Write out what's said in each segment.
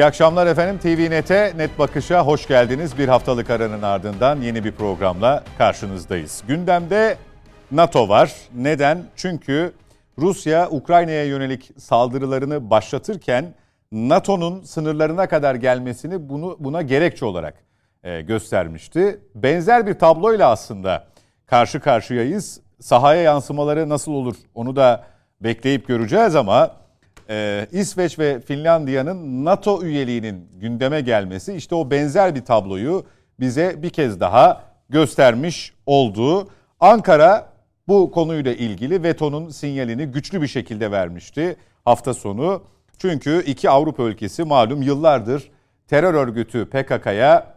İyi akşamlar efendim. TVNet'e Net Bakış'a hoş geldiniz. Bir haftalık aranın ardından yeni bir programla karşınızdayız. Gündemde NATO var. Neden? Çünkü Rusya Ukrayna'ya yönelik saldırılarını başlatırken NATO'nun sınırlarına kadar gelmesini bunu buna gerekçe olarak e, göstermişti. Benzer bir tabloyla aslında karşı karşıyayız. Sahaya yansımaları nasıl olur onu da bekleyip göreceğiz ama e, İsveç ve Finlandiya'nın NATO üyeliğinin gündeme gelmesi işte o benzer bir tabloyu bize bir kez daha göstermiş oldu. Ankara bu konuyla ilgili vetonun sinyalini güçlü bir şekilde vermişti hafta sonu. Çünkü iki Avrupa ülkesi malum yıllardır terör örgütü PKK'ya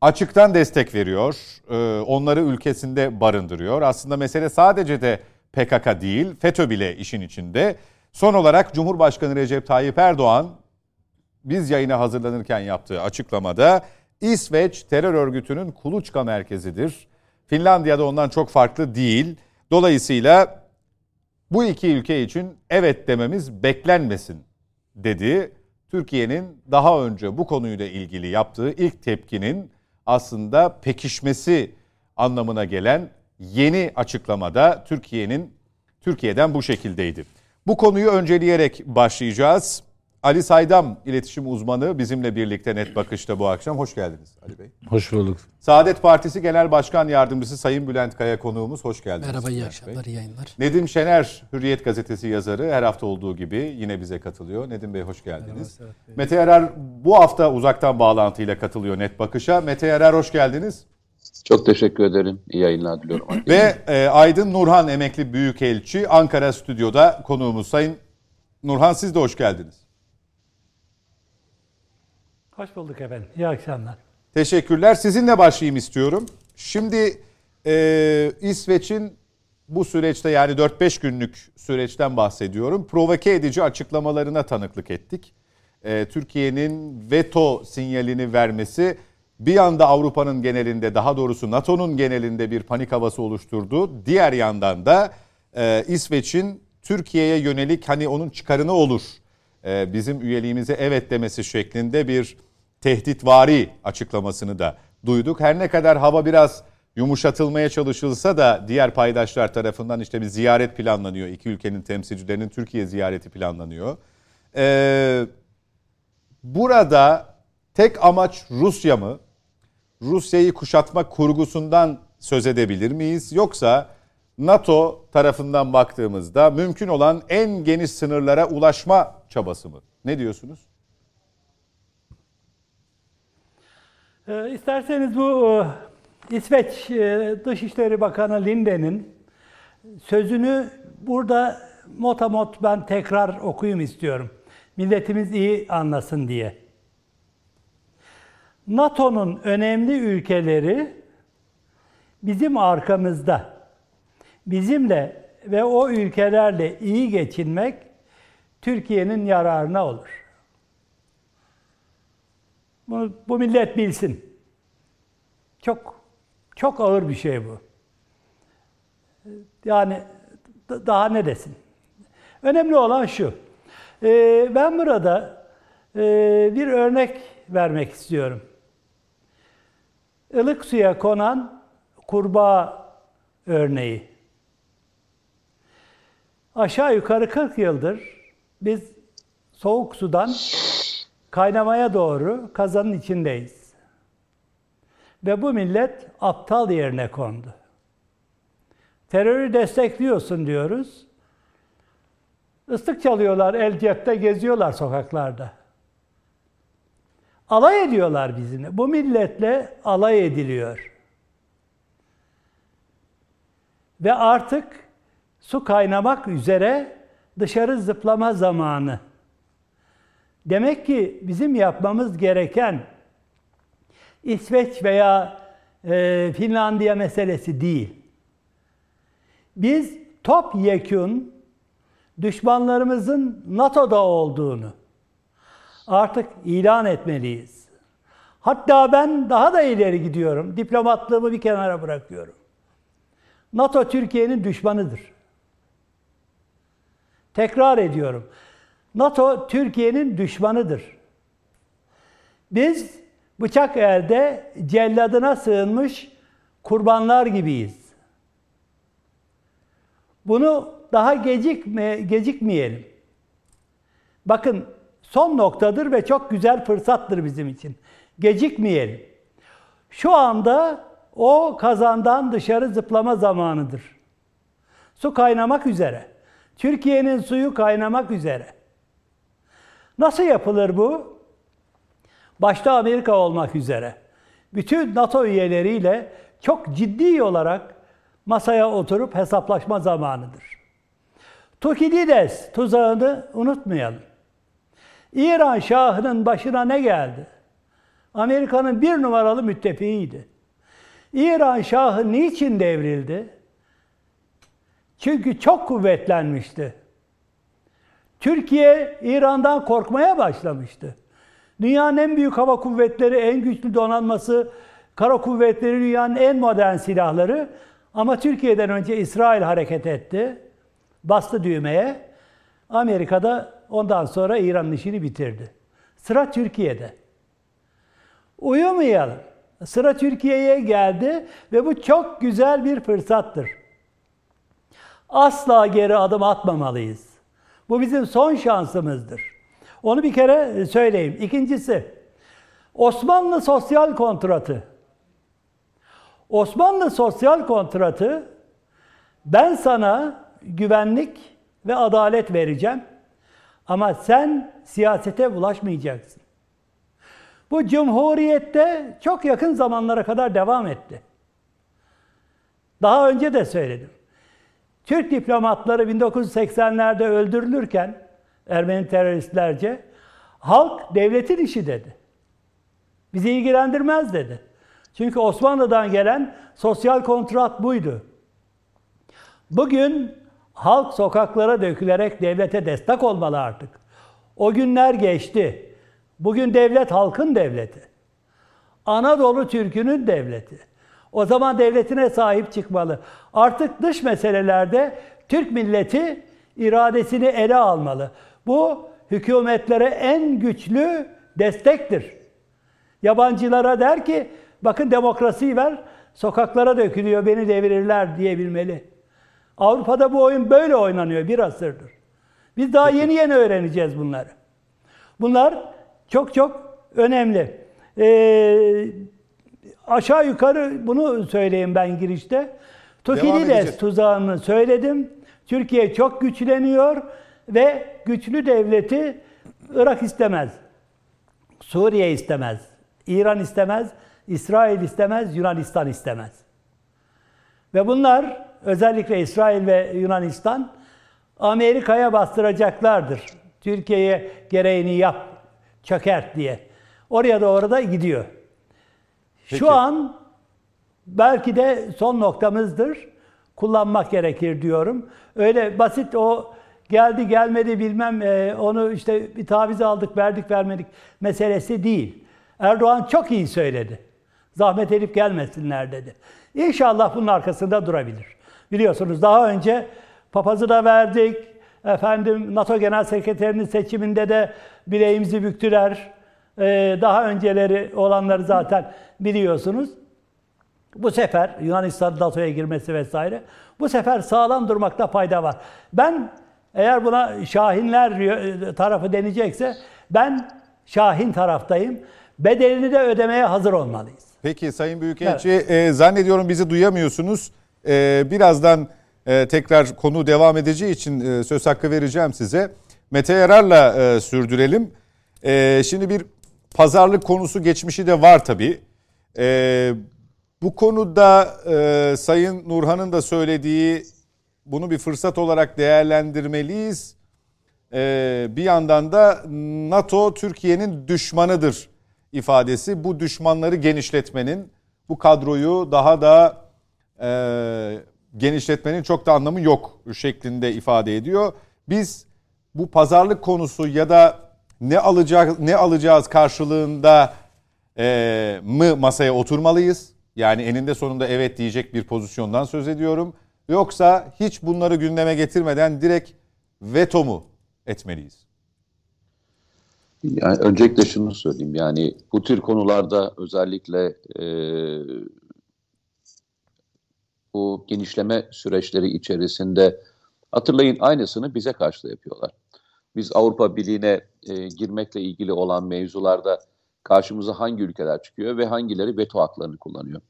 açıktan destek veriyor. Ee, onları ülkesinde barındırıyor. Aslında mesele sadece de PKK değil, FETÖ bile işin içinde. Son olarak Cumhurbaşkanı Recep Tayyip Erdoğan biz yayına hazırlanırken yaptığı açıklamada İsveç terör örgütünün kuluçka merkezidir. Finlandiya'da ondan çok farklı değil. Dolayısıyla bu iki ülke için evet dememiz beklenmesin dedi. Türkiye'nin daha önce bu konuyla ilgili yaptığı ilk tepkinin aslında pekişmesi anlamına gelen yeni açıklamada Türkiye'nin Türkiye'den bu şekildeydi. Bu konuyu önceleyerek başlayacağız. Ali Saydam iletişim uzmanı bizimle birlikte net bakışta bu akşam. Hoş geldiniz Ali Bey. Hoş bulduk. Saadet Partisi Genel Başkan Yardımcısı Sayın Bülent Kaya konuğumuz. Hoş geldiniz. Merhaba, iyi akşamlar, iyi yayınlar. Nedim Şener, Hürriyet Gazetesi yazarı her hafta olduğu gibi yine bize katılıyor. Nedim Bey hoş geldiniz. Merhaba. Mete Yarar bu hafta uzaktan bağlantıyla katılıyor Net Bakış'a. Mete Yarar hoş geldiniz. Çok teşekkür ederim. İyi yayınlar diliyorum. Ve e, Aydın Nurhan emekli büyükelçi Ankara stüdyoda konuğumuz. Sayın Nurhan siz de hoş geldiniz. Hoş bulduk efendim. İyi akşamlar. Teşekkürler. Sizinle başlayayım istiyorum. Şimdi e, İsveç'in bu süreçte yani 4-5 günlük süreçten bahsediyorum. Provoke edici açıklamalarına tanıklık ettik. E, Türkiye'nin veto sinyalini vermesi bir yanda Avrupa'nın genelinde daha doğrusu NATO'nun genelinde bir panik havası oluşturdu. Diğer yandan da e, İsveç'in Türkiye'ye yönelik hani onun çıkarını olur e, bizim üyeliğimize evet demesi şeklinde bir tehditvari açıklamasını da duyduk. Her ne kadar hava biraz yumuşatılmaya çalışılsa da diğer paydaşlar tarafından işte bir ziyaret planlanıyor. İki ülkenin temsilcilerinin Türkiye ziyareti planlanıyor. Ee, burada tek amaç Rusya mı? Rusya'yı kuşatma kurgusundan söz edebilir miyiz? Yoksa NATO tarafından baktığımızda mümkün olan en geniş sınırlara ulaşma çabası mı? Ne diyorsunuz? Ee, isterseniz bu e, İsveç e, Dışişleri Bakanı Linde'nin sözünü burada motamot ben tekrar okuyayım istiyorum. Milletimiz iyi anlasın diye. NATO'nun önemli ülkeleri bizim arkamızda. Bizimle ve o ülkelerle iyi geçinmek Türkiye'nin yararına olur. Bunu, bu millet bilsin. Çok çok ağır bir şey bu. Yani daha ne desin? Önemli olan şu. Ee, ben burada e, bir örnek vermek istiyorum. Ilık suya konan kurbağa örneği. Aşağı yukarı 40 yıldır biz soğuk sudan kaynamaya doğru kazanın içindeyiz. Ve bu millet aptal yerine kondu. Terörü destekliyorsun diyoruz. Islık çalıyorlar, el cepte geziyorlar sokaklarda. Alay ediyorlar bizimle. Bu milletle alay ediliyor. Ve artık su kaynamak üzere dışarı zıplama zamanı. Demek ki bizim yapmamız gereken İsveç veya e, Finlandiya meselesi değil. Biz top yekün düşmanlarımızın NATO'da olduğunu artık ilan etmeliyiz. Hatta ben daha da ileri gidiyorum. Diplomatlığımı bir kenara bırakıyorum. NATO Türkiye'nin düşmanıdır. Tekrar ediyorum. NATO Türkiye'nin düşmanıdır. Biz bıçak elde celladına sığınmış kurbanlar gibiyiz. Bunu daha gecikme, gecikmeyelim. Bakın son noktadır ve çok güzel fırsattır bizim için. Gecikmeyelim. Şu anda o kazandan dışarı zıplama zamanıdır. Su kaynamak üzere. Türkiye'nin suyu kaynamak üzere. Nasıl yapılır bu? Başta Amerika olmak üzere. Bütün NATO üyeleriyle çok ciddi olarak masaya oturup hesaplaşma zamanıdır. Tukidides tuzağını unutmayalım. İran Şahı'nın başına ne geldi? Amerika'nın bir numaralı müttefiğiydi. İran Şahı niçin devrildi? Çünkü çok kuvvetlenmişti. Türkiye İran'dan korkmaya başlamıştı. Dünyanın en büyük hava kuvvetleri, en güçlü donanması, kara kuvvetleri dünyanın en modern silahları. Ama Türkiye'den önce İsrail hareket etti. Bastı düğmeye. Amerika'da ondan sonra İran'ın işini bitirdi. Sıra Türkiye'de. Uyumayalım. Sıra Türkiye'ye geldi ve bu çok güzel bir fırsattır. Asla geri adım atmamalıyız. Bu bizim son şansımızdır. Onu bir kere söyleyeyim. İkincisi, Osmanlı sosyal kontratı. Osmanlı sosyal kontratı ben sana güvenlik ve adalet vereceğim ama sen siyasete bulaşmayacaksın. Bu cumhuriyette çok yakın zamanlara kadar devam etti. Daha önce de söyledim. Türk diplomatları 1980'lerde öldürülürken Ermeni teröristlerce halk devletin işi dedi. Bizi ilgilendirmez dedi. Çünkü Osmanlı'dan gelen sosyal kontrat buydu. Bugün halk sokaklara dökülerek devlete destek olmalı artık. O günler geçti. Bugün devlet halkın devleti. Anadolu Türk'ünün devleti. O zaman devletine sahip çıkmalı. Artık dış meselelerde Türk milleti iradesini ele almalı. Bu hükümetlere en güçlü destektir. Yabancılara der ki bakın demokrasiyi ver sokaklara dökülüyor beni devirirler diyebilmeli. Avrupa'da bu oyun böyle oynanıyor bir asırdır. Biz daha yeni yeni öğreneceğiz bunları. Bunlar çok çok önemli. Ee, aşağı yukarı bunu söyleyeyim ben girişte. Tukidides tuzağını söyledim. Türkiye çok güçleniyor ve güçlü devleti Irak istemez. Suriye istemez. İran istemez. İsrail istemez. Yunanistan istemez. Ve bunlar özellikle İsrail ve Yunanistan Amerika'ya bastıracaklardır. Türkiye'ye gereğini yap, çökert diye. Oraya doğru da gidiyor. Peki. Şu an belki de son noktamızdır. Kullanmak gerekir diyorum. Öyle basit o geldi gelmedi bilmem e, onu işte bir taviz aldık verdik vermedik meselesi değil. Erdoğan çok iyi söyledi. Zahmet edip gelmesinler dedi. İnşallah bunun arkasında durabilir. Biliyorsunuz daha önce papazı da verdik. Efendim NATO Genel Sekreterinin seçiminde de bileğimizi büktüler. Ee, daha önceleri olanları zaten biliyorsunuz. Bu sefer Yunanistan NATO'ya girmesi vesaire. Bu sefer sağlam durmakta fayda var. Ben eğer buna Şahinler tarafı denecekse ben Şahin taraftayım. Bedelini de ödemeye hazır olmalıyız. Peki Sayın Büyükelçi evet. e, zannediyorum bizi duyamıyorsunuz. E, birazdan e, tekrar konu devam edeceği için e, söz hakkı vereceğim size. Mete Yarar'la e, sürdürelim. E, şimdi bir pazarlık konusu geçmişi de var tabii. E, bu konuda e, Sayın Nurhan'ın da söylediği bunu bir fırsat olarak değerlendirmeliyiz. E, bir yandan da NATO Türkiye'nin düşmanıdır ifadesi bu düşmanları genişletmenin, bu kadroyu daha da e, genişletmenin çok da anlamı yok şeklinde ifade ediyor. Biz bu pazarlık konusu ya da ne alacak ne alacağız karşılığında e, mı masaya oturmalıyız? Yani eninde sonunda evet diyecek bir pozisyondan söz ediyorum. Yoksa hiç bunları gündeme getirmeden direkt veto mu etmeliyiz? Yani öncelikle şunu söyleyeyim yani bu tür konularda özellikle e, bu genişleme süreçleri içerisinde hatırlayın aynısını bize karşı da yapıyorlar. Biz Avrupa Birliği'ne e, girmekle ilgili olan mevzularda karşımıza hangi ülkeler çıkıyor ve hangileri veto haklarını kullanıyor.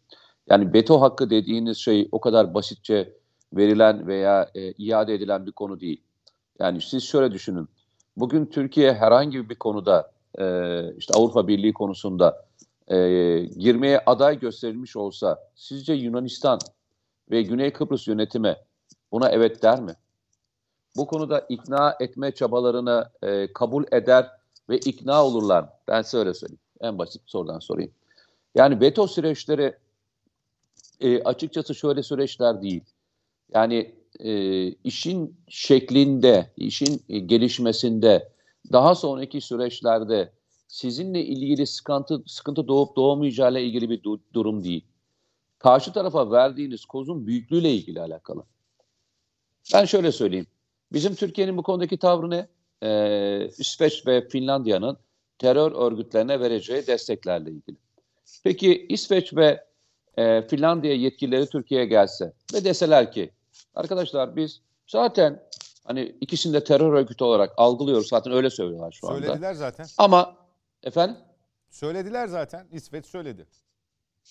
Yani veto hakkı dediğiniz şey o kadar basitçe verilen veya e, iade edilen bir konu değil. Yani siz şöyle düşünün. Bugün Türkiye herhangi bir konuda e, işte Avrupa Birliği konusunda e, girmeye aday gösterilmiş olsa sizce Yunanistan ve Güney Kıbrıs yönetimi buna evet der mi? Bu konuda ikna etme çabalarını e, kabul eder ve ikna olurlar. Ben size öyle söyleyeyim. En basit sorudan sorayım. Yani veto süreçleri e, açıkçası şöyle süreçler değil. Yani e, işin şeklinde, işin e, gelişmesinde, daha sonraki süreçlerde sizinle ilgili sıkıntı sıkıntı doğup doğamayacağıyla ilgili bir du- durum değil. Karşı tarafa verdiğiniz kozun büyüklüğüyle ilgili alakalı. Ben şöyle söyleyeyim. Bizim Türkiye'nin bu konudaki tavrı ne? Ee, İsveç ve Finlandiya'nın terör örgütlerine vereceği desteklerle ilgili. Peki İsveç ve e, Finlandiya yetkilileri Türkiye'ye gelse ve deseler ki arkadaşlar biz zaten hani ikisini de terör örgütü olarak algılıyoruz. Zaten öyle söylüyorlar şu anda. Söylediler zaten. Ama efendim Söylediler zaten. İsveç söyledi.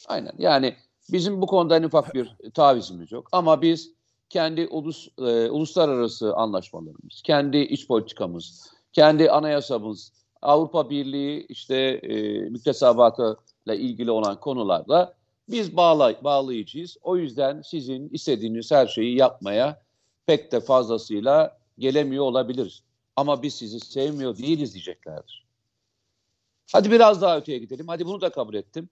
aynen yani bizim bu konuda en ufak bir tavizimiz yok. Ama biz kendi ulus, e, uluslararası anlaşmalarımız, kendi iç politikamız, kendi anayasamız, Avrupa Birliği işte e, müktesebatıyla ilgili olan konularda biz bağlay bağlayıcıyız. O yüzden sizin istediğiniz her şeyi yapmaya pek de fazlasıyla gelemiyor olabiliriz. Ama biz sizi sevmiyor değiliz diyeceklerdir. Hadi biraz daha öteye gidelim. Hadi bunu da kabul ettim.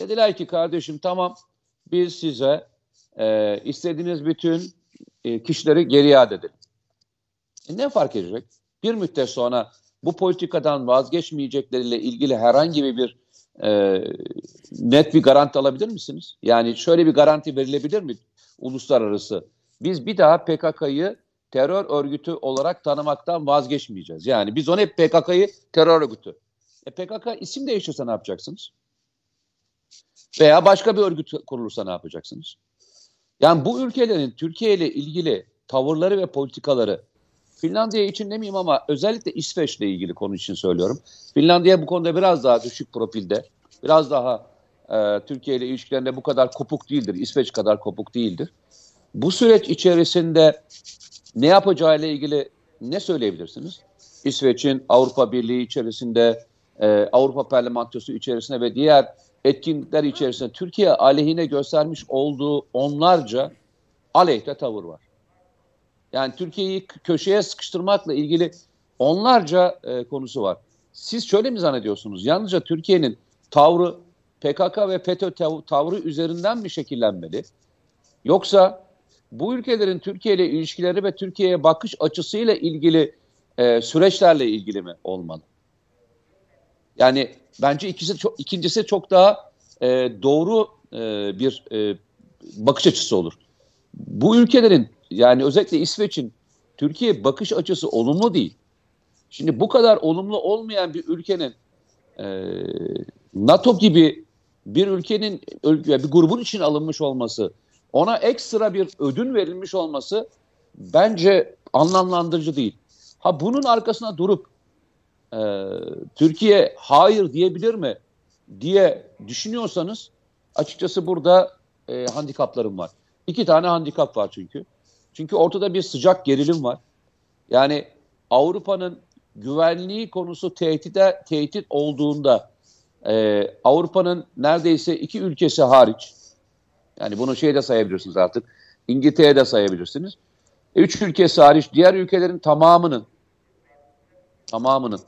Dediler ki kardeşim tamam biz size e, istediğiniz bütün e, kişileri geri iade edelim. E, ne fark edecek? Bir müddet sonra bu politikadan vazgeçmeyecekleriyle ilgili herhangi bir e, net bir garanti alabilir misiniz? Yani şöyle bir garanti verilebilir mi uluslararası? Biz bir daha PKK'yı terör örgütü olarak tanımaktan vazgeçmeyeceğiz. Yani biz onu hep PKK'yı terör örgütü. E PKK isim değiştirse ne yapacaksınız? Veya başka bir örgüt kurulursa ne yapacaksınız? Yani bu ülkelerin Türkiye ile ilgili tavırları ve politikaları Finlandiya için demeyeyim ama özellikle İsveç'le ilgili konu için söylüyorum. Finlandiya bu konuda biraz daha düşük profilde, biraz daha e, Türkiye ile ilişkilerinde bu kadar kopuk değildir, İsveç kadar kopuk değildir. Bu süreç içerisinde ne yapacağıyla ilgili ne söyleyebilirsiniz? İsveç'in Avrupa Birliği içerisinde, e, Avrupa Parlamentosu içerisinde ve diğer etkinlikler içerisinde Türkiye aleyhine göstermiş olduğu onlarca aleyhte tavır var. Yani Türkiye'yi köşeye sıkıştırmakla ilgili onlarca e, konusu var. Siz şöyle mi zannediyorsunuz? Yalnızca Türkiye'nin tavrı PKK ve FETÖ tav- tavrı üzerinden mi şekillenmeli? Yoksa bu ülkelerin Türkiye ile ilişkileri ve Türkiye'ye bakış açısıyla ilgili e, süreçlerle ilgili mi olmalı? Yani bence ikisi çok, ikincisi çok daha e, doğru e, bir e, bakış açısı olur. Bu ülkelerin yani özellikle İsveç'in Türkiye bakış açısı olumlu değil. Şimdi bu kadar olumlu olmayan bir ülkenin e, NATO gibi bir ülkenin bir grubun için alınmış olması, ona ekstra bir ödün verilmiş olması bence anlamlandırıcı değil. Ha bunun arkasına durup e, Türkiye hayır diyebilir mi diye düşünüyorsanız açıkçası burada e, handikaplarım var. İki tane handikap var çünkü. Çünkü ortada bir sıcak gerilim var. Yani Avrupa'nın güvenliği konusu tehdide, tehdit olduğunda e, Avrupa'nın neredeyse iki ülkesi hariç yani bunu şey de sayabilirsiniz artık İngiltere'ye de sayabilirsiniz. E, üç ülkesi hariç diğer ülkelerin tamamının tamamının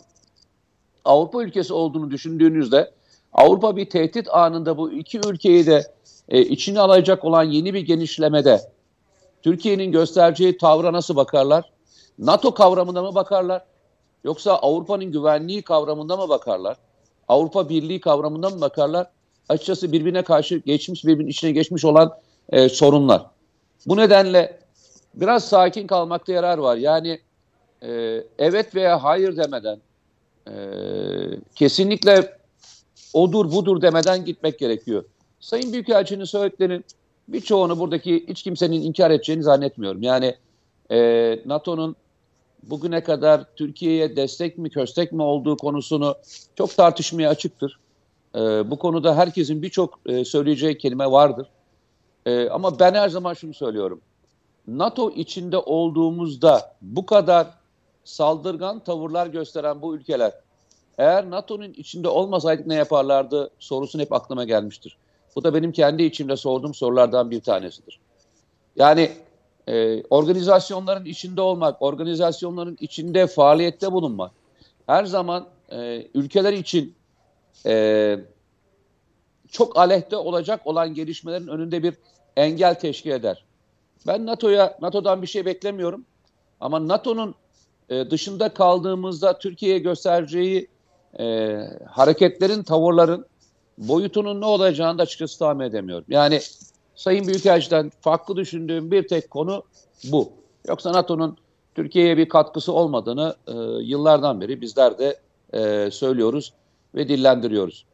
Avrupa ülkesi olduğunu düşündüğünüzde Avrupa bir tehdit anında bu iki ülkeyi de e, içine alacak olan yeni bir genişlemede Türkiye'nin göstereceği tavra nasıl bakarlar? NATO kavramına mı bakarlar? Yoksa Avrupa'nın güvenliği kavramında mı bakarlar? Avrupa Birliği kavramında mı bakarlar? Açıkçası birbirine karşı geçmiş, birbirinin içine geçmiş olan e, sorunlar. Bu nedenle biraz sakin kalmakta yarar var. Yani e, evet veya hayır demeden e, kesinlikle odur budur demeden gitmek gerekiyor. Sayın Büyükelçinin söylediklerinin birçoğunu buradaki hiç kimsenin inkar edeceğini zannetmiyorum. Yani e, NATO'nun bugüne kadar Türkiye'ye destek mi köstek mi olduğu konusunu çok tartışmaya açıktır. E, bu konuda herkesin birçok e, söyleyeceği kelime vardır. E, ama ben her zaman şunu söylüyorum. NATO içinde olduğumuzda bu kadar saldırgan tavırlar gösteren bu ülkeler eğer NATO'nun içinde olmasaydık ne yaparlardı sorusun hep aklıma gelmiştir. Bu da benim kendi içimde sorduğum sorulardan bir tanesidir. Yani e, organizasyonların içinde olmak, organizasyonların içinde faaliyette bulunmak her zaman e, ülkeler için e, çok aleyhte olacak olan gelişmelerin önünde bir engel teşkil eder. Ben NATO'ya NATO'dan bir şey beklemiyorum. Ama NATO'nun e, dışında kaldığımızda Türkiye'ye göstereceği e, hareketlerin, tavırların boyutunun ne olacağını da açıkçası tahmin edemiyorum. Yani Sayın Büyükelçiden farklı düşündüğüm bir tek konu bu. Yoksa NATO'nun Türkiye'ye bir katkısı olmadığını e, yıllardan beri bizler de e, söylüyoruz ve dillendiriyoruz.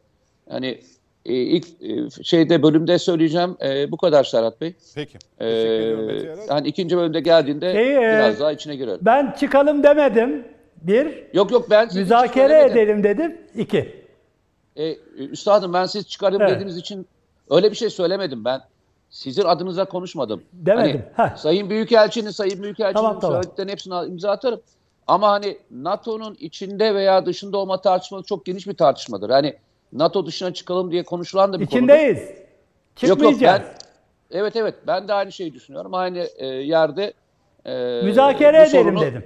Yani e, ilk e, şeyde bölümde söyleyeceğim e, bu kadar Serhat Bey. Peki. E, yani ikinci bölümde geldiğinde şey, e, biraz daha içine girelim. Ben çıkalım demedim. Bir. Yok yok ben müzakere edelim dedim. İki. E, üstadım ben siz çıkarım evet. dediğiniz için öyle bir şey söylemedim ben. Sizin adınıza konuşmadım. Demedim. Hani, Sayın Büyükelçinin, Sayın Büyükelçinin tamam, tamam. söylediklerinin hepsine imza atarım. Ama hani NATO'nun içinde veya dışında olma tartışması çok geniş bir tartışmadır. Hani NATO dışına çıkalım diye konuşulan da bir İçindeyiz. konudur. Çıkmayacağız. Yok yok ben, evet evet ben de aynı şeyi düşünüyorum. Aynı e, yerde e, müzakere edelim sorunu, dedim.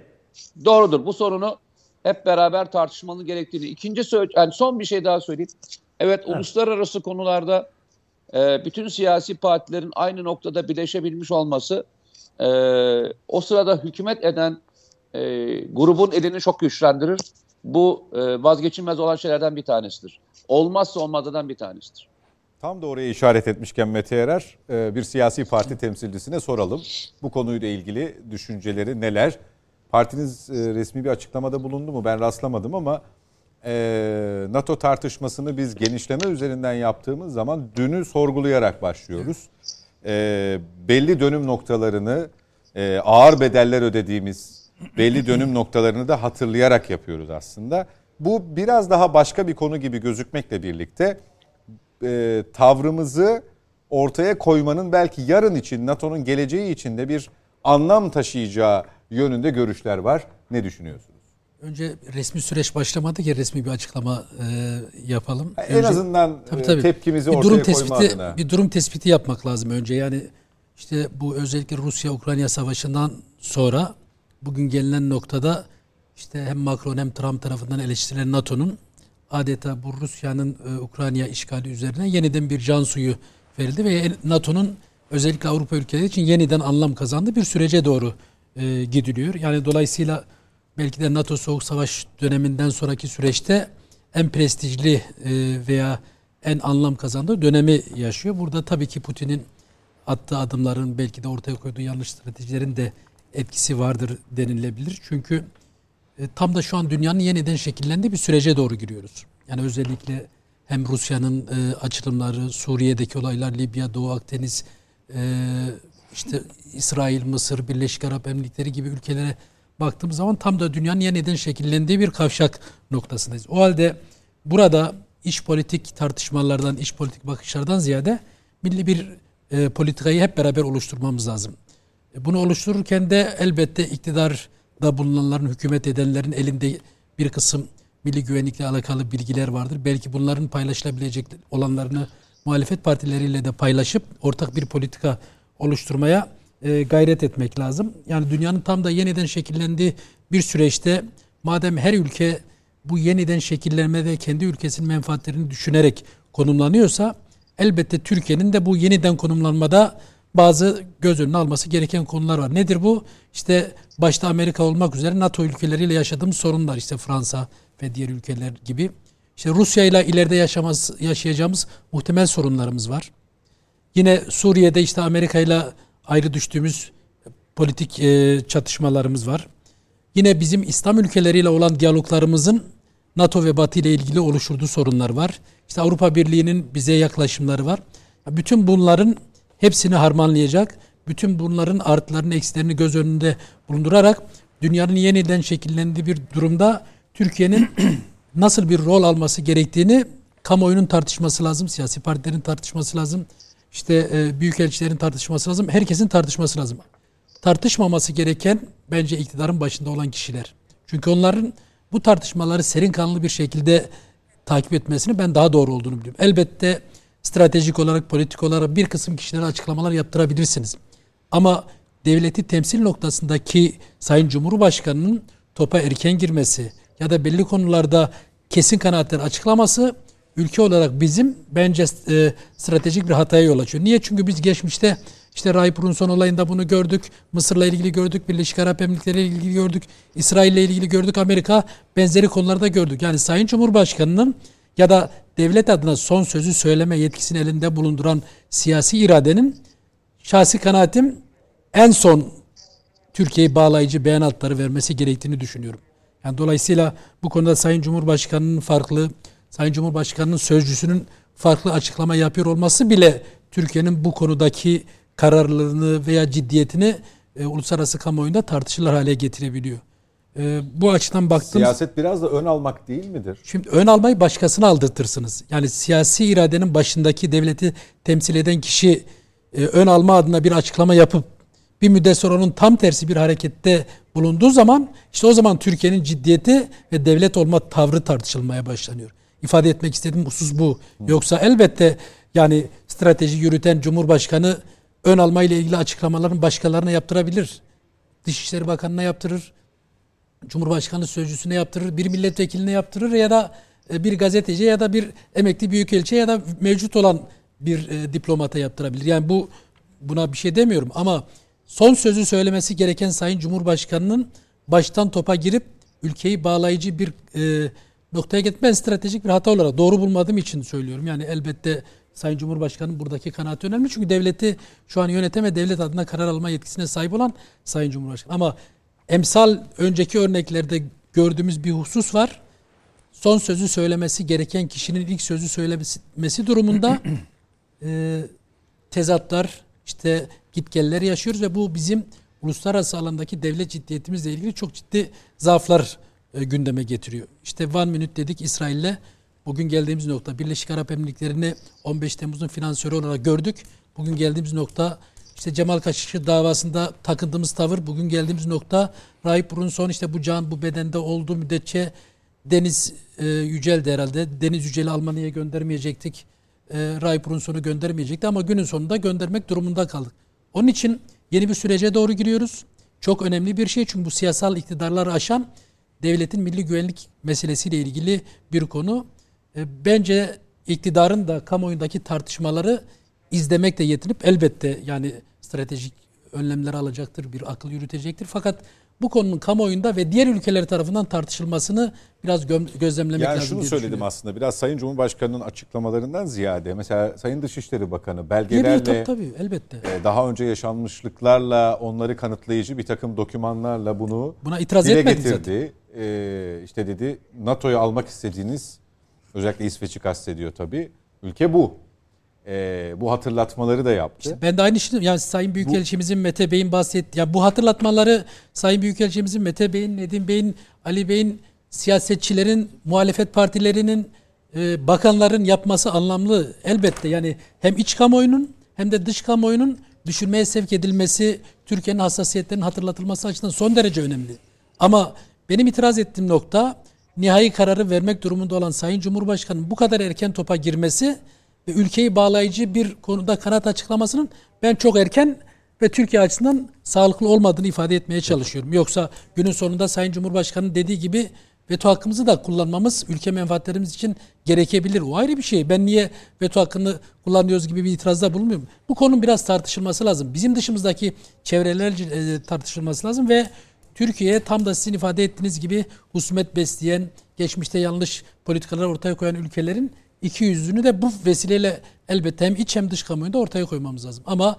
Doğrudur. Bu sorunu hep beraber tartışmalı gerektiğini. İkinci yani son bir şey daha söyleyeyim. Evet, evet. uluslararası konularda e, bütün siyasi partilerin aynı noktada birleşebilmiş olması e, o sırada hükümet eden e, grubun elini çok güçlendirir. Bu e, vazgeçilmez olan şeylerden bir tanesidir. Olmazsa olmazdan bir tanesidir. Tam da oraya işaret etmişken Mete Erer, e, bir siyasi parti temsilcisine soralım. Bu konuyla ilgili düşünceleri neler? Partiniz e, resmi bir açıklamada bulundu mu? Ben rastlamadım ama e, NATO tartışmasını biz genişleme üzerinden yaptığımız zaman dünü sorgulayarak başlıyoruz. Belli dönüm noktalarını, ağır bedeller ödediğimiz belli dönüm noktalarını da hatırlayarak yapıyoruz aslında. Bu biraz daha başka bir konu gibi gözükmekle birlikte e, tavrımızı ortaya koymanın belki yarın için NATO'nun geleceği için de bir anlam taşıyacağı yönünde görüşler var. Ne düşünüyorsunuz? Önce resmi süreç başlamadı ki resmi bir açıklama e, yapalım. En önce, azından tabii, tabii, tepkimizi bir ortaya durum tespiti, adına. Bir durum tespiti yapmak lazım önce. Yani işte bu özellikle Rusya-Ukrayna savaşından sonra bugün gelinen noktada işte hem Macron hem Trump tarafından eleştirilen NATO'nun adeta bu Rusya'nın e, Ukrayna işgali üzerine yeniden bir can suyu verildi ve NATO'nun özellikle Avrupa ülkeleri için yeniden anlam kazandığı bir sürece doğru e, gidiliyor. Yani dolayısıyla belki de NATO Soğuk Savaş döneminden sonraki süreçte en prestijli e, veya en anlam kazandığı dönemi yaşıyor. Burada tabii ki Putin'in attığı adımların belki de ortaya koyduğu yanlış stratejilerin de etkisi vardır denilebilir. Çünkü e, tam da şu an dünyanın yeniden şekillendiği bir sürece doğru giriyoruz. Yani özellikle hem Rusya'nın e, açılımları, Suriye'deki olaylar, Libya, Doğu Akdeniz, e, işte İsrail, Mısır, Birleşik Arap Emirlikleri gibi ülkelere baktığımız zaman tam da dünyanın yeniden şekillendiği bir kavşak noktasındayız. O halde burada iş politik tartışmalardan, iş politik bakışlardan ziyade milli bir politikayı hep beraber oluşturmamız lazım. E, bunu oluştururken de elbette iktidarda bulunanların, hükümet edenlerin elinde bir kısım milli güvenlikle alakalı bilgiler vardır. Belki bunların paylaşılabilecek olanlarını muhalefet partileriyle de paylaşıp ortak bir politika oluşturmaya e, gayret etmek lazım. Yani dünyanın tam da yeniden şekillendiği bir süreçte madem her ülke bu yeniden şekillenmede kendi ülkesinin menfaatlerini düşünerek konumlanıyorsa elbette Türkiye'nin de bu yeniden konumlanmada bazı göz önüne alması gereken konular var. Nedir bu? İşte başta Amerika olmak üzere NATO ülkeleriyle yaşadığımız sorunlar. İşte Fransa ve diğer ülkeler gibi. İşte Rusya ile ileride yaşamaz, yaşayacağımız muhtemel sorunlarımız var. Yine Suriye'de işte Amerika ile ayrı düştüğümüz politik e, çatışmalarımız var. Yine bizim İslam ülkeleriyle olan diyaloglarımızın NATO ve Batı ile ilgili oluşturduğu sorunlar var. İşte Avrupa Birliği'nin bize yaklaşımları var. Bütün bunların hepsini harmanlayacak, bütün bunların artılarını, eksilerini göz önünde bulundurarak dünyanın yeniden şekillendiği bir durumda Türkiye'nin nasıl bir rol alması gerektiğini kamuoyunun tartışması lazım, siyasi partilerin tartışması lazım, işte e, büyükelçilerin tartışması lazım, herkesin tartışması lazım. Tartışmaması gereken bence iktidarın başında olan kişiler. Çünkü onların bu tartışmaları serin kanlı bir şekilde takip etmesini ben daha doğru olduğunu biliyorum. Elbette stratejik olarak, politik olarak bir kısım kişilere açıklamalar yaptırabilirsiniz. Ama devleti temsil noktasındaki Sayın Cumhurbaşkanı'nın topa erken girmesi ya da belli konularda kesin kanaatler açıklaması ülke olarak bizim bence e, stratejik bir hataya yol açıyor. Niye? Çünkü biz geçmişte işte Rahip Runson olayında bunu gördük. Mısır'la ilgili gördük. Birleşik Arap Emirlikleri ile ilgili gördük. İsrail ile ilgili gördük. Amerika benzeri konularda gördük. Yani Sayın Cumhurbaşkanı'nın ya da devlet adına son sözü söyleme yetkisini elinde bulunduran siyasi iradenin şahsi kanaatim en son Türkiye'yi bağlayıcı beyanatları vermesi gerektiğini düşünüyorum. Yani dolayısıyla bu konuda Sayın Cumhurbaşkanı'nın farklı, Sayın Cumhurbaşkanı'nın sözcüsünün farklı açıklama yapıyor olması bile Türkiye'nin bu konudaki kararlılığını veya ciddiyetini e, uluslararası kamuoyunda tartışılır hale getirebiliyor. E, bu açıdan baktım. Siyaset biraz da ön almak değil midir? Şimdi ön almayı başkasına aldırtırsınız. Yani siyasi iradenin başındaki devleti temsil eden kişi e, ön alma adına bir açıklama yapıp bir müddet sonra onun tam tersi bir harekette bulunduğu zaman işte o zaman Türkiye'nin ciddiyeti ve devlet olma tavrı tartışılmaya başlanıyor. İfade etmek istediğim husus bu. Yoksa elbette yani strateji yürüten Cumhurbaşkanı ön alma ile ilgili açıklamaların başkalarına yaptırabilir. Dışişleri Bakanı'na yaptırır. Cumhurbaşkanı sözcüsüne yaptırır. Bir milletvekiline yaptırır ya da e, bir gazeteci ya da bir emekli büyükelçi ya da mevcut olan bir e, diplomata yaptırabilir. Yani bu buna bir şey demiyorum ama son sözü söylemesi gereken Sayın Cumhurbaşkanı'nın baştan topa girip ülkeyi bağlayıcı bir e, noktaya getirmen stratejik bir hata olarak doğru bulmadığım için söylüyorum. Yani elbette Sayın Cumhurbaşkanı'nın buradaki kanaati önemli. Çünkü devleti şu an yöneten ve devlet adına karar alma yetkisine sahip olan Sayın Cumhurbaşkanı. Ama emsal önceki örneklerde gördüğümüz bir husus var. Son sözü söylemesi gereken kişinin ilk sözü söylemesi durumunda e, tezatlar, işte gitgeller yaşıyoruz ve bu bizim uluslararası alandaki devlet ciddiyetimizle ilgili çok ciddi zaaflar e, gündeme getiriyor. İşte one minute dedik İsrail'le Bugün geldiğimiz nokta Birleşik Arap Emirlikleri'ni 15 Temmuz'un finansörü olarak gördük. Bugün geldiğimiz nokta işte Cemal Kaşıkçı davasında takındığımız tavır bugün geldiğimiz nokta Rahip Brunson işte bu can bu bedende olduğu müddetçe Deniz e, Yücel'di herhalde. Deniz Yücel'i Almanya'ya göndermeyecektik. E, Rahip Brunson'u göndermeyecekti ama günün sonunda göndermek durumunda kaldık. Onun için yeni bir sürece doğru giriyoruz. Çok önemli bir şey çünkü bu siyasal iktidarları aşan devletin milli güvenlik meselesiyle ilgili bir konu. E, bence iktidarın da kamuoyundaki tartışmaları izlemekle yetinip elbette yani stratejik önlemler alacaktır, bir akıl yürütecektir. Fakat bu konunun kamuoyunda ve diğer ülkeler tarafından tartışılmasını biraz gözlemlemek yani lazım. Yani şunu söyledim aslında biraz Sayın Cumhurbaşkanı'nın açıklamalarından ziyade mesela Sayın Dışişleri Bakanı belgelerle tabii, tabii, elbette. E, daha önce yaşanmışlıklarla onları kanıtlayıcı bir takım dokümanlarla bunu Buna itiraz dile getirdi. Zaten. E, işte dedi NATO'yu almak istediğiniz Özellikle İsveç'i kastediyor tabii. Ülke bu. Ee, bu hatırlatmaları da yaptı. İşte ben de aynı şey yani Sayın Büyükelçimizin bu, Mete Bey'in bahsetti. Ya bu hatırlatmaları Sayın Büyükelçimizin Mete Bey'in, Nedim Bey'in, Ali Bey'in, siyasetçilerin, muhalefet partilerinin, e, bakanların yapması anlamlı. Elbette yani hem iç kamuoyunun hem de dış kamuoyunun düşünmeye sevk edilmesi, Türkiye'nin hassasiyetlerinin hatırlatılması açısından son derece önemli. Ama benim itiraz ettiğim nokta nihai kararı vermek durumunda olan Sayın Cumhurbaşkanı'nın bu kadar erken topa girmesi ve ülkeyi bağlayıcı bir konuda kanat açıklamasının ben çok erken ve Türkiye açısından sağlıklı olmadığını ifade etmeye çalışıyorum. Yoksa günün sonunda Sayın Cumhurbaşkanı'nın dediği gibi veto hakkımızı da kullanmamız ülke menfaatlerimiz için gerekebilir. O ayrı bir şey. Ben niye veto hakkını kullanıyoruz gibi bir itirazda bulunmuyorum. Bu konunun biraz tartışılması lazım. Bizim dışımızdaki çevrelerce tartışılması lazım ve Türkiye tam da sizin ifade ettiğiniz gibi husumet besleyen, geçmişte yanlış politikalar ortaya koyan ülkelerin iki yüzünü de bu vesileyle elbette hem iç hem dış kamuoyunda ortaya koymamız lazım. Ama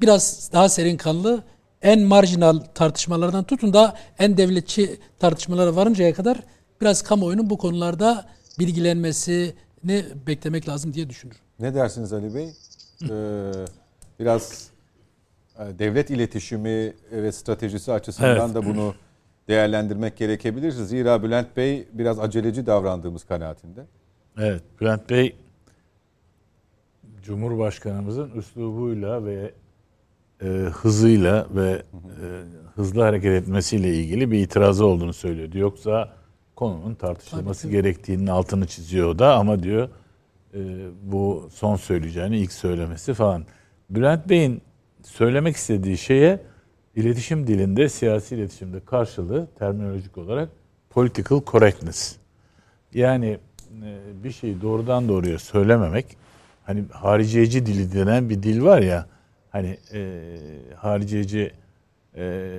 biraz daha serin kanlı, en marjinal tartışmalardan tutun da en devletçi tartışmalara varıncaya kadar biraz kamuoyunun bu konularda bilgilenmesini beklemek lazım diye düşünüyorum. Ne dersiniz Ali Bey? Ee, biraz e, devlet iletişimi ve stratejisi açısından Evet. da bunu değerlendirmek gerekebilir. Zira Bülent Bey biraz aceleci davrandığımız kanaatinde. Evet, Bülent Bey Cumhurbaşkanımızın üslubuyla ve e, hızıyla ve e, hızlı hareket etmesiyle ilgili bir itirazı olduğunu söylüyordu. Yoksa konunun tartışılması Tabii, gerektiğinin altını çiziyor da ama diyor e, bu son söyleyeceğini ilk söylemesi falan. Bülent Bey'in söylemek istediği şeye iletişim dilinde, siyasi iletişimde karşılığı terminolojik olarak political correctness. Yani bir şeyi doğrudan doğruya söylememek hani hariciyeci dili denen bir dil var ya hani e, hariciyeci e,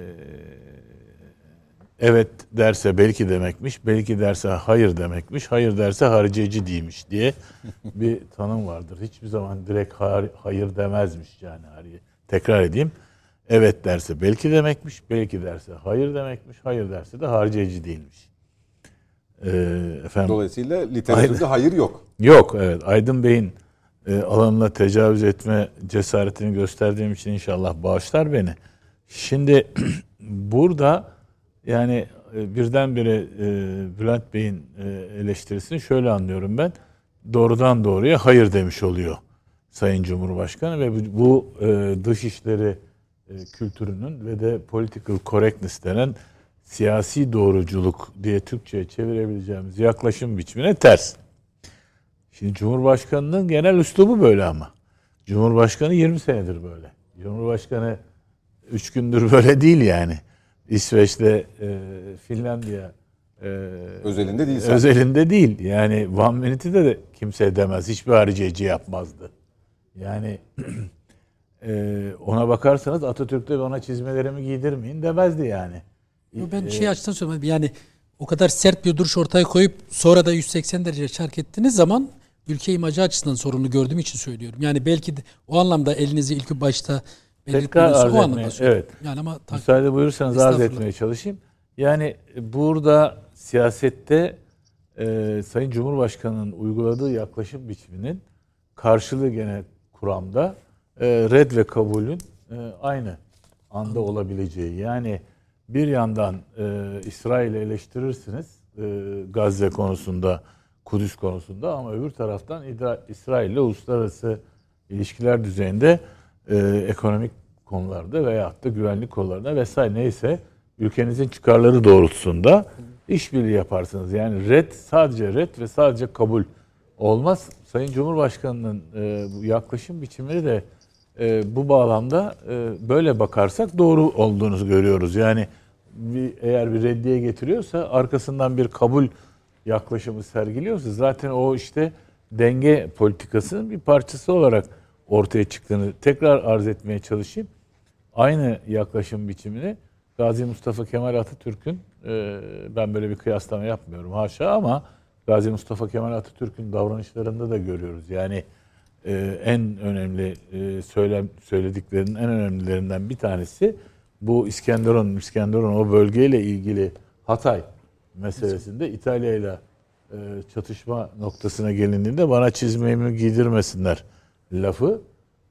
evet derse belki demekmiş, belki derse hayır demekmiş, hayır derse hariciyeci değilmiş diye bir tanım vardır. Hiçbir zaman direkt hayır demezmiş yani. Tekrar edeyim. Evet derse belki demekmiş, belki derse hayır demekmiş, hayır derse de hariciyeci değilmiş. Ee, efendim Dolayısıyla literatürde hayır yok. Yok evet Aydın Bey'in e, alanına tecavüz etme cesaretini gösterdiğim için inşallah bağışlar beni. Şimdi burada yani e, birdenbire e, Bülent Bey'in e, eleştirisini şöyle anlıyorum ben. Doğrudan doğruya hayır demiş oluyor Sayın Cumhurbaşkanı ve bu, bu e, dışişleri e, kültürünün ve de political correctness denen siyasi doğruculuk diye Türkçe'ye çevirebileceğimiz yaklaşım biçimine ters. Şimdi Cumhurbaşkanı'nın genel üslubu böyle ama. Cumhurbaşkanı 20 senedir böyle. Cumhurbaşkanı 3 gündür böyle değil yani. İsveç'te, e, Finlandiya e, Özelinde değil sadece. özelinde değil. Yani One Minute'de de kimse demez. Hiçbir hariciyeci yapmazdı. Yani e, ona bakarsanız Atatürk'te bana çizmelerimi giydirmeyin demezdi yani. Yo, Ben E, şey açısından söylemedim. Yani o kadar sert bir duruş ortaya koyup sonra da 180 derece çark ettiğiniz zaman ülke imajı açısından sorunu gördüğüm için söylüyorum. Yani belki de o anlamda elinizi ilk başta Tekrar arz o anlamda etmeye, evet. Yani ama tak- Müsaade buyurursanız arz etmeye çalışayım. Yani burada siyasette e, Sayın Cumhurbaşkanı'nın uyguladığı yaklaşım biçiminin karşılığı gene kuramda e, red ve kabulün e, aynı anda olabileceği. Yani bir yandan e, İsrail'i eleştirirsiniz e, Gazze konusunda, Kudüs konusunda ama öbür taraftan İsrail ile uluslararası ilişkiler düzeyinde e, ekonomik konularda veyahut da güvenlik konularında vesaire neyse ülkenizin çıkarları doğrultusunda işbirliği yaparsınız. Yani red sadece red ve sadece kabul olmaz. Sayın Cumhurbaşkanı'nın e, yaklaşım biçimini de e, bu bağlamda e, böyle bakarsak doğru olduğunu görüyoruz. Yani bir, eğer bir reddiye getiriyorsa arkasından bir kabul yaklaşımı sergiliyorsa zaten o işte denge politikasının bir parçası olarak ortaya çıktığını tekrar arz etmeye çalışayım. Aynı yaklaşım biçimini Gazi Mustafa Kemal Atatürk'ün e, ben böyle bir kıyaslama yapmıyorum haşa ama Gazi Mustafa Kemal Atatürk'ün davranışlarında da görüyoruz. Yani e, en önemli e, söylem söylediklerinin en önemlilerinden bir tanesi bu İskenderun İskenderun o bölgeyle ilgili Hatay meselesinde İtalya ile e, çatışma noktasına gelindiğinde bana çizmemi giydirmesinler lafı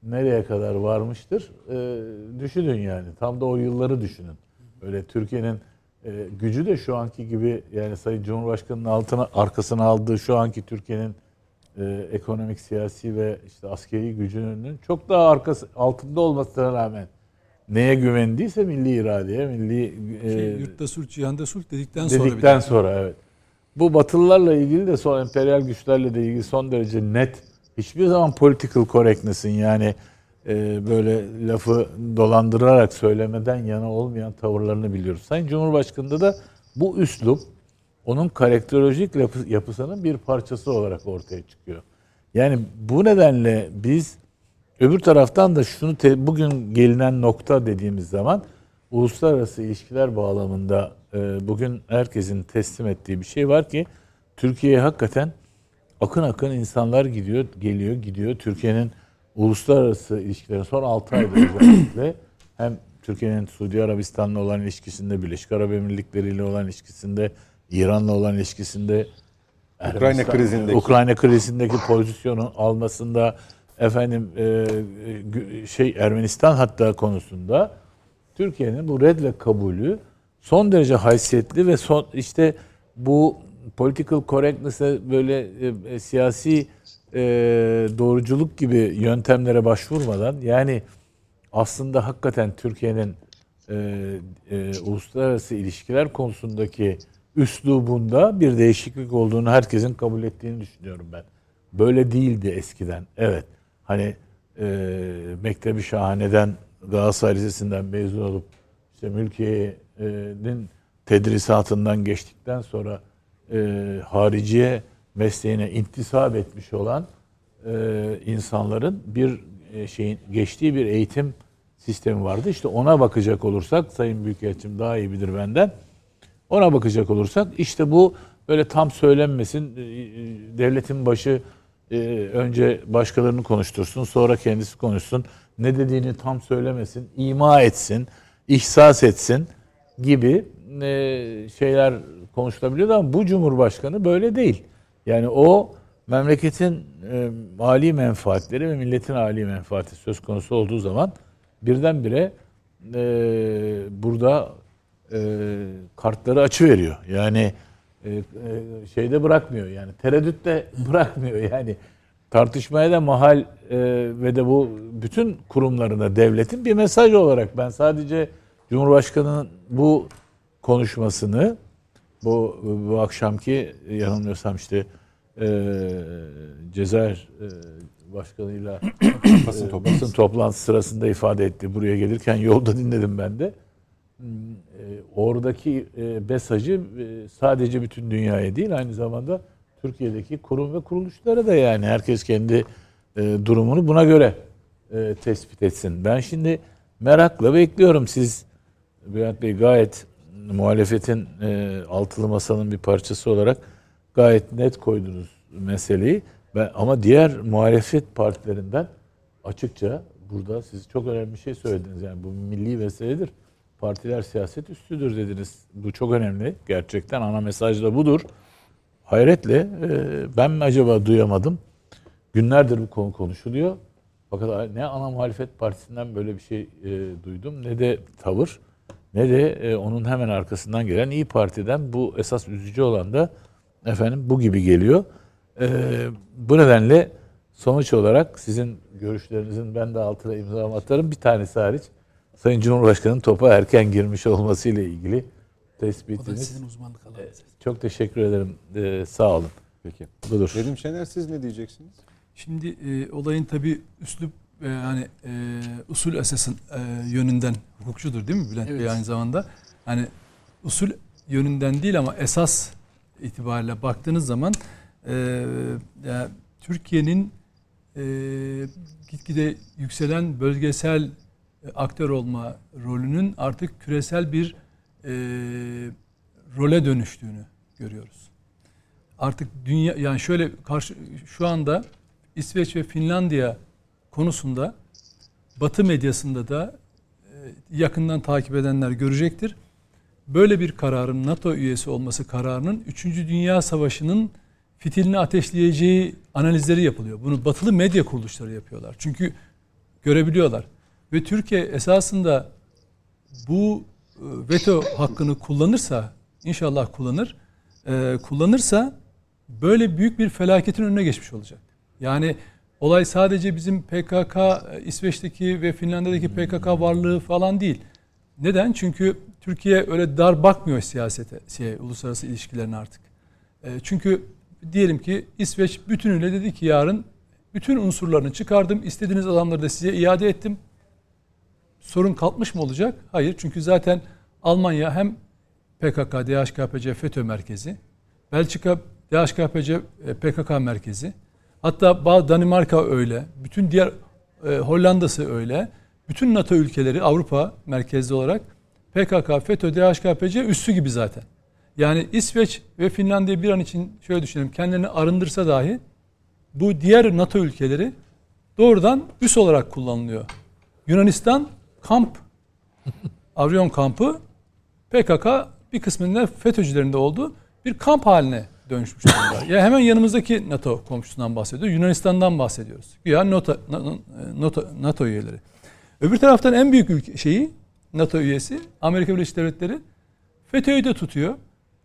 nereye kadar varmıştır e, düşünün yani tam da o yılları düşünün. Öyle Türkiye'nin e, gücü de şu anki gibi yani Sayın Cumhurbaşkanı'nın altına arkasına aldığı şu anki Türkiye'nin e, ekonomik, siyasi ve işte askeri gücünün çok daha arkası altında olmasına rağmen neye güvendiyse milli iradeye, milli e, Şey, yurtta sulh, cihanda sulh dedikten sonra bir dedikten de- sonra evet. Bu batılılarla ilgili de son emperyal güçlerle de ilgili son derece net hiçbir zaman political correctness'in yani e, böyle lafı dolandırarak söylemeden yana olmayan tavırlarını biliyoruz. Sayın Cumhurbaşkanı'nda da bu üslup onun karakterolojik yapı- yapısının bir parçası olarak ortaya çıkıyor. Yani bu nedenle biz öbür taraftan da şunu te- bugün gelinen nokta dediğimiz zaman uluslararası ilişkiler bağlamında e, bugün herkesin teslim ettiği bir şey var ki Türkiye'ye hakikaten akın akın insanlar gidiyor, geliyor, gidiyor. Türkiye'nin uluslararası ilişkilerin son 6 ayda özellikle hem Türkiye'nin Suudi Arabistan'la olan ilişkisinde, Birleşik Arap Emirlikleri ile olan ilişkisinde İran'la olan ilişkisinde Ukrayna krizindeki. Ukrayna krizindeki pozisyonu almasında efendim e, gü- şey Ermenistan hatta konusunda Türkiye'nin bu red ve kabulü son derece haysiyetli ve son işte bu political correctness'e böyle e, e, siyasi e, doğruculuk gibi yöntemlere başvurmadan yani aslında hakikaten Türkiye'nin e, e, uluslararası ilişkiler konusundaki üslubunda bir değişiklik olduğunu herkesin kabul ettiğini düşünüyorum ben. Böyle değildi eskiden. Evet. Hani e, Mektebi Şahane'den Galatasaray Lisesi'nden mezun olup işte mülkiyenin tedrisatından geçtikten sonra e, hariciye mesleğine intisap etmiş olan e, insanların bir e, şeyin geçtiği bir eğitim sistemi vardı. İşte ona bakacak olursak Sayın Büyükelçim daha iyi bilir benden. Ona bakacak olursak işte bu böyle tam söylenmesin. e, e, Devletin başı e, önce başkalarını konuştursun, sonra kendisi konuşsun. Ne dediğini tam söylemesin, ima etsin, ihsas etsin gibi e, şeyler konuşulabiliyordu ama bu Cumhurbaşkanı böyle değil. Yani o memleketin e, âli menfaatleri ve milletin âli menfaati söz konusu olduğu zaman birdenbire e, burada e, kartları açı veriyor. Yani şeyde bırakmıyor yani tereddütte bırakmıyor yani tartışmaya da mahal e, ve de bu bütün kurumlarına devletin bir mesaj olarak ben sadece Cumhurbaşkanı'nın bu konuşmasını bu bu akşamki yanılmıyorsam işte e, Cezayir e, başkanıyla e, basın toplantısı sırasında ifade etti. Buraya gelirken yolda dinledim ben de. Oradaki e, mesajı e, sadece bütün dünyaya değil aynı zamanda Türkiye'deki kurum ve kuruluşlara da yani herkes kendi e, durumunu buna göre tespit etsin. Ben şimdi merakla bekliyorum siz Bülent Bey gayet muhalefetin altılı masanın bir parçası olarak gayet net koydunuz meseleyi. Ben, ama diğer muhalefet partilerinden açıkça burada siz çok önemli bir şey söylediniz. Yani bu milli meseledir. Partiler siyaset üstüdür dediniz. Bu çok önemli. Gerçekten ana mesaj da budur. Hayretle e, ben mi acaba duyamadım? Günlerdir bu konu konuşuluyor. Fakat ne ana muhalefet partisinden böyle bir şey e, duydum ne de tavır ne de e, onun hemen arkasından gelen İyi Parti'den bu esas üzücü olan da efendim bu gibi geliyor. E, bu nedenle sonuç olarak sizin görüşlerinizin ben de altına imza atarım. Bir tanesi hariç Sayın Cumhurbaşkanı'nın topa erken girmiş olmasıyla ilgili O da tespitiniz. sizin uzmanlık alanınız. Çok teşekkür ederim. E, sağ olun. Peki. Budur. Nedim Şener siz ne diyeceksiniz? Şimdi e, olayın tabii üslup e, yani e, usul esasın e, yönünden hukukçudur değil mi Bülent Evet. Bey aynı zamanda? Hani usul yönünden değil ama esas itibariyle baktığınız zaman e, ya Türkiye'nin e, gitgide yükselen bölgesel aktör olma rolünün artık küresel bir e, role dönüştüğünü görüyoruz. Artık dünya yani şöyle karşı şu anda İsveç ve Finlandiya konusunda Batı medyasında da e, yakından takip edenler görecektir. Böyle bir kararın NATO üyesi olması kararının 3. Dünya Savaşı'nın fitilini ateşleyeceği analizleri yapılıyor. Bunu batılı medya kuruluşları yapıyorlar. Çünkü görebiliyorlar. Ve Türkiye esasında bu e, veto hakkını kullanırsa, inşallah kullanır, e, kullanırsa böyle büyük bir felaketin önüne geçmiş olacak. Yani olay sadece bizim PKK, e, İsveç'teki ve Finlandiya'daki PKK varlığı falan değil. Neden? Çünkü Türkiye öyle dar bakmıyor siyasete, şey, uluslararası ilişkilerine artık. Çünkü diyelim ki İsveç bütünüyle dedi ki yarın bütün unsurlarını çıkardım, istediğiniz adamları da size iade ettim. Sorun kalkmış mı olacak? Hayır. Çünkü zaten Almanya hem PKK, DHKPC, FETÖ merkezi, Belçika, DHKPC, e, PKK merkezi. Hatta bazı Danimarka öyle. Bütün diğer e, Hollanda'sı öyle. Bütün NATO ülkeleri Avrupa merkezli olarak PKK, FETÖ, DHKPC üssü gibi zaten. Yani İsveç ve Finlandiya bir an için şöyle düşünelim kendilerini arındırsa dahi bu diğer NATO ülkeleri doğrudan üs olarak kullanılıyor. Yunanistan kamp, Avyon kampı PKK bir kısmında FETÖ'cülerinde oldu. Bir kamp haline dönüşmüş durumda. ya hemen yanımızdaki NATO komşusundan bahsediyor. Yunanistan'dan bahsediyoruz. Güya NATO, NATO, NATO üyeleri. Öbür taraftan en büyük ülke şeyi NATO üyesi Amerika Birleşik Devletleri FETÖ'yü de tutuyor.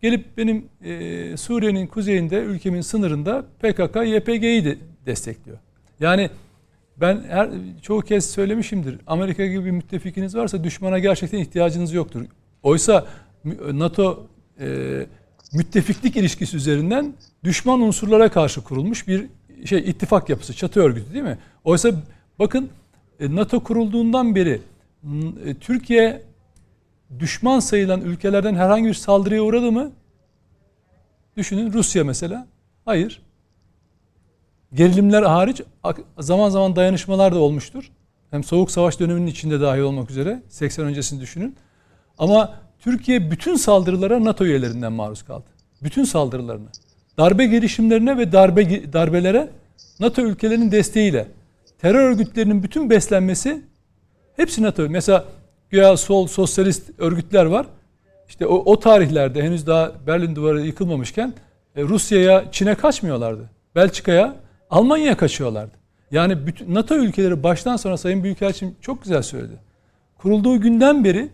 Gelip benim e, Suriye'nin kuzeyinde ülkemin sınırında PKK, YPG'yi de destekliyor. Yani ben her çoğu kez söylemişimdir. Amerika gibi bir müttefikiniz varsa düşmana gerçekten ihtiyacınız yoktur. Oysa NATO e, müttefiklik ilişkisi üzerinden düşman unsurlara karşı kurulmuş bir şey ittifak yapısı, çatı örgütü değil mi? Oysa bakın e, NATO kurulduğundan beri e, Türkiye düşman sayılan ülkelerden herhangi bir saldırıya uğradı mı? Düşünün Rusya mesela. Hayır. Gerilimler hariç zaman zaman dayanışmalar da olmuştur. Hem soğuk savaş döneminin içinde dahil olmak üzere 80 öncesini düşünün. Ama Türkiye bütün saldırılara NATO üyelerinden maruz kaldı. Bütün saldırılarına. Darbe girişimlerine ve darbe darbelere NATO ülkelerinin desteğiyle terör örgütlerinin bütün beslenmesi hepsi NATO. Mesela güya sol sosyalist örgütler var. İşte o, o tarihlerde henüz daha Berlin duvarı yıkılmamışken e, Rusya'ya, Çin'e kaçmıyorlardı. Belçika'ya, Almanya'ya kaçıyorlardı. Yani bütün NATO ülkeleri baştan sona Sayın Büyükelçim çok güzel söyledi. Kurulduğu günden beri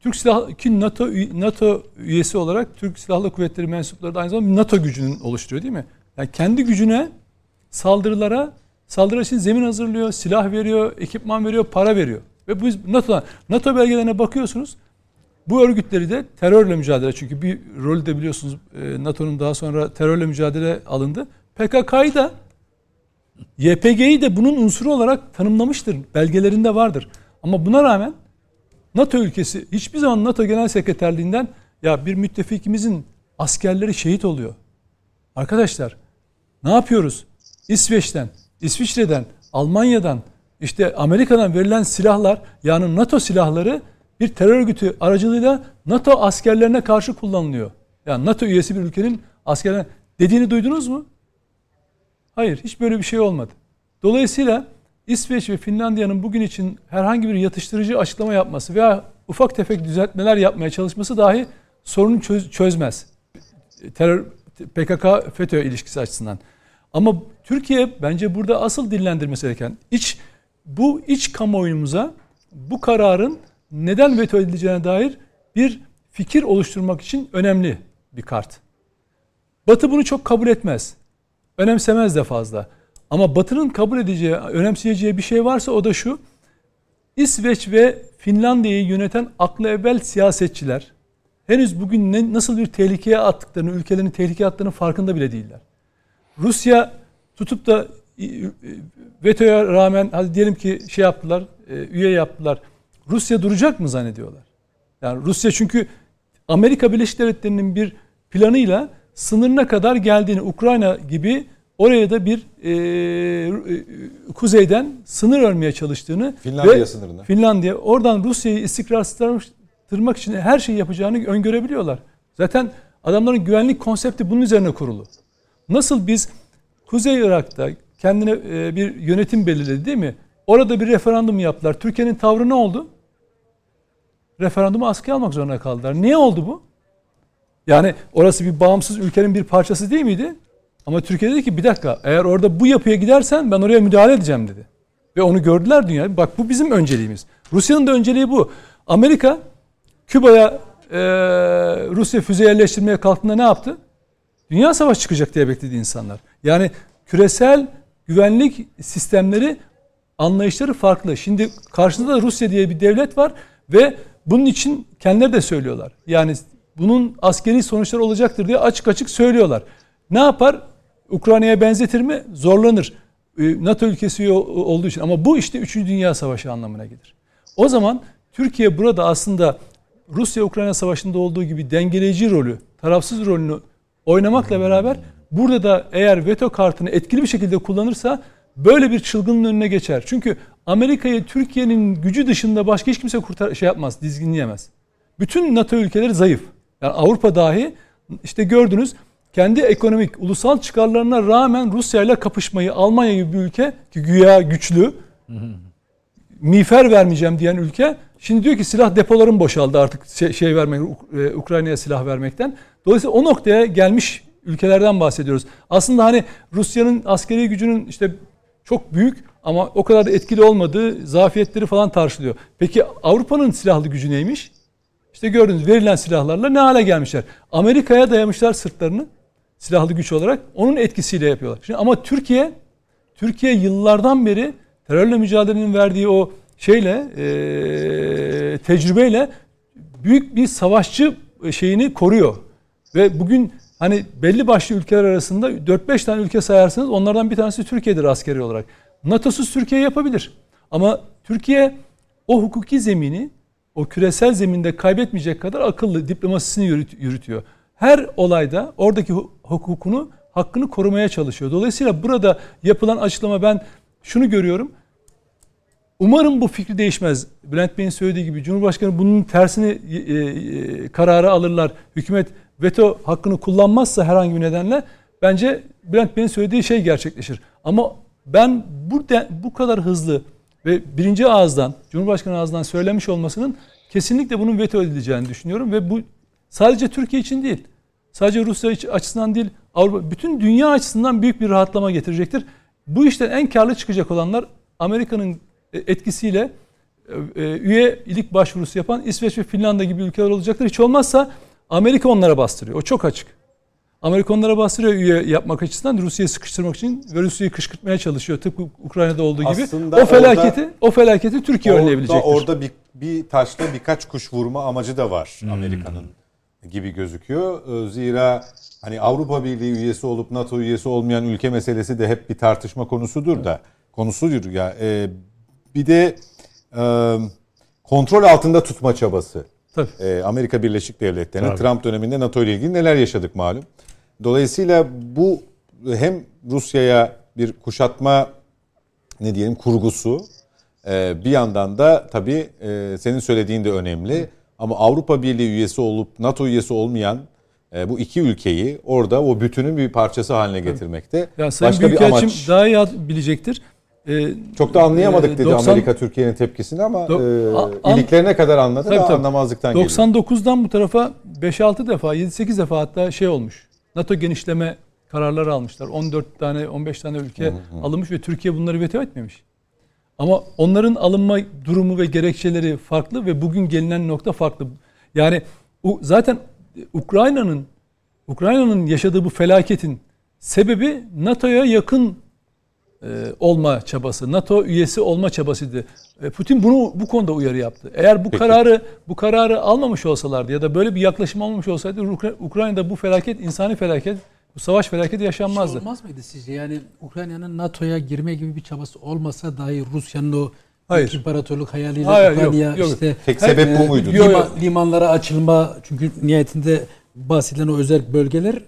Türk Silahlı ki NATO NATO üyesi olarak Türk Silahlı Kuvvetleri mensupları da aynı zamanda NATO gücünün oluşturuyor değil mi? Yani kendi gücüne saldırılara saldırı için zemin hazırlıyor, silah veriyor, ekipman veriyor, para veriyor. Ve bu NATO NATO belgelerine bakıyorsunuz. Bu örgütleri de terörle mücadele çünkü bir rol de biliyorsunuz e, NATO'nun daha sonra terörle mücadele alındı. PKK'yı da YPG'yi de bunun unsuru olarak tanımlamıştır. Belgelerinde vardır. Ama buna rağmen NATO ülkesi hiçbir zaman NATO Genel Sekreterliğinden ya bir müttefikimizin askerleri şehit oluyor. Arkadaşlar ne yapıyoruz? İsveç'ten, İsviçre'den, Almanya'dan, işte Amerika'dan verilen silahlar yani NATO silahları bir terör örgütü aracılığıyla NATO askerlerine karşı kullanılıyor. Yani NATO üyesi bir ülkenin askerlerine dediğini duydunuz mu? Hayır, hiç böyle bir şey olmadı. Dolayısıyla İsveç ve Finlandiya'nın bugün için herhangi bir yatıştırıcı açıklama yapması veya ufak tefek düzeltmeler yapmaya çalışması dahi sorunu çöz, çözmez. Terör PKK FETÖ ilişkisi açısından. Ama Türkiye bence burada asıl dillendirmesi gereken iç bu iç kamuoyumuza bu kararın neden veto edileceğine dair bir fikir oluşturmak için önemli bir kart. Batı bunu çok kabul etmez. Önemsemez de fazla. Ama Batı'nın kabul edeceği, önemseyeceği bir şey varsa o da şu. İsveç ve Finlandiya'yı yöneten aklı evvel siyasetçiler henüz bugün ne, nasıl bir tehlikeye attıklarını, ülkelerini tehlikeye attığını farkında bile değiller. Rusya tutup da vetoya rağmen hadi diyelim ki şey yaptılar, e, üye yaptılar. Rusya duracak mı zannediyorlar? Yani Rusya çünkü Amerika Birleşik Devletleri'nin bir planıyla sınırına kadar geldiğini Ukrayna gibi oraya da bir e, e, kuzeyden sınır örmeye çalıştığını Finlandiya ve sınırına. Finlandiya oradan Rusya'yı istikrarsızlaştırmak için her şeyi yapacağını öngörebiliyorlar. Zaten adamların güvenlik konsepti bunun üzerine kurulu. Nasıl biz Kuzey Irak'ta kendine e, bir yönetim belirledi değil mi? Orada bir referandum yaptılar. Türkiye'nin tavrı ne oldu? Referandumu askıya almak zorunda kaldılar. Niye oldu bu? Yani orası bir bağımsız ülkenin bir parçası değil miydi? Ama Türkiye dedi ki bir dakika eğer orada bu yapıya gidersen ben oraya müdahale edeceğim dedi. Ve onu gördüler dünya. Bak bu bizim önceliğimiz. Rusya'nın da önceliği bu. Amerika Küba'ya e, Rusya füze yerleştirmeye kalktığında ne yaptı? Dünya savaş çıkacak diye bekledi insanlar. Yani küresel güvenlik sistemleri anlayışları farklı. Şimdi karşında da Rusya diye bir devlet var ve bunun için kendileri de söylüyorlar. Yani bunun askeri sonuçları olacaktır diye açık açık söylüyorlar. Ne yapar? Ukrayna'ya benzetir mi? Zorlanır. Ee, NATO ülkesi olduğu için. Ama bu işte 3. Dünya Savaşı anlamına gelir. O zaman Türkiye burada aslında Rusya-Ukrayna Savaşı'nda olduğu gibi dengeleyici rolü, tarafsız rolünü oynamakla beraber burada da eğer veto kartını etkili bir şekilde kullanırsa böyle bir çılgının önüne geçer. Çünkü Amerika'yı Türkiye'nin gücü dışında başka hiç kimse kurtar şey yapmaz, dizginleyemez. Bütün NATO ülkeleri zayıf. Yani Avrupa dahi işte gördünüz kendi ekonomik, ulusal çıkarlarına rağmen Rusya ile kapışmayı Almanya gibi bir ülke ki güya güçlü miğfer vermeyeceğim diyen ülke şimdi diyor ki silah depolarım boşaldı artık şey, şey vermek e, Ukrayna'ya silah vermekten. Dolayısıyla o noktaya gelmiş ülkelerden bahsediyoruz. Aslında hani Rusya'nın askeri gücünün işte çok büyük ama o kadar da etkili olmadığı zafiyetleri falan tartışılıyor. Peki Avrupa'nın silahlı gücü neymiş? İşte gördüğünüz verilen silahlarla ne hale gelmişler. Amerika'ya dayamışlar sırtlarını silahlı güç olarak. Onun etkisiyle yapıyorlar. Şimdi ama Türkiye Türkiye yıllardan beri terörle mücadelenin verdiği o şeyle e, tecrübeyle büyük bir savaşçı şeyini koruyor. Ve bugün hani belli başlı ülkeler arasında 4-5 tane ülke sayarsanız onlardan bir tanesi Türkiye'dir askeri olarak. NATO'suz Türkiye yapabilir. Ama Türkiye o hukuki zemini o küresel zeminde kaybetmeyecek kadar akıllı diplomasisini yürütüyor. Her olayda oradaki hukukunu, hakkını korumaya çalışıyor. Dolayısıyla burada yapılan açıklama ben şunu görüyorum. Umarım bu fikri değişmez. Bülent Bey'in söylediği gibi Cumhurbaşkanı bunun tersini e, e, kararı alırlar. Hükümet veto hakkını kullanmazsa herhangi bir nedenle bence Bülent Bey'in söylediği şey gerçekleşir. Ama ben bu, de, bu kadar hızlı ve birinci ağızdan, Cumhurbaşkanı ağzından söylemiş olmasının kesinlikle bunun veto edileceğini düşünüyorum ve bu sadece Türkiye için değil, sadece Rusya açısından değil, Avrupa, bütün dünya açısından büyük bir rahatlama getirecektir. Bu işten en karlı çıkacak olanlar Amerika'nın etkisiyle e, e, üyelik başvurusu yapan İsveç ve Finlandiya gibi ülkeler olacaktır. Hiç olmazsa Amerika onlara bastırıyor. O çok açık. Amerika onlara bastırıyor üye yapmak açısından Rusya'yı sıkıştırmak için ve Rusya'yı kışkırtmaya çalışıyor. Tıpkı Ukrayna'da olduğu gibi. Aslında o felaketi orada, o felaketi Türkiye orada, önleyebilecektir. Orada bir, bir taşla birkaç kuş vurma amacı da var hmm. Amerika'nın gibi gözüküyor. Ee, zira hani Avrupa Birliği üyesi olup NATO üyesi olmayan ülke meselesi de hep bir tartışma konusudur da konusudur ya. E, bir de e, kontrol altında tutma çabası. Tabii. E, Amerika Birleşik Devletleri'nin Trump döneminde NATO ile ilgili neler yaşadık malum. Dolayısıyla bu hem Rusya'ya bir kuşatma ne diyelim kurgusu e, bir yandan da tabii e, senin söylediğin de önemli. Ama Avrupa Birliği üyesi olup NATO üyesi olmayan e, bu iki ülkeyi orada o bütünün bir parçası haline getirmekte. Ya Sayın Başka bir amaç. daha iyi bilecektir. Ee, Çok da anlayamadık dedi 90, Amerika Türkiye'nin tepkisini ama do, e, iliklerine kadar anladı tabii, da tabii. anlamazlıktan 99'dan geliyor. bu tarafa 5-6 defa 7-8 defa hatta şey olmuş. NATO genişleme kararları almışlar. 14 tane 15 tane ülke hı hı. alınmış ve Türkiye bunları veto etmemiş. Ama onların alınma durumu ve gerekçeleri farklı ve bugün gelinen nokta farklı. Yani zaten Ukrayna'nın Ukrayna'nın yaşadığı bu felaketin sebebi NATO'ya yakın olma çabası, NATO üyesi olma çabasıydı. E, Putin bunu bu konuda uyarı yaptı. Eğer bu Peki. kararı bu kararı almamış olsalardı ya da böyle bir yaklaşım olmamış olsaydı Ukrayna'da bu felaket, insani felaket, bu savaş felaketi yaşanmazdı. Şey olmaz mıydı sizce? Yani Ukrayna'nın NATO'ya girme gibi bir çabası olmasa dahi Rusya'nın o Hayır. imparatorluk hayaliyle Hayır, Ukrayna yok, yok. işte Tek sebep e, bu muydu? Liman, limanlara açılma çünkü niyetinde bahsedilen o özel bölgeler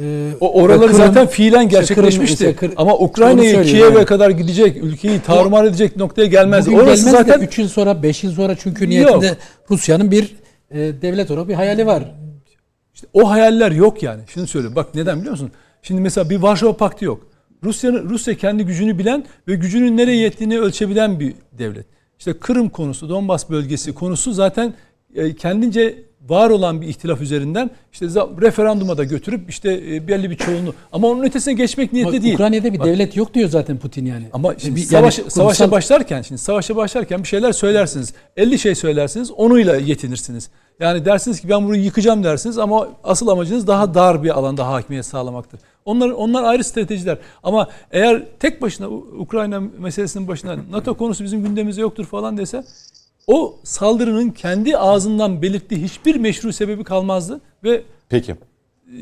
ee, o oraları Kırım, zaten fiilen gerçekleşmişti. Kırım, Kırım, Ama Ukrayna'yı Kiev'e yani. kadar gidecek, ülkeyi tarumar edecek noktaya gelmez. Bugün Orası gelmez zaten 3 yıl sonra, 5 yıl sonra çünkü niyetinde. Rusya'nın bir e, devlet olarak bir hayali var. İşte o hayaller yok yani. Şimdi söyleyeyim. Bak neden biliyor musun? Şimdi mesela bir Varşova Paktı yok. Rusya'nın Rusya kendi gücünü bilen ve gücünün nereye yettiğini ölçebilen bir devlet. İşte Kırım konusu, Donbas bölgesi konusu zaten e, kendince var olan bir ihtilaf üzerinden işte referanduma da götürüp işte e, belli bir çoğunluğu ama onun ötesine geçmek niyetli değil. Ukrayna'da bir Bak, devlet yok diyor zaten Putin yani. Ama şimdi bir, savaş, yani savaşa başlarken şimdi savaşa başlarken bir şeyler söylersiniz. 50 şey söylersiniz onuyla yetinirsiniz. Yani dersiniz ki ben burayı yıkacağım dersiniz ama asıl amacınız daha dar bir alanda hakimiyet sağlamaktır. Onlar onlar ayrı stratejiler. Ama eğer tek başına Ukrayna meselesinin başına NATO konusu bizim gündemimizde yoktur falan dese o saldırının kendi ağzından belirttiği hiçbir meşru sebebi kalmazdı ve Peki.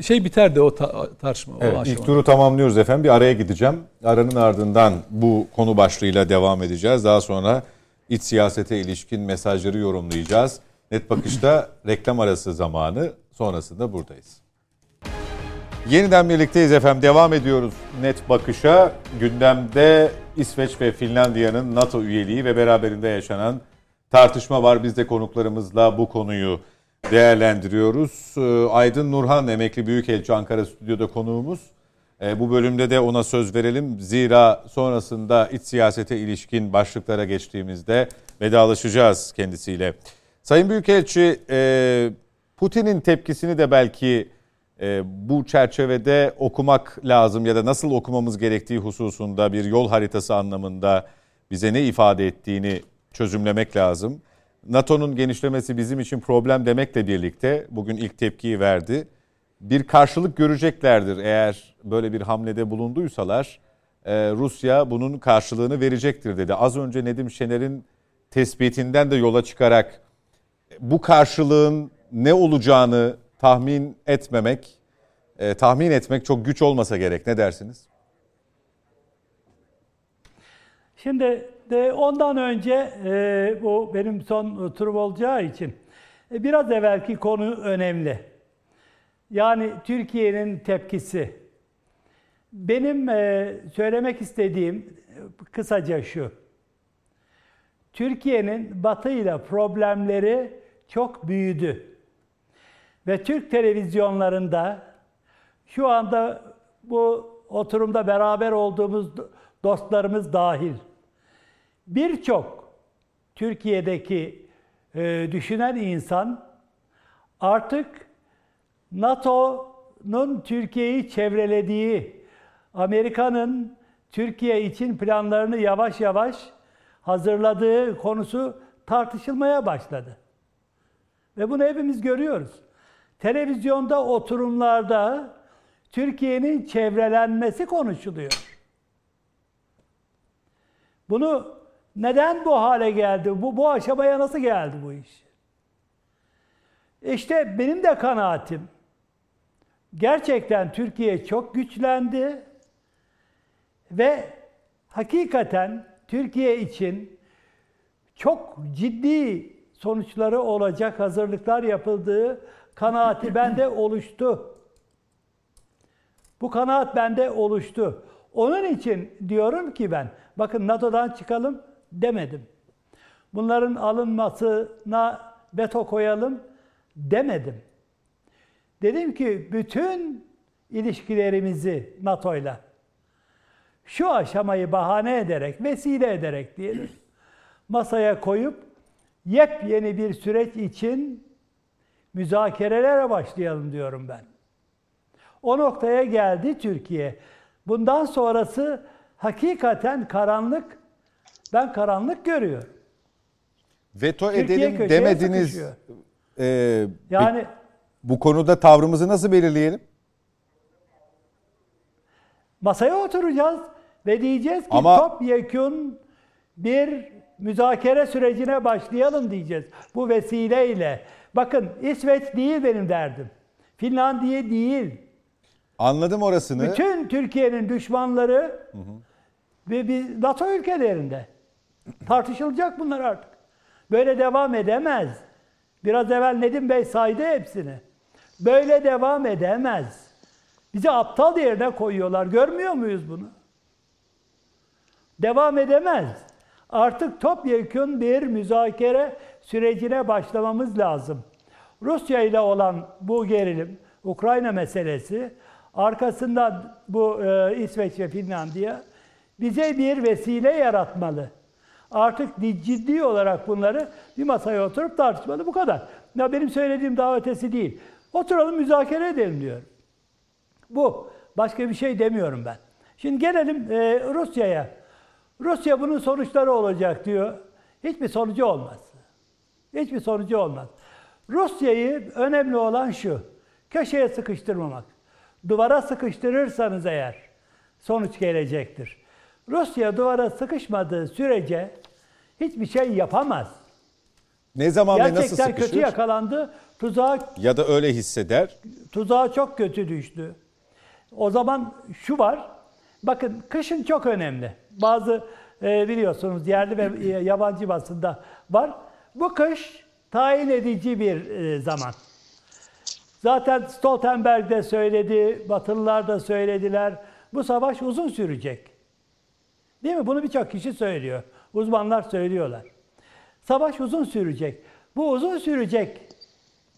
Şey biterdi o ta- tartışma. Evet, o ilk turu tamamlıyoruz efendim. Bir araya gideceğim. Aranın ardından bu konu başlığıyla devam edeceğiz. Daha sonra iç siyasete ilişkin mesajları yorumlayacağız. Net Bakış'ta reklam arası zamanı sonrasında buradayız. Yeniden birlikteyiz efendim. Devam ediyoruz Net Bakış'a. Gündemde İsveç ve Finlandiya'nın NATO üyeliği ve beraberinde yaşanan tartışma var. Biz de konuklarımızla bu konuyu değerlendiriyoruz. Ee, Aydın Nurhan emekli büyükelçi Ankara stüdyoda konuğumuz. Ee, bu bölümde de ona söz verelim. Zira sonrasında iç siyasete ilişkin başlıklara geçtiğimizde vedalaşacağız kendisiyle. Sayın Büyükelçi, e, Putin'in tepkisini de belki e, bu çerçevede okumak lazım ya da nasıl okumamız gerektiği hususunda bir yol haritası anlamında bize ne ifade ettiğini çözümlemek lazım. NATO'nun genişlemesi bizim için problem demekle birlikte bugün ilk tepkiyi verdi. Bir karşılık göreceklerdir eğer böyle bir hamlede bulunduysalar. E, Rusya bunun karşılığını verecektir dedi. Az önce Nedim Şener'in tespitinden de yola çıkarak bu karşılığın ne olacağını tahmin etmemek, e, tahmin etmek çok güç olmasa gerek. Ne dersiniz? Şimdi de ondan önce e, bu benim son turum olacağı için e, biraz evvelki konu önemli. Yani Türkiye'nin tepkisi. Benim e, söylemek istediğim e, kısaca şu. Türkiye'nin Batı ile problemleri çok büyüdü. Ve Türk televizyonlarında şu anda bu oturumda beraber olduğumuz dostlarımız dahil birçok Türkiye'deki e, düşünen insan artık NATO'nun Türkiye'yi çevrelediği, Amerika'nın Türkiye için planlarını yavaş yavaş hazırladığı konusu tartışılmaya başladı. Ve bunu hepimiz görüyoruz. Televizyonda oturumlarda Türkiye'nin çevrelenmesi konuşuluyor. Bunu neden bu hale geldi? Bu, bu aşamaya nasıl geldi bu iş? İşte benim de kanaatim. Gerçekten Türkiye çok güçlendi ve hakikaten Türkiye için çok ciddi sonuçları olacak hazırlıklar yapıldığı kanaati bende oluştu. Bu kanaat bende oluştu. Onun için diyorum ki ben, bakın NATO'dan çıkalım demedim. Bunların alınmasına veto koyalım demedim. Dedim ki bütün ilişkilerimizi NATO'yla şu aşamayı bahane ederek, vesile ederek diyelim, masaya koyup yepyeni bir süreç için müzakerelere başlayalım diyorum ben. O noktaya geldi Türkiye. Bundan sonrası hakikaten karanlık. Ben karanlık görüyorum. Veto Türkiye edelim demediniz. sıkışıyor. Ee, Yani bu konuda tavrımızı nasıl belirleyelim? masaya oturacağız ve diyeceğiz ki Ama- topyekun bir müzakere sürecine başlayalım diyeceğiz. Bu vesileyle. Bakın İsveç değil benim derdim. Finlandiya değil. Anladım orasını. Bütün Türkiye'nin düşmanları ve bir NATO ülkelerinde tartışılacak bunlar artık. Böyle devam edemez. Biraz evvel Nedim Bey saydı hepsini. Böyle devam edemez. Bizi aptal yerine koyuyorlar. Görmüyor muyuz bunu? Devam edemez. Artık topyekun bir müzakere sürecine başlamamız lazım. Rusya ile olan bu gerilim, Ukrayna meselesi, arkasından bu e, İsveç ve Finlandiya bize bir vesile yaratmalı. Artık ciddi olarak bunları bir masaya oturup tartışmalı. Bu kadar. Ya benim söylediğim daha ötesi değil. Oturalım müzakere edelim diyorum. Bu. Başka bir şey demiyorum ben. Şimdi gelelim e, Rusya'ya. Rusya bunun sonuçları olacak diyor. Hiçbir sonucu olmaz. Hiçbir sonucu olmaz. Rusya'yı önemli olan şu. Köşeye sıkıştırmamak. Duvara sıkıştırırsanız eğer sonuç gelecektir. Rusya duvara sıkışmadığı sürece hiçbir şey yapamaz. Ne zaman ve nasıl Gerçekten sıkışır? kötü yakalandı. Tuzağa Ya da öyle hisseder. tuzağa çok kötü düştü. O zaman şu var. Bakın kışın çok önemli. Bazı e, biliyorsunuz yerli ve e, yabancı basında var. Bu kış tayin edici bir e, zaman. Zaten Stoltenberg de söyledi, Batılılar da söylediler. Bu savaş uzun sürecek. Değil mi? Bunu birçok kişi söylüyor. Uzmanlar söylüyorlar. Savaş uzun sürecek. Bu uzun sürecek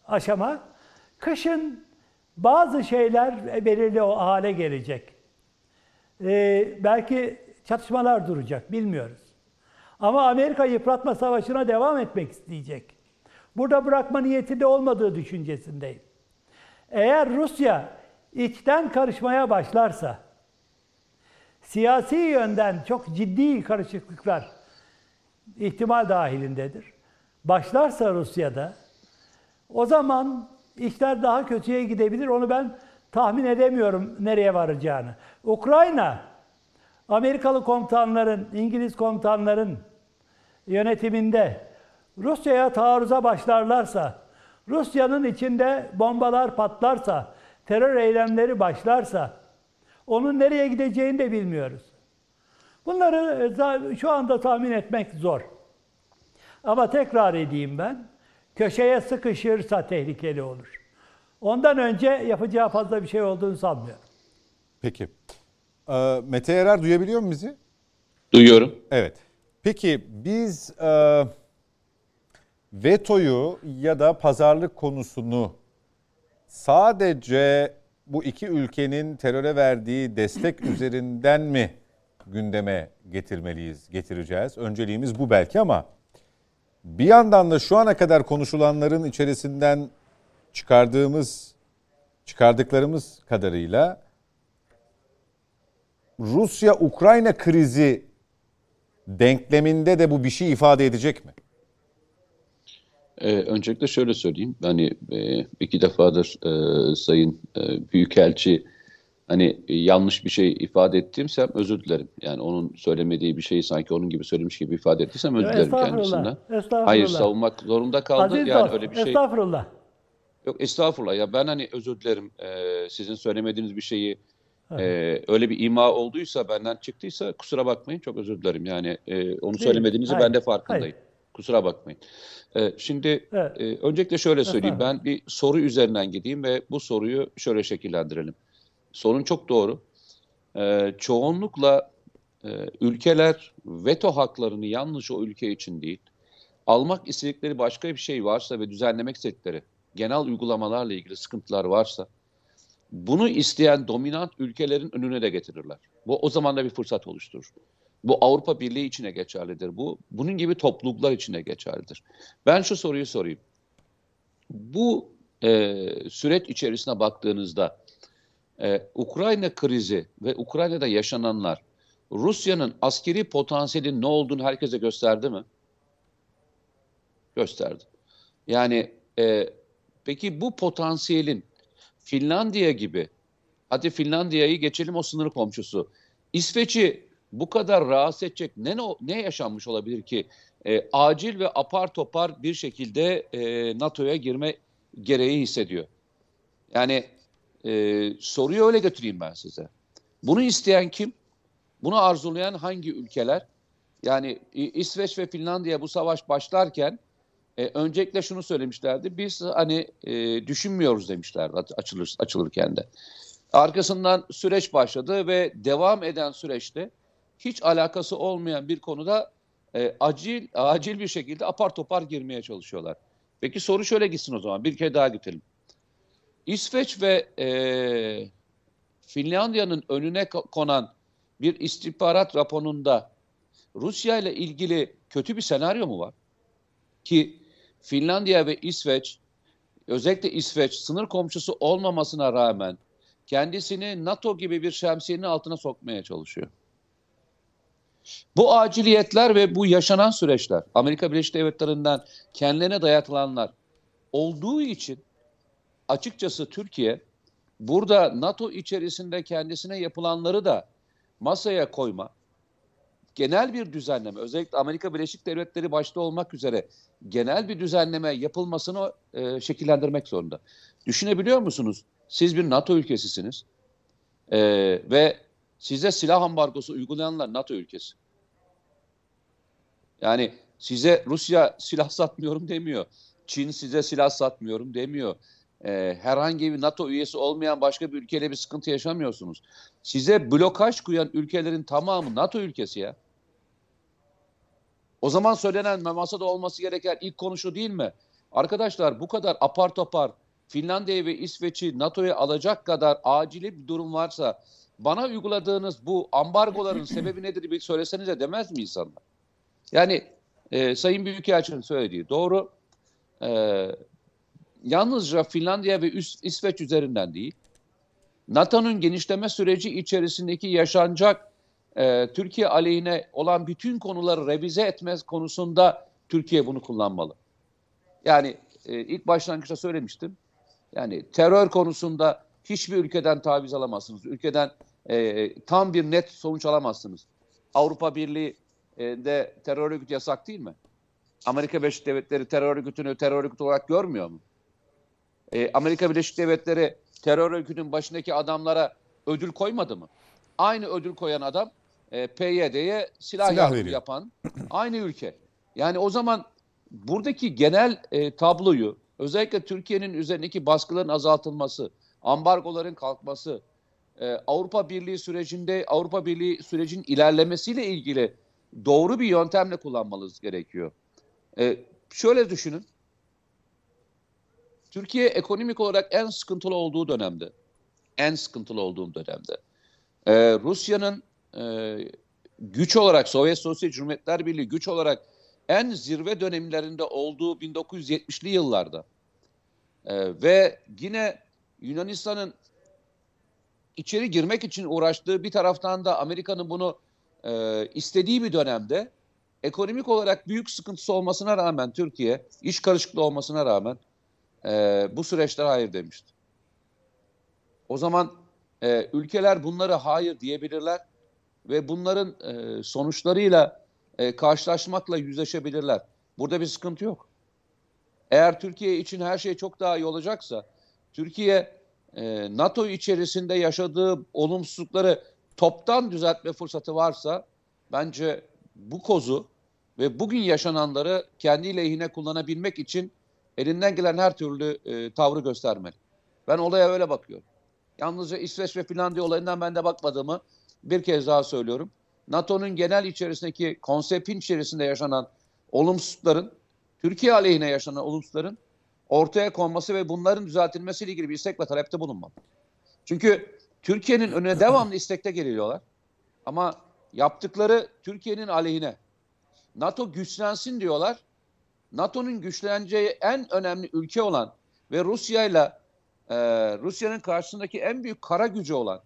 aşama kışın bazı şeyler belirli o hale gelecek. Ee, belki çatışmalar duracak, bilmiyoruz. Ama Amerika yıpratma savaşına devam etmek isteyecek. Burada bırakma niyeti de olmadığı düşüncesindeyim. Eğer Rusya içten karışmaya başlarsa, siyasi yönden çok ciddi karışıklıklar ihtimal dahilindedir. Başlarsa Rusya'da, o zaman işler daha kötüye gidebilir. Onu ben tahmin edemiyorum nereye varacağını. Ukrayna, Amerikalı komutanların, İngiliz komutanların yönetiminde Rusya'ya taarruza başlarlarsa, Rusya'nın içinde bombalar patlarsa, terör eylemleri başlarsa, onun nereye gideceğini de bilmiyoruz. Bunları e, şu anda tahmin etmek zor. Ama tekrar edeyim ben, köşeye sıkışırsa tehlikeli olur. Ondan önce yapacağı fazla bir şey olduğunu sanmıyorum. Peki. Ee, Mete Erer duyabiliyor mu bizi? Duyuyorum. Evet. Peki biz e, vetoyu ya da pazarlık konusunu sadece bu iki ülkenin teröre verdiği destek üzerinden mi gündeme getirmeliyiz, getireceğiz? Önceliğimiz bu belki ama bir yandan da şu ana kadar konuşulanların içerisinden çıkardığımız çıkardıklarımız kadarıyla Rusya-Ukrayna krizi denkleminde de bu bir şey ifade edecek mi? Ee, öncelikle şöyle söyleyeyim. Hani e, iki defadır e, Sayın e, Büyükelçi hani e, yanlış bir şey ifade ettiysem özür dilerim. Yani onun söylemediği bir şeyi sanki onun gibi söylemiş gibi ifade ettiysem özür dilerim kendisinden. Estağfurullah. Hayır savunmak zorunda kaldı. Aziz yani dost, öyle bir şey. Estağfurullah. Yok estağfurullah ya ben hani özür dilerim ee, sizin söylemediğiniz bir şeyi e, öyle bir ima olduysa benden çıktıysa kusura bakmayın çok özür dilerim yani e, onu Değil, söylemediğinizi hayır, ben de farkındayım. hayır. Kusura bakmayın. E, şimdi Evet. e, öncelikle şöyle söyleyeyim ben bir soru üzerinden gideyim ve bu soruyu şöyle şekillendirelim. Sorun çok doğru. E, çoğunlukla e, ülkeler veto haklarını yalnız o ülke için değil almak istedikleri başka bir şey varsa ve düzenlemek istedikleri genel uygulamalarla ilgili sıkıntılar varsa bunu isteyen dominant ülkelerin önüne de getirirler. Bu o zaman da bir fırsat oluşturur. Bu Avrupa Birliği içine geçerlidir. Bu bunun gibi topluluklar içine geçerlidir. Ben şu soruyu sorayım. Bu e, süreç içerisine baktığınızda e, Ukrayna krizi ve Ukrayna'da yaşananlar Rusya'nın askeri potansiyelinin ne olduğunu herkese gösterdi mi? Gösterdi. Yani e, peki bu potansiyelin Finlandiya gibi, hadi Finlandiya'yı geçelim o sınır komşusu. İsveç'i bu kadar rahatsız edecek ne, ne yaşanmış olabilir ki? E, acil ve apar topar bir şekilde e, NATO'ya girme gereği hissediyor. Yani e, soruyu öyle götüreyim ben size. Bunu isteyen kim? Bunu arzulayan hangi ülkeler? Yani İsveç ve Finlandiya bu savaş başlarken e, öncelikle şunu söylemişlerdi. Biz hani e, düşünmüyoruz demişlerdi açılır, açılırken de. Arkasından süreç başladı ve devam eden süreçte hiç alakası olmayan bir konuda e, acil acil bir şekilde apar topar girmeye çalışıyorlar. Peki soru şöyle gitsin o zaman. Bir kere daha gidelim. İsveç ve e, Finlandiya'nın önüne konan bir istihbarat raporunda Rusya ile ilgili kötü bir senaryo mu var? Ki Finlandiya ve İsveç, özellikle İsveç sınır komşusu olmamasına rağmen kendisini NATO gibi bir şemsiyenin altına sokmaya çalışıyor. Bu aciliyetler ve bu yaşanan süreçler, Amerika Birleşik Devletleri'nden kendilerine dayatılanlar olduğu için açıkçası Türkiye burada NATO içerisinde kendisine yapılanları da masaya koyma, genel bir düzenleme, özellikle Amerika Birleşik Devletleri başta olmak üzere genel bir düzenleme yapılmasını e, şekillendirmek zorunda. Düşünebiliyor musunuz? Siz bir NATO ülkesisiniz e, ve size silah ambargosu uygulayanlar NATO ülkesi. Yani size Rusya silah satmıyorum demiyor. Çin size silah satmıyorum demiyor. Ee, herhangi bir NATO üyesi olmayan başka bir ülkeyle bir sıkıntı yaşamıyorsunuz. Size blokaj koyan ülkelerin tamamı NATO ülkesi ya. O zaman söylenen masada olması gereken ilk konu şu değil mi? Arkadaşlar bu kadar apar topar Finlandiya ve İsveç'i NATO'ya alacak kadar acili bir durum varsa bana uyguladığınız bu ambargoların sebebi nedir bir söylesenize demez mi insanlar? Yani e, Sayın Büyükelçinin söylediği doğru. E, yalnızca Finlandiya ve İs- İsveç üzerinden değil, NATO'nun genişleme süreci içerisindeki yaşanacak e, Türkiye aleyhine olan bütün konuları revize etmez konusunda Türkiye bunu kullanmalı. Yani e, ilk başlangıçta söylemiştim. Yani terör konusunda hiçbir ülkeden taviz alamazsınız. Ülkeden e, tam bir net sonuç alamazsınız. Avrupa Birliği e, de terör örgütü yasak değil mi? Amerika Birleşik Devletleri terör örgütünü terör örgütü olarak görmüyor mu? E, Amerika Birleşik Devletleri terör örgütünün başındaki adamlara ödül koymadı mı? Aynı ödül koyan adam e, PYD'ye silah, Silah yardımı veriyor. yapan aynı ülke. Yani o zaman buradaki genel e, tabloyu özellikle Türkiye'nin üzerindeki baskıların azaltılması, ambargoların kalkması, e, Avrupa Birliği sürecinde Avrupa Birliği sürecin ilerlemesiyle ilgili doğru bir yöntemle kullanmanız gerekiyor. E, şöyle düşünün. Türkiye ekonomik olarak en sıkıntılı olduğu dönemde, en sıkıntılı olduğum dönemde, e, Rusya'nın e, güç olarak Sovyet Sosyal Cumhuriyetler Birliği güç olarak en zirve dönemlerinde olduğu 1970'li yıllarda e, ve yine Yunanistan'ın içeri girmek için uğraştığı bir taraftan da Amerika'nın bunu e, istediği bir dönemde ekonomik olarak büyük sıkıntısı olmasına rağmen Türkiye iş karışıklığı olmasına rağmen e, bu süreçlere hayır demişti. O zaman e, ülkeler bunları hayır diyebilirler ve bunların e, sonuçlarıyla e, karşılaşmakla yüzleşebilirler. Burada bir sıkıntı yok. Eğer Türkiye için her şey çok daha iyi olacaksa, Türkiye e, NATO içerisinde yaşadığı olumsuzlukları toptan düzeltme fırsatı varsa, bence bu kozu ve bugün yaşananları kendi lehine kullanabilmek için elinden gelen her türlü e, tavrı göstermeli. Ben olaya öyle bakıyorum. Yalnızca İsveç ve Finlandiya olayından ben de bakmadığımı bir kez daha söylüyorum. NATO'nun genel içerisindeki konseptin içerisinde yaşanan olumsuzlukların, Türkiye aleyhine yaşanan olumsuzlukların ortaya konması ve bunların düzeltilmesiyle ilgili bir istek ve talepte bulunmam. Çünkü Türkiye'nin önüne devamlı istekte geliyorlar. Ama yaptıkları Türkiye'nin aleyhine. NATO güçlensin diyorlar. NATO'nun güçleneceği en önemli ülke olan ve Rusya'yla e, Rusya'nın karşısındaki en büyük kara gücü olan,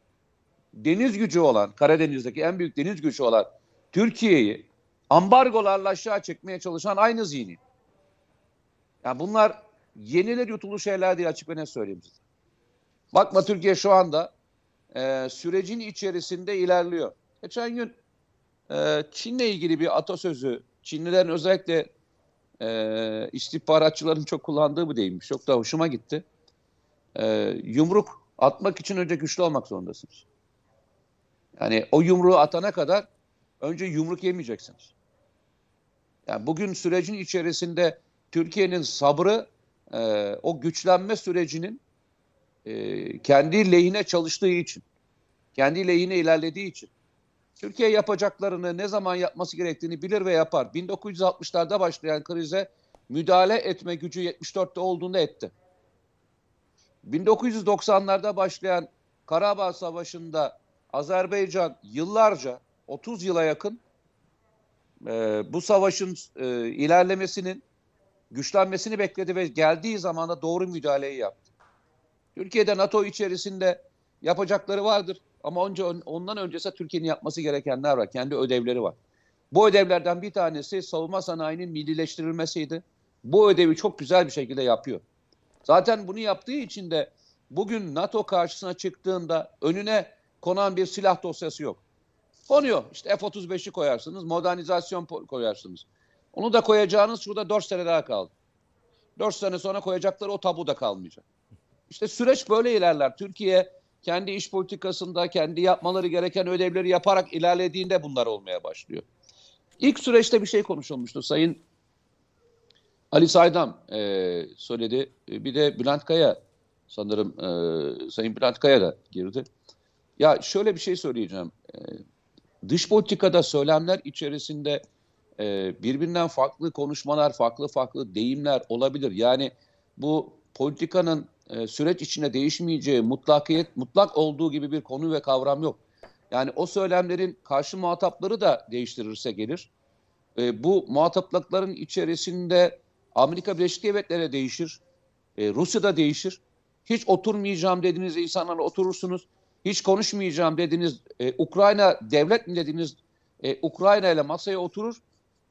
deniz gücü olan, Karadeniz'deki en büyük deniz gücü olan Türkiye'yi ambargolarla aşağı çekmeye çalışan aynı zihni. Yani bunlar yenilir yutulur şeyler değil açık ve net söyleyeyim size. Bakma Türkiye şu anda e, sürecin içerisinde ilerliyor. Geçen gün e, Çin'le ilgili bir atasözü, Çinlilerin özellikle e, istihbaratçıların çok kullandığı bu değilmiş. Çok da hoşuma gitti. E, yumruk atmak için önce güçlü olmak zorundasınız. Yani o yumruğu atana kadar önce yumruk yemeyeceksiniz. Yani bugün sürecin içerisinde Türkiye'nin sabrı e, o güçlenme sürecinin e, kendi lehine çalıştığı için, kendi lehine ilerlediği için Türkiye yapacaklarını ne zaman yapması gerektiğini bilir ve yapar. 1960'larda başlayan krize müdahale etme gücü 74'te olduğunda etti. 1990'larda başlayan Karabağ Savaşı'nda Azerbaycan yıllarca 30 yıla yakın e, bu savaşın e, ilerlemesinin güçlenmesini bekledi ve geldiği zaman da doğru müdahaleyi yaptı. Türkiye'de NATO içerisinde yapacakları vardır ama önce ondan öncesi Türkiye'nin yapması gerekenler var. Kendi ödevleri var. Bu ödevlerden bir tanesi savunma sanayinin millileştirilmesiydi. Bu ödevi çok güzel bir şekilde yapıyor. Zaten bunu yaptığı için de bugün NATO karşısına çıktığında önüne konan bir silah dosyası yok. Konuyor. İşte F-35'i koyarsınız, modernizasyon koyarsınız. Onu da koyacağınız şurada 4 sene daha kaldı. 4 sene sonra koyacakları o tabuda kalmayacak. İşte süreç böyle ilerler. Türkiye kendi iş politikasında kendi yapmaları gereken ödevleri yaparak ilerlediğinde bunlar olmaya başlıyor. İlk süreçte bir şey konuşulmuştu. Sayın Ali Saydam e, söyledi. Bir de Bülent Kaya sanırım e, Sayın Bülent Kaya da girdi. Ya şöyle bir şey söyleyeceğim. E, dış politikada söylemler içerisinde e, birbirinden farklı konuşmalar, farklı farklı deyimler olabilir. Yani bu politikanın e, süreç içinde değişmeyeceği, mutlakiyet, mutlak olduğu gibi bir konu ve kavram yok. Yani o söylemlerin karşı muhatapları da değiştirirse gelir. E, bu muhataplıkların içerisinde Amerika Birleşik Devletleri değişir. E, Rusya'da değişir. Hiç oturmayacağım dediğiniz insanlarla oturursunuz. Hiç konuşmayacağım dediğiniz e, Ukrayna devlet mi dediğiniz e, Ukrayna ile masaya oturur.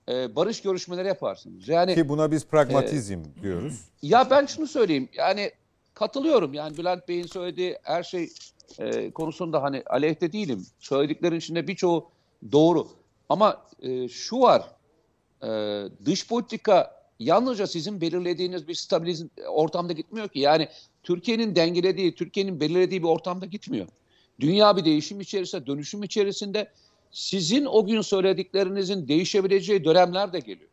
E, barış görüşmeleri yaparsınız. Yani Ki buna biz pragmatizm diyoruz. ya ben şunu söyleyeyim. Yani katılıyorum. Yani Bülent Bey'in söylediği her şey e, konusunda hani aleyhte değilim. Söylediklerin içinde birçoğu doğru. Ama e, şu var. E, dış politika yalnızca sizin belirlediğiniz bir stabilizm ortamda gitmiyor ki. Yani Türkiye'nin dengelediği, Türkiye'nin belirlediği bir ortamda gitmiyor. Dünya bir değişim içerisinde, dönüşüm içerisinde sizin o gün söylediklerinizin değişebileceği dönemler de geliyor.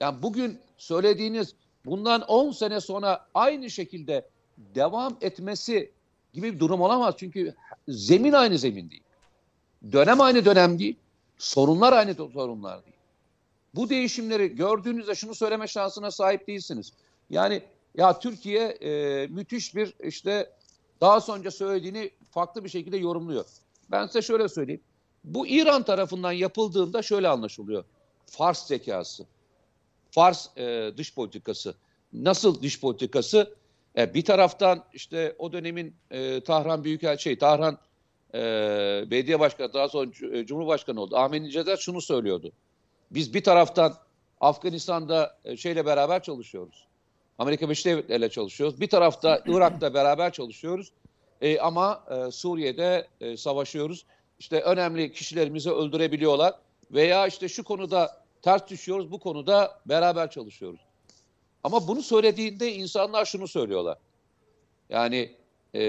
Yani bugün söylediğiniz bundan 10 sene sonra aynı şekilde devam etmesi gibi bir durum olamaz. Çünkü zemin aynı zemin değil. Dönem aynı dönem değil. Sorunlar aynı sorunlar değil. Bu değişimleri gördüğünüzde şunu söyleme şansına sahip değilsiniz. Yani ya Türkiye e, müthiş bir işte daha sonra söylediğini farklı bir şekilde yorumluyor. Ben size şöyle söyleyeyim. Bu İran tarafından yapıldığında şöyle anlaşılıyor. Fars zekası. Fars e, dış politikası. Nasıl dış politikası? E, bir taraftan işte o dönemin e, Tahran Büyükelçisi, şey, Tahran e, belediye başkanı, daha sonra e, Cumhurbaşkanı oldu. Ahmet Necadet şunu söylüyordu. Biz bir taraftan Afganistan'da e, şeyle beraber çalışıyoruz. Amerika Birleşik Devletleri ile çalışıyoruz. Bir tarafta Irak'ta beraber çalışıyoruz. E, ama e, Suriye'de e, savaşıyoruz. İşte önemli kişilerimizi öldürebiliyorlar. Veya işte şu konuda ters düşüyoruz, bu konuda beraber çalışıyoruz. Ama bunu söylediğinde insanlar şunu söylüyorlar. Yani e,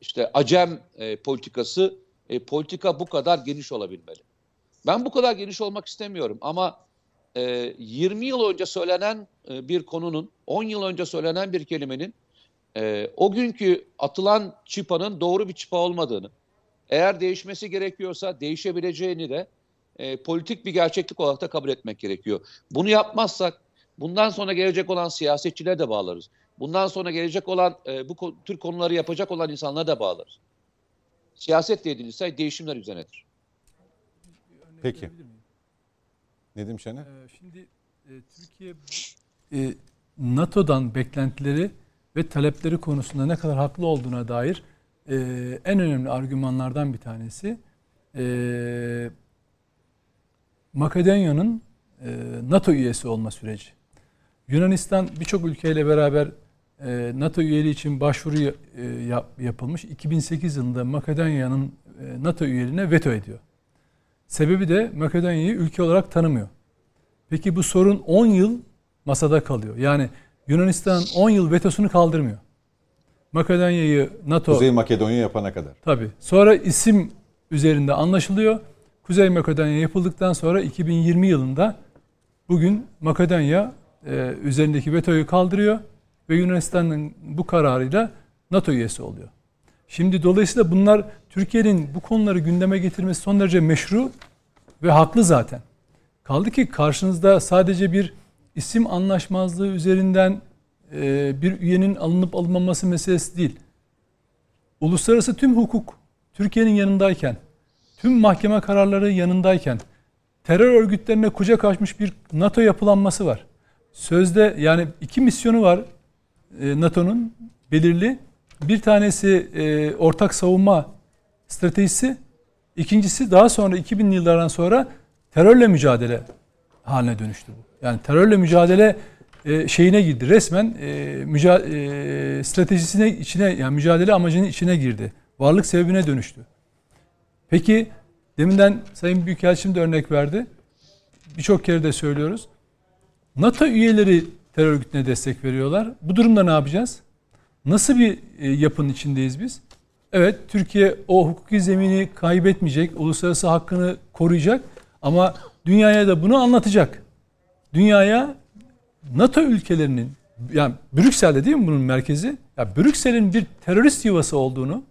işte acem e, politikası, e, politika bu kadar geniş olabilmeli. Ben bu kadar geniş olmak istemiyorum ama e, 20 yıl önce söylenen e, bir konunun, 10 yıl önce söylenen bir kelimenin e, o günkü atılan çıpanın doğru bir çıpa olmadığını, eğer değişmesi gerekiyorsa değişebileceğini de e, politik bir gerçeklik olarak da kabul etmek gerekiyor. Bunu yapmazsak bundan sonra gelecek olan siyasetçilere de bağlarız. Bundan sonra gelecek olan e, bu tür konuları yapacak olan insanlara da bağlarız. Siyaset dediğiniz şey değişimler üzerinedir. Peki. Nedim Şener? Ee, şimdi e, Türkiye e, NATO'dan beklentileri ve talepleri konusunda ne kadar haklı olduğuna dair e, en önemli argümanlardan bir tanesi e, Makedonya'nın e, NATO üyesi olma süreci. Yunanistan birçok ülkeyle beraber e, NATO üyeliği için başvuru e, yap, yapılmış. 2008 yılında Makedonya'nın e, NATO üyeliğine veto ediyor. Sebebi de Makedonya'yı ülke olarak tanımıyor. Peki bu sorun 10 yıl masada kalıyor. Yani Yunanistan 10 yıl vetosunu kaldırmıyor. Makedonya'yı NATO... Kuzey Makedonya yapana kadar. Tabii. Sonra isim üzerinde anlaşılıyor. Kuzey Makedonya yapıldıktan sonra 2020 yılında bugün Makedonya e, üzerindeki vetoyu kaldırıyor ve Yunanistan'ın bu kararıyla NATO üyesi oluyor. Şimdi dolayısıyla bunlar Türkiye'nin bu konuları gündeme getirmesi son derece meşru ve haklı zaten. Kaldı ki karşınızda sadece bir isim anlaşmazlığı üzerinden bir üyenin alınıp alınmaması meselesi değil. Uluslararası tüm hukuk Türkiye'nin yanındayken, tüm mahkeme kararları yanındayken terör örgütlerine kucak açmış bir NATO yapılanması var. Sözde yani iki misyonu var e, NATO'nun belirli. Bir tanesi e, ortak savunma stratejisi, ikincisi daha sonra 2000'li yıllardan sonra terörle mücadele haline dönüştü bu. Yani terörle mücadele e, şeyine girdi. Resmen e, müca, e, stratejisine içine yani mücadele amacının içine girdi. Varlık sebebine dönüştü. Peki deminden Sayın Büyükelçim de örnek verdi. Birçok kere de söylüyoruz. NATO üyeleri terör örgütüne destek veriyorlar. Bu durumda ne yapacağız? Nasıl bir e, yapının içindeyiz biz? Evet Türkiye o hukuki zemini kaybetmeyecek, uluslararası hakkını koruyacak ama dünyaya da bunu anlatacak. Dünyaya NATO ülkelerinin yani Brüksel'de değil mi bunun merkezi? Ya Brüksel'in bir terörist yuvası olduğunu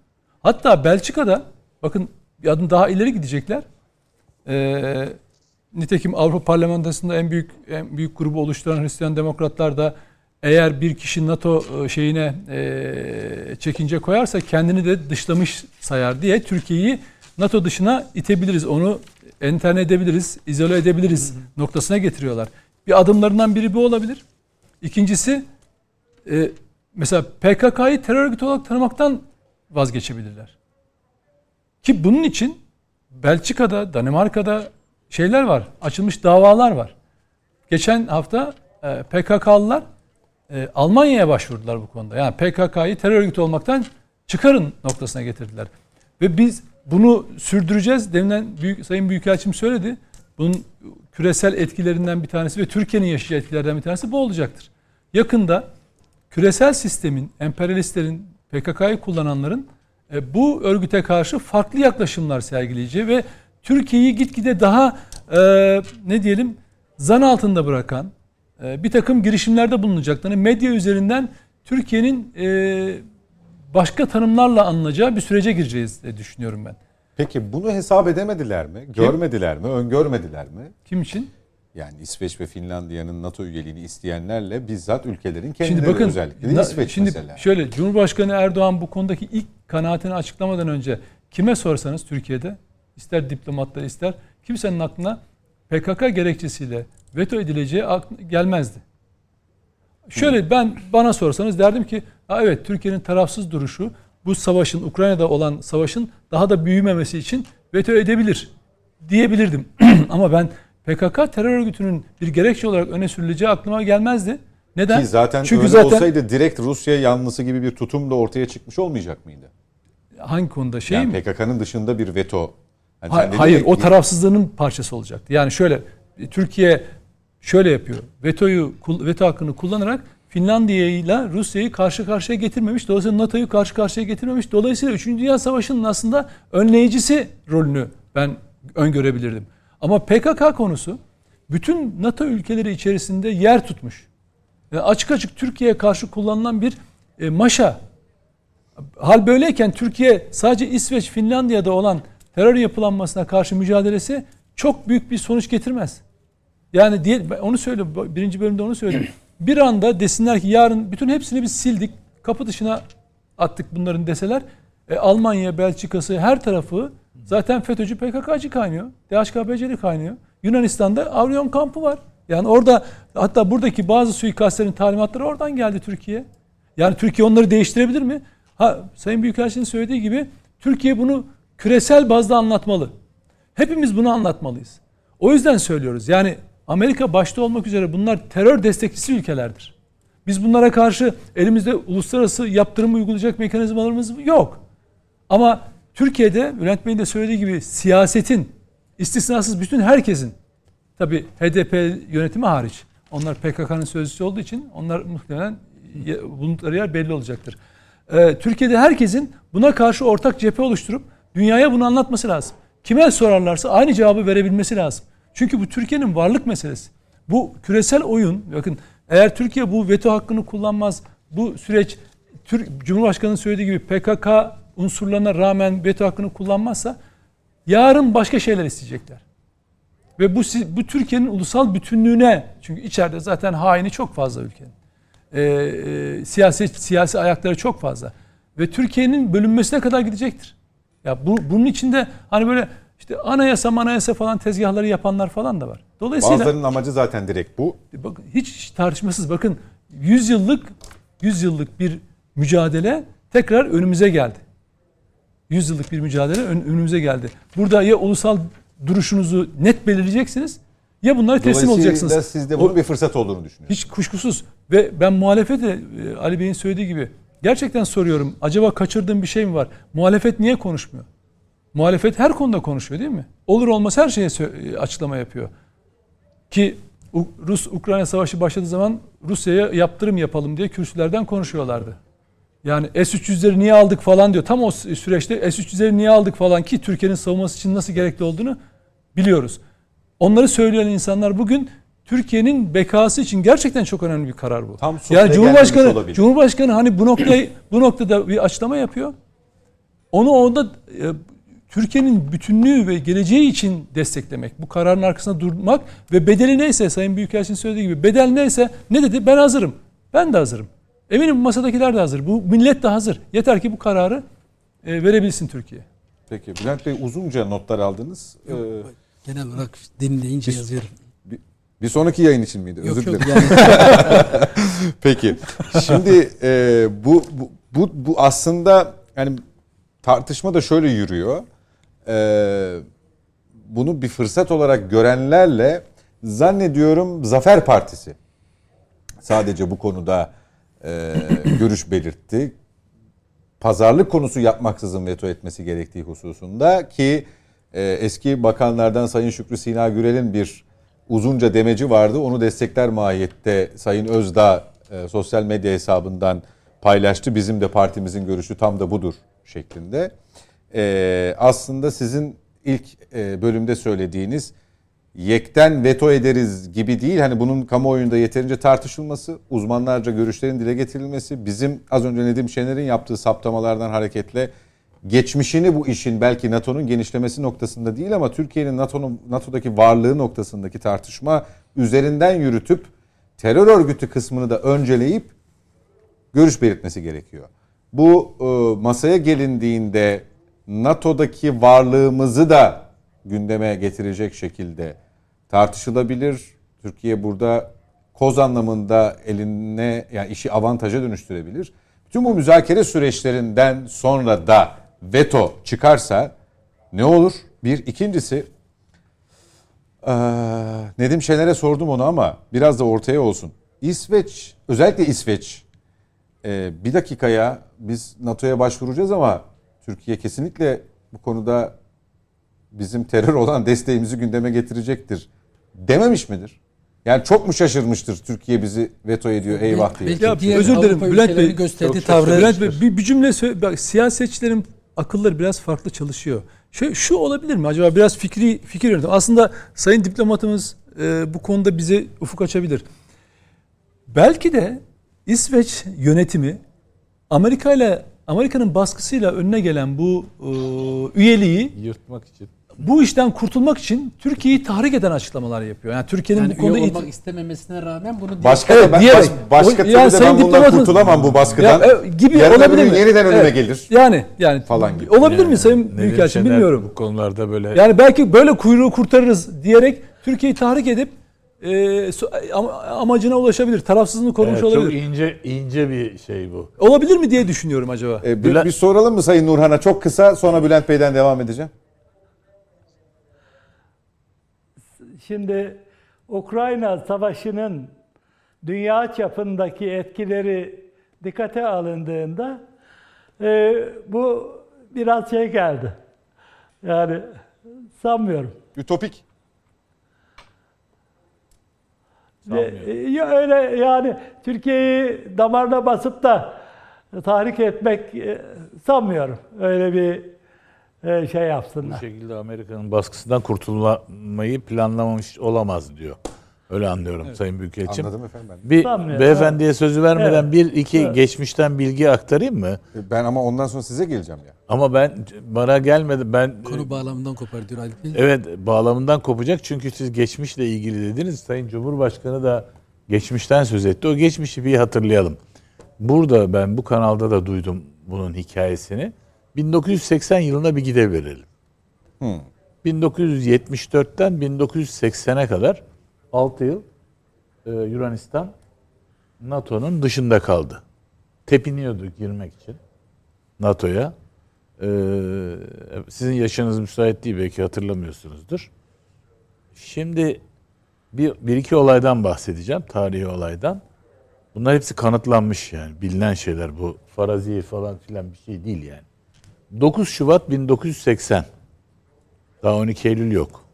hatta Belçika'da bakın bir adım daha ileri gidecekler. Ee, nitekim Avrupa Parlamentosu'nda en büyük en büyük grubu oluşturan Hristiyan Demokratlar da eğer bir kişi NATO e, şeyine e, çekince koyarsa kendini de dışlamış sayar diye Türkiye'yi NATO dışına itebiliriz. Onu enterne edebiliriz, izole edebiliriz hı hı. noktasına getiriyorlar. Bir adımlarından biri bu olabilir. İkincisi e, mesela PKK'yı terör örgütü olarak tanımaktan vazgeçebilirler. Ki bunun için Belçika'da, Danimarka'da şeyler var. Açılmış davalar var. Geçen hafta e, PKK'lılar e, Almanya'ya başvurdular bu konuda. Yani PKK'yı terör örgütü olmaktan çıkarın noktasına getirdiler. Ve biz bunu sürdüreceğiz. Deminden büyük, Sayın Büyükelçim söyledi. Bunun küresel etkilerinden bir tanesi ve Türkiye'nin yaşayacağı etkilerden bir tanesi bu olacaktır. Yakında küresel sistemin, emperyalistlerin, PKK'yı kullananların e, bu örgüte karşı farklı yaklaşımlar sergileyeceği ve Türkiye'yi gitgide daha e, ne diyelim zan altında bırakan e, bir takım girişimlerde bulunacaklarını medya üzerinden Türkiye'nin e, başka tanımlarla anılacağı bir sürece gireceğiz diye düşünüyorum ben. Peki bunu hesap edemediler mi? Görmediler mi? Öngörmediler mi? Kim için? Yani İsveç ve Finlandiya'nın NATO üyeliğini isteyenlerle bizzat ülkelerin kendileri Şimdi bakın özellikle de İsveç şimdi mesela. şöyle Cumhurbaşkanı Erdoğan bu konudaki ilk kanaatini açıklamadan önce kime sorsanız Türkiye'de ister diplomatlar ister kimsenin aklına PKK gerekçesiyle veto edileceği gelmezdi. Şöyle ben bana sorsanız derdim ki "Ha evet Türkiye'nin tarafsız duruşu bu savaşın Ukrayna'da olan savaşın daha da büyümemesi için veto edebilir diyebilirdim. Ama ben PKK terör örgütünün bir gerekçe olarak öne sürüleceği aklıma gelmezdi. Neden? Ki zaten Çünkü öyle zaten olsaydı direkt Rusya yanlısı gibi bir tutum da ortaya çıkmış olmayacak mıydı? hangi konuda şey yani mi? PKK'nın dışında bir veto. Yani hayır, ya- o tarafsızlığının parçası olacaktı. Yani şöyle Türkiye şöyle yapıyor. Vetoyu veto hakkını kullanarak Finlandiya ile Rusya'yı karşı karşıya getirmemiş. Dolayısıyla NATO'yu karşı karşıya getirmemiş. Dolayısıyla 3. Dünya Savaşı'nın aslında önleyicisi rolünü ben öngörebilirdim. Ama PKK konusu bütün NATO ülkeleri içerisinde yer tutmuş. Yani açık açık Türkiye'ye karşı kullanılan bir e, maşa. Hal böyleyken Türkiye sadece İsveç, Finlandiya'da olan terör yapılanmasına karşı mücadelesi çok büyük bir sonuç getirmez. Yani diye, onu söyle birinci bölümde onu söyledim. Bir anda desinler ki yarın bütün hepsini biz sildik, kapı dışına attık bunların deseler. E, Almanya, Belçika'sı her tarafı zaten FETÖ'cü PKK'cı kaynıyor. DHKPC'li kaynıyor. Yunanistan'da Avrion kampı var. Yani orada hatta buradaki bazı suikastlerin talimatları oradan geldi Türkiye. Yani Türkiye onları değiştirebilir mi? Ha Sayın Büyükelçinin söylediği gibi Türkiye bunu küresel bazda anlatmalı. Hepimiz bunu anlatmalıyız. O yüzden söylüyoruz. Yani Amerika başta olmak üzere bunlar terör destekçisi ülkelerdir. Biz bunlara karşı elimizde uluslararası yaptırım uygulayacak mekanizmalarımız yok. Ama Türkiye'de Bülent Bey'in de söylediği gibi siyasetin istisnasız bütün herkesin tabi HDP yönetimi hariç onlar PKK'nın sözcüsü olduğu için onlar muhtemelen bulundukları yer belli olacaktır. Ee, Türkiye'de herkesin buna karşı ortak cephe oluşturup dünyaya bunu anlatması lazım. Kime sorarlarsa aynı cevabı verebilmesi lazım. Çünkü bu Türkiye'nin varlık meselesi. Bu küresel oyun, bakın eğer Türkiye bu veto hakkını kullanmaz, bu süreç Türk Cumhurbaşkanı'nın söylediği gibi PKK unsurlarına rağmen veto hakkını kullanmazsa yarın başka şeyler isteyecekler. Ve bu bu Türkiye'nin ulusal bütünlüğüne çünkü içeride zaten haini çok fazla ülkenin. Ee, e, siyasi siyasi ayakları çok fazla ve Türkiye'nin bölünmesine kadar gidecektir. Ya bu bunun içinde hani böyle işte anayasa anayasa falan tezgahları yapanlar falan da var. Dolayısıyla Bazılarının amacı zaten direkt bu. bakın hiç tartışmasız bakın 100 yıllık 100 yıllık bir mücadele tekrar önümüze geldi. 100 yıllık bir mücadele ön- önümüze geldi. Burada ya ulusal duruşunuzu net belirleyeceksiniz ya bunlara teslim Dolayısıyla olacaksınız. siz de bunun O- bir fırsat olduğunu düşünüyorsunuz. hiç kuşkusuz ve ben muhalefete e, Ali Bey'in söylediği gibi gerçekten soruyorum. Acaba kaçırdığım bir şey mi var? Muhalefet niye konuşmuyor? Muhalefet her konuda konuşuyor değil mi? Olur olmaz her şeye açıklama yapıyor. Ki U- Rus Ukrayna savaşı başladığı zaman Rusya'ya yaptırım yapalım diye kürsülerden konuşuyorlardı. Yani S-300'leri niye aldık falan diyor. Tam o sü- süreçte S-300'leri niye aldık falan ki Türkiye'nin savunması için nasıl gerekli olduğunu biliyoruz. Onları söyleyen insanlar bugün Türkiye'nin bekası için gerçekten çok önemli bir karar bu. Tam yani Cumhurbaşkanı. Cumhurbaşkanı hani bu noktayı bu noktada bir açıklama yapıyor. Onu orada e, Türkiye'nin bütünlüğü ve geleceği için desteklemek, bu kararın arkasında durmak ve bedeli neyse Sayın Büyükelçinin söylediği gibi bedel neyse ne dedi? Ben hazırım. Ben de hazırım. Eminim bu masadakiler de hazır. Bu millet de hazır. Yeter ki bu kararı e, verebilsin Türkiye. Peki Bülent Bey uzunca notlar aldınız. Ee, Genel olarak dinleyince Biz- yazıyorum. Bir sonraki yayın için miydi? Yok Özür yok dilerim. yani Peki. Şimdi e, bu, bu bu bu aslında yani tartışma da şöyle yürüyor. E, bunu bir fırsat olarak görenlerle zannediyorum Zafer Partisi sadece bu konuda e, görüş belirtti. Pazarlık konusu yapmaksızın veto etmesi gerektiği hususunda ki e, eski bakanlardan Sayın Şükrü Sina Gürel'in bir uzunca demeci vardı. Onu destekler mahiyette Sayın Özdağ e, sosyal medya hesabından paylaştı. Bizim de partimizin görüşü tam da budur şeklinde. E, aslında sizin ilk e, bölümde söylediğiniz yekten veto ederiz gibi değil. Hani bunun kamuoyunda yeterince tartışılması, uzmanlarca görüşlerin dile getirilmesi, bizim az önce Nedim Şener'in yaptığı saptamalardan hareketle geçmişini bu işin belki NATO'nun genişlemesi noktasında değil ama Türkiye'nin NATO'nun NATO'daki varlığı noktasındaki tartışma üzerinden yürütüp terör örgütü kısmını da önceleyip görüş belirtmesi gerekiyor. Bu e, masaya gelindiğinde NATO'daki varlığımızı da gündeme getirecek şekilde tartışılabilir. Türkiye burada koz anlamında eline yani işi avantaja dönüştürebilir. Tüm bu müzakere süreçlerinden sonra da veto çıkarsa ne olur? Bir. ikincisi eee, Nedim Şener'e sordum onu ama biraz da ortaya olsun. İsveç, özellikle İsveç eee, bir dakikaya biz NATO'ya başvuracağız ama Türkiye kesinlikle bu konuda bizim terör olan desteğimizi gündeme getirecektir dememiş midir? Yani çok mu şaşırmıştır Türkiye bizi veto ediyor eyvah diye. Ya, diğer özür dilerim, Avrupa Bülent Bey, gösterdiği tavrı Bülent Bey bir, bir cümle söyle. Bak, siyasetçilerin akılları biraz farklı çalışıyor. Şu, şu olabilir mi acaba biraz fikri fikir yönetim. Aslında sayın diplomatımız e, bu konuda bize ufuk açabilir. Belki de İsveç yönetimi Amerika ile Amerika'nın baskısıyla önüne gelen bu e, üyeliği Yırtmak için. bu işten kurtulmak için Türkiye'yi tahrik eden açıklamalar yapıyor. Yani Türkiye'nin yani bu konuda üye it- olmak istememesine rağmen bunu Başka Evet, da ben, diyerek. baş- başka O- türlü yani de sayın ben bundan kurtulamam bu baskıdan. Ya, e, gibi Yarın olabilir mi? yeniden önüme Evet. gelir. Yani yani Falan gibi. Olabilir Yani mi Sayın Büyükelçin bilmiyorum. Bu konularda böyle Yani belki böyle kuyruğu kurtarırız diyerek Türkiye'yi tahrik edip e, amacına ulaşabilir. Tarafsızlığını korumuş Evet, çok olabilir. ince ince bir şey bu. Olabilir mi diye düşünüyorum acaba. E, bir, Bülent- bir soralım mı Sayın Nurhan'a çok kısa sonra Bülent Bey'den devam edeceğim. Şimdi Ukrayna Savaşı'nın dünya çapındaki etkileri dikkate alındığında e, bu biraz şey geldi. Yani sanmıyorum. Ütopik. Ve, e, ya öyle yani Türkiye'yi damarına basıp da tahrik etmek e, sanmıyorum. Öyle bir e, şey Bu yapsınlar. şekilde Amerika'nın baskısından kurtulmayı planlamamış olamaz diyor. Öyle anlıyorum Sayın Büyükelçim. Anladım efendim ben. Bir Sanmıyorum, beyefendiye sözü vermeden Evet. bir iki Evet. geçmişten bilgi aktarayım mı? E, Ben ama ondan sonra size geleceğim ya. Ama ben bana gelmedi. Ben konu bağlamından kopar diyor Ali Bey. Evet bağlamından kopacak çünkü siz geçmişle ilgili dediniz. Sayın Cumhurbaşkanı da geçmişten söz etti. O geçmişi bir hatırlayalım. Burada ben bu kanalda da duydum bunun hikayesini. 1980 yılına bir gide verelim. Hmm. 1974'ten 1980'e kadar 6 yıl e, Yunanistan NATO'nun dışında kaldı. Tepiniyordu girmek için NATO'ya. Ee, sizin yaşınız müsait değil belki hatırlamıyorsunuzdur. Şimdi bir, bir iki olaydan bahsedeceğim. Tarihi olaydan. Bunlar hepsi kanıtlanmış yani. Bilinen şeyler bu. Farazi falan filan bir şey değil yani. 9 Şubat 1980. Daha 12 Eylül yok.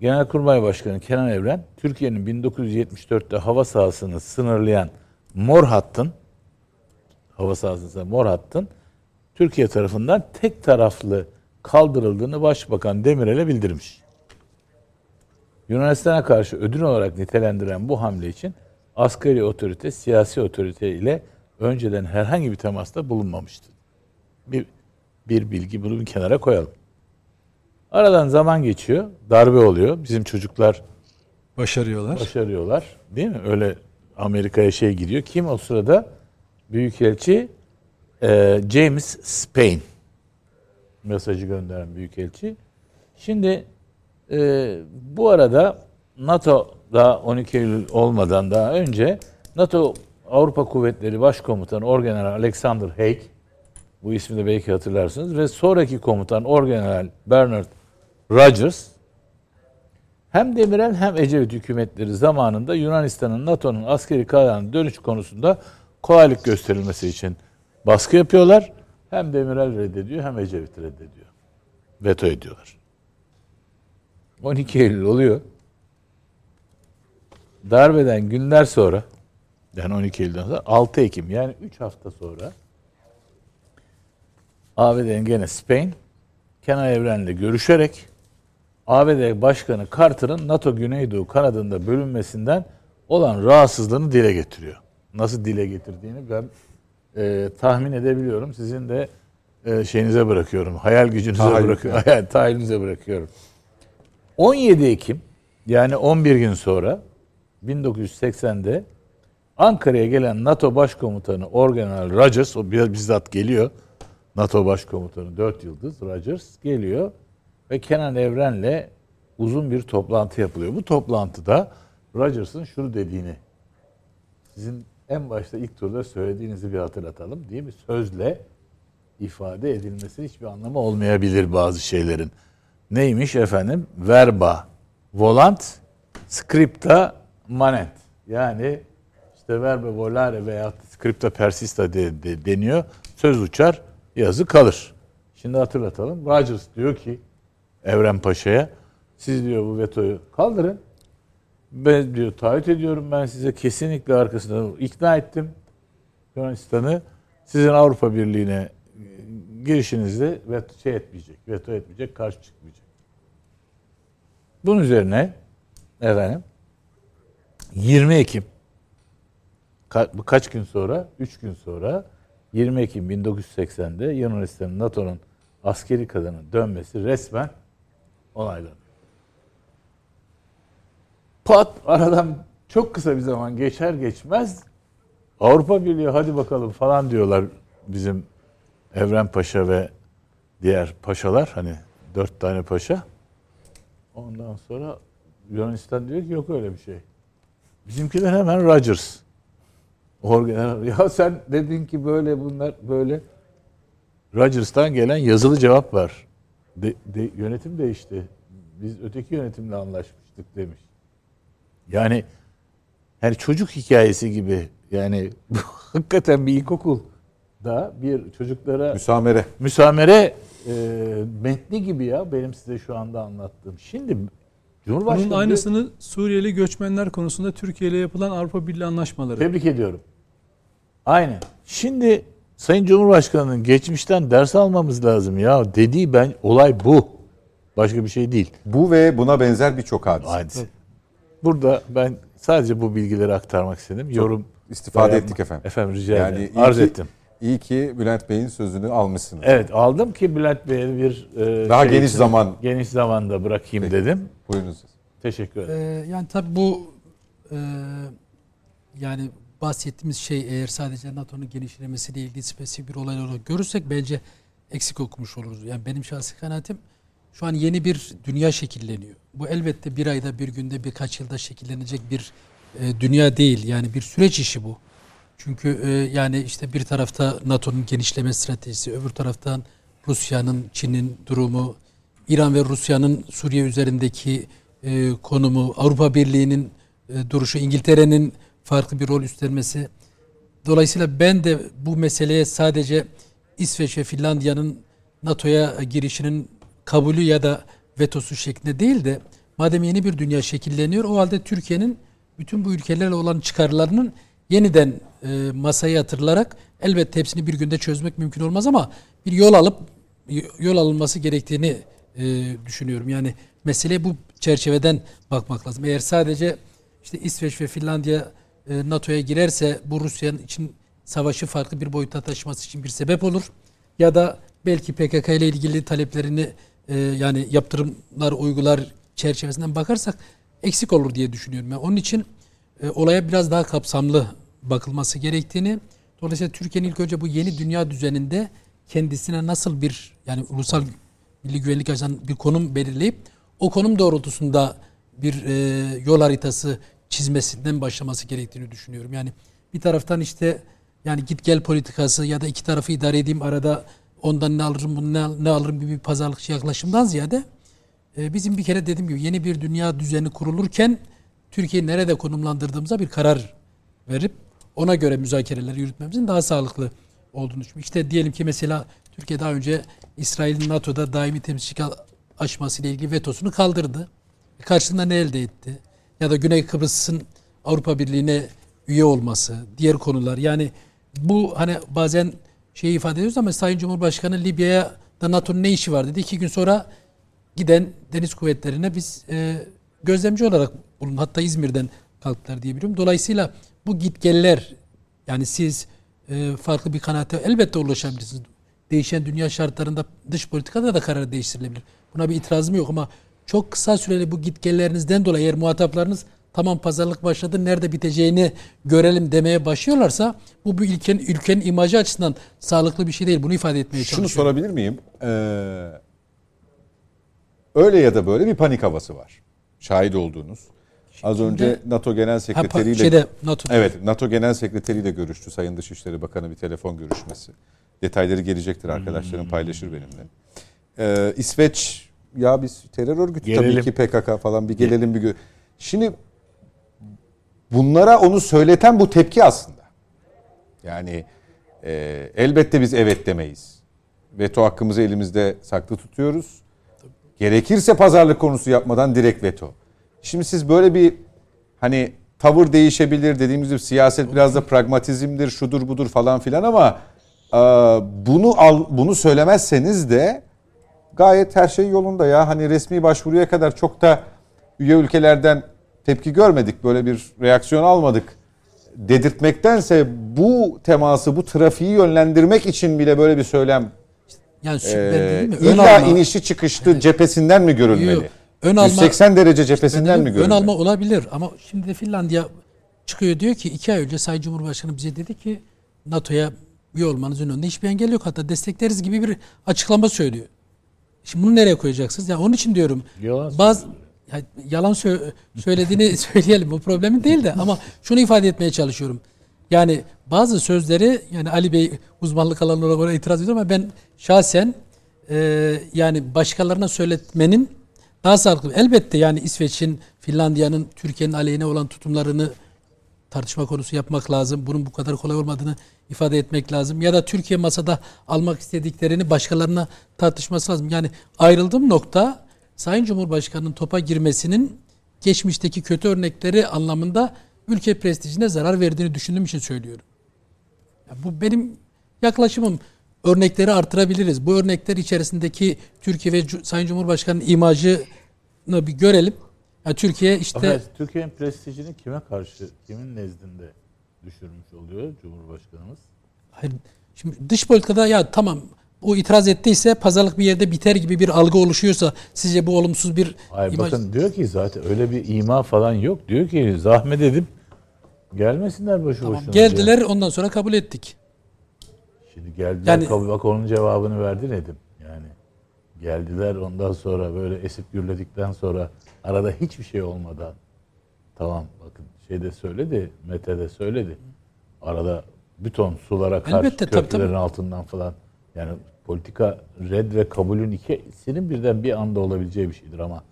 Genelkurmay Başkanı Kenan Evren, Türkiye'nin 1974'te hava sahasını sınırlayan mor hattın, hava sahasında mor hattın, Türkiye tarafından tek taraflı kaldırıldığını Başbakan Demirel'e bildirmiş. Yunanistan'a karşı ödün olarak nitelendiren bu hamle için askeri otorite, siyasi otorite ile önceden herhangi bir temasta bulunmamıştı. Bir, bir bilgi bunu bir kenara koyalım. Aradan zaman geçiyor, darbe oluyor. Bizim çocuklar Başarıyorlar. başarıyorlar. Değil mi? Öyle Amerika'ya şey gidiyor. Kim o sırada? Büyükelçi e, James Spain. Mesajı gönderen Büyükelçi. Şimdi e, bu arada NATO'da 12 Eylül olmadan daha önce NATO Avrupa Kuvvetleri Başkomutanı Orgeneral Alexander Haig bu ismi de belki hatırlarsınız ve sonraki komutan Orgeneral Bernard Rogers hem Demirel hem Ecevit hükümetleri zamanında Yunanistan'ın NATO'nun askeri kaynağının dönüş konusunda kolaylık gösterilmesi için baskı yapıyorlar. Hem Demirel reddediyor hem Ecevit reddediyor. Veto ediyorlar. 12 Eylül oluyor. Darbeden günler sonra yani 12 Eylül'den sonra 6 Ekim yani 3 hafta sonra ABD'nin gene Spain Kenan Evren'le görüşerek ABD Başkanı Carter'ın NATO Güneydoğu kanadında bölünmesinden olan rahatsızlığını dile getiriyor. Nasıl dile getirdiğini ben e, tahmin edebiliyorum. Sizin de e, şeyinize bırakıyorum. Hayal gücünüze Tahayyül. bırakıyorum. Hayal, tahayyülünüze bırakıyorum. 17 Ekim yani 11 gün sonra 1980'de Ankara'ya gelen NATO Başkomutanı Orgeneral Rogers, o bizzat geliyor. NATO Başkomutanı 4 yıldız Rogers geliyor ve Kenan Evren'le uzun bir toplantı yapılıyor. Bu toplantıda Rogers'ın şunu dediğini sizin en başta ilk turda söylediğinizi bir hatırlatalım diye bir sözle ifade edilmesi hiçbir anlamı olmayabilir bazı şeylerin. Neymiş efendim? Verba, volant, scripta, manent. Yani işte verba volare veya scripta persista de, de- deniyor. Söz uçar, yazı kalır. Şimdi hatırlatalım. Rogers diyor ki Evren Paşa'ya siz diyor bu vetoyu kaldırın. Ben diyor taahhüt ediyorum ben size kesinlikle arkasında ikna ettim Yunanistan'ı sizin Avrupa Birliği'ne e, girişinizde veto şey etmeyecek, veto etmeyecek, karşı çıkmayacak. Bunun üzerine efendim 20 Ekim ka- kaç gün sonra? 3 gün sonra 20 Ekim 1980'de Yunanistan'ın NATO'nun askeri kadının dönmesi resmen onaylanıyor. Pat aradan çok kısa bir zaman geçer geçmez Avrupa Birliği hadi bakalım falan diyorlar bizim Evren Paşa ve diğer paşalar hani dört tane paşa. Ondan sonra Yunanistan diyor ki yok öyle bir şey. Bizimkiler hemen Rogers. Orgeneral. Ya sen dedin ki böyle bunlar böyle. Rogers'tan gelen yazılı cevap var. De, de- yönetim değişti. Biz öteki yönetimle anlaşmıştık demiş. Yani yani çocuk hikayesi gibi yani hakikaten bir ilkokul da bir çocuklara Müsamere. müsamere e, metni gibi ya benim size şu anda anlattığım. Şimdi Cumhurbaşkanı Bunun aynısını Suriyeli göçmenler konusunda Türkiye ile yapılan Avrupa Birliği anlaşmaları. Tebrik ediyorum. Aynen. Şimdi Sayın Cumhurbaşkanı'nın geçmişten ders almamız lazım ya dediği ben olay bu. Başka bir şey değil. Bu ve buna benzer birçok hadise. Hadise. Burada ben sadece bu bilgileri aktarmak istedim. Yorum istifade ettik efendim. Efendim rica Yani ederim. Arz ki- ettim. İyi ki Bülent Bey'in sözünü almışsınız. Evet aldım ki Bülent Bey'e bir e, Daha şey geniş için- zaman. geniş zamanda bırakayım Peki. dedim. Buyurunuz. Teşekkür ederim. Ee, yani tabii bu e, yani bahsettiğimiz şey eğer sadece NATO'nun genişlemesiyle ilgili spesifik bir olay olarak görürsek bence eksik okumuş oluruz. Yani benim şahsi kanaatim şu an yeni bir dünya şekilleniyor. Bu elbette bir ayda, bir günde, birkaç yılda şekillenecek bir e, dünya değil. Yani bir süreç işi bu. Çünkü e, yani işte bir tarafta NATO'nun genişleme stratejisi, öbür taraftan Rusya'nın, Çin'in durumu, İran ve Rusya'nın Suriye üzerindeki e, konumu, Avrupa Birliği'nin e, duruşu, İngiltere'nin farklı bir rol üstlenmesi. Dolayısıyla ben de bu meseleye sadece İsveç ve Finlandiya'nın NATO'ya girişinin kabulü ya da vetosu şeklinde değil de madem yeni bir dünya şekilleniyor o halde Türkiye'nin bütün bu ülkelerle olan çıkarlarının yeniden e, masaya yatırılarak elbette hepsini bir günde çözmek mümkün olmaz ama bir yol alıp yol alınması gerektiğini e, düşünüyorum. Yani meseleye bu çerçeveden bakmak lazım. Eğer sadece işte İsveç ve Finlandiya NATO'ya girerse bu Rusya'nın için savaşı farklı bir boyuta taşıması için bir sebep olur. Ya da belki PKK ile ilgili taleplerini e, yani yaptırımlar uygular çerçevesinden bakarsak eksik olur diye düşünüyorum. Yani onun için e, olaya biraz daha kapsamlı bakılması gerektiğini dolayısıyla Türkiye'nin ilk önce bu yeni dünya düzeninde kendisine nasıl bir yani ulusal milli güvenlik açısından bir konum belirleyip o konum doğrultusunda bir e, yol haritası çizmesinden başlaması gerektiğini düşünüyorum. Yani bir taraftan işte yani git gel politikası ya da iki tarafı idare edeyim arada ondan ne alırım bunu ne, ne alırım gibi bir pazarlıkçı yaklaşımdan ziyade e, bizim bir kere dediğim gibi yeni bir dünya düzeni kurulurken Türkiye'yi nerede konumlandırdığımıza bir karar verip ona göre müzakereleri yürütmemizin daha sağlıklı olduğunu düşünüyorum. İşte diyelim ki mesela Türkiye daha önce İsrail'in NATO'da daimi temsilcilik aşması ile ilgili vetosunu kaldırdı. E, karşılığında ne elde etti? Ya da Güney Kıbrıs'ın Avrupa Birliği'ne üye olması, diğer konular. Yani bu hani bazen şeyi ifade ediyoruz ama Sayın Cumhurbaşkanı Libya'ya da NATO'nun ne işi var dedi. İki gün sonra giden deniz kuvvetlerine biz e, gözlemci olarak bulun. Hatta İzmir'den kalktılar diye biliyorum. Dolayısıyla bu gitgeller yani siz e, farklı bir kanaate elbette ulaşabilirsiniz. Değişen dünya şartlarında dış politikada da karar değiştirilebilir. Buna bir itirazım yok ama çok kısa süreli bu gitgellerinizden dolayı eğer muhataplarınız tamam pazarlık başladı nerede biteceğini görelim demeye başlıyorlarsa bu bir ülkenin, ülkenin imajı açısından sağlıklı bir şey değil. Bunu ifade etmeye Şunu çalışıyorum. sorabilir miyim? Ee, öyle ya da böyle bir panik havası var. Şahit olduğunuz. Az önce NATO Genel Ha, Sekreteriyle şeyde, NATO'da. Evet, NATO Genel Sekreteriyle görüştü Sayın Dışişleri Bakanı bir telefon görüşmesi. Detayları gelecektir arkadaşlarım paylaşır benimle. Ee, İsveç ya biz terör örgütü tabii Gelelim. ki PKK falan bir gelelim bir gö- Şimdi bunlara onu söyleten bu tepki aslında. Yani e, elbette biz evet demeyiz. Veto hakkımızı elimizde saklı tutuyoruz. Gerekirse pazarlık konusu yapmadan direkt veto. Şimdi siz böyle bir hani tavır değişebilir dediğimiz gibi siyaset biraz da pragmatizmdir, şudur budur falan filan ama e, bunu al, bunu söylemezseniz de gayet her şey yolunda ya. Hani resmi başvuruya kadar çok da üye ülkelerden tepki görmedik. Böyle bir reaksiyon almadık dedirtmektense bu teması, bu trafiği yönlendirmek için bile böyle bir söylem Yani e, ön illa alma- inişi çıkıştı cephesinden mi görülmeli? Yok, ön alma- 180 derece cephesinden dedim, mi Ön görülmeli? alma olabilir ama şimdi de Finlandiya çıkıyor diyor ki iki ay önce Sayın Cumhurbaşkanı bize dedi ki NATO'ya üye olmanızın önünde hiçbir engel yok hatta destekleriz gibi bir açıklama söylüyor. Şimdi bunu nereye koyacaksınız? Yani onun için diyorum Yalan bazı ya, yalan sö- söylediğini söyleyelim bu problemin değil de ama şunu ifade etmeye çalışıyorum. Yani bazı sözleri yani Ali Bey uzmanlık alanı olarak ona itiraz ediyor ama ben şahsen e, yani başkalarına söyletmenin daha sağlıklı. Elbette yani İsveç'in, Finlandiya'nın Türkiye'nin aleyhine olan tutumlarını tartışma konusu yapmak lazım. Bunun bu kadar kolay olmadığını ifade etmek lazım. Ya da Türkiye masada almak istediklerini başkalarına tartışması lazım. Yani ayrıldığım nokta Sayın Cumhurbaşkanı'nın topa girmesinin geçmişteki kötü örnekleri anlamında ülke prestijine zarar verdiğini düşündüğüm için söylüyorum. Ya bu benim yaklaşımım. Örnekleri artırabiliriz. Bu örnekler içerisindeki Türkiye ve Sayın Cumhurbaşkanı'nın imajını bir görelim. Ya Türkiye işte Türkiye'nin prestijini kime karşı, kimin nezdinde düşürmüş oluyor Cumhurbaşkanımız? Hayır, şimdi dış politikada ya tamam o itiraz ettiyse pazarlık bir yerde biter gibi bir algı oluşuyorsa sizce bu olumsuz bir Hayır imaj bakın diyor ki zaten öyle bir ima falan yok. Diyor ki zahmet edip gelmesinler boşu Tamam, boşuna. geldiler diyor. ondan sonra kabul ettik. Şimdi geldiler Yani- kabul- bak onun cevabını verdi Nedim. Yani geldiler ondan sonra böyle esip gürledikten sonra arada hiçbir şey olmadan tamam bakın şeyde söyledi Mete de söyledi. Arada bir ton sulara karşı Elbette, tabii, köprülerin tabii. altından falan yani politika red ve kabulün ikisinin birden bir anda olabileceği bir şeydir ama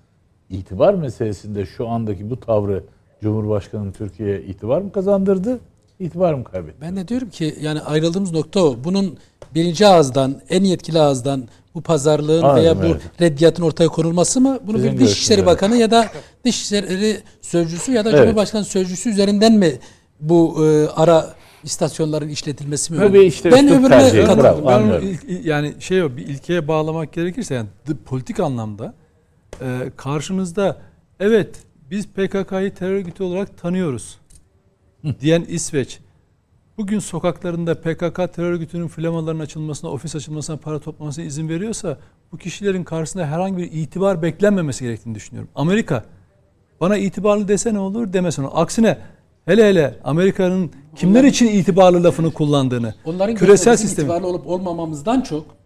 itibar meselesinde şu andaki bu tavrı Cumhurbaşkanı Türkiye'ye itibar mı kazandırdı? İtibar mı kaybetti? Ben de diyorum ki yani ayrıldığımız nokta o. Bunun birinci ağızdan, en yetkili ağızdan bu pazarlığın Anladım, veya bu evet. reddiyatın ortaya konulması mı? Bunu Sizin bir Dışişleri Bakanı ya da Dışişleri Sözcüsü ya da Evet. Cumhurbaşkanı Sözcüsü üzerinden mi bu e, ara istasyonların işletilmesi mi? Tabii işte ben öbürüne katılıyorum. bravo. Ben yani şey o bir ilkeye bağlamak gerekirse yani politik anlamda e, karşınızda evet biz PKK'yı terör örgütü olarak tanıyoruz diyen İsveç bugün sokaklarında PKK terör örgütünün flamaların açılmasına, ofis açılmasına, para toplamasına izin veriyorsa bu kişilerin karşısında herhangi bir itibar beklenmemesi gerektiğini düşünüyorum. Amerika bana itibarlı dese ne olur demesin. Aksine hele hele Amerika'nın kimler için itibarlı lafını kullandığını Onların küresel sistemi itibarlı olup olmamamızdan çok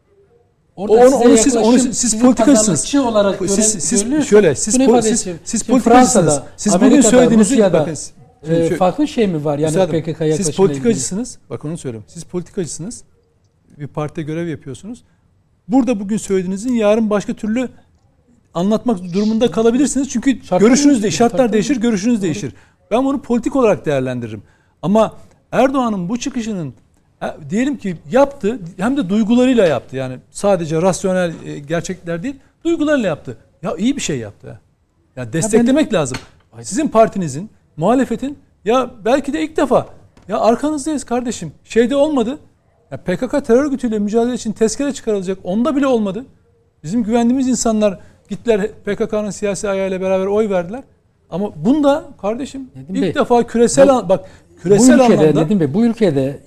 Orada onu, onu siz onu siz, politikacısınız. olarak siz, gören- siz şöyle siz po- siz, siz politikacısınız. Siz bugün söylediğinizi bakın. Şimdi şöyle- farklı şey mi var yani Üstadım, PKK Siz politikacısınız. Bak onu söylüyorum. Siz politikacısınız. Bir partide görev yapıyorsunuz. Burada bugün söylediğinizin yarın başka türlü anlatmak durumunda kalabilirsiniz. Çünkü Şartlar görüşünüz de değişir, şartlar tabii. değişir, görüşünüz değişir. Ben bunu politik olarak değerlendiririm. Ama Erdoğan'ın bu çıkışının e, diyelim ki yaptı hem de duygularıyla yaptı. Yani sadece rasyonel e, gerçekler değil, duygularıyla yaptı. Ya iyi bir şey yaptı. ya. Ya desteklemek lazım. Sizin partinizin, muhalefetin ya belki de ilk defa ya arkanızdayız kardeşim. Şeyde olmadı. Ya PKK terör örgütüyle mücadele için tezkere çıkarılacak. Onda bile olmadı. Bizim güvendiğimiz insanlar gittiler PKK'nın siyasi ayağıyla beraber oy verdiler. Ama bunda kardeşim Nedim ilk Bey, defa küresel bu- an- bak bu küresel ülkede anlamda dedim Bey, bu ülkede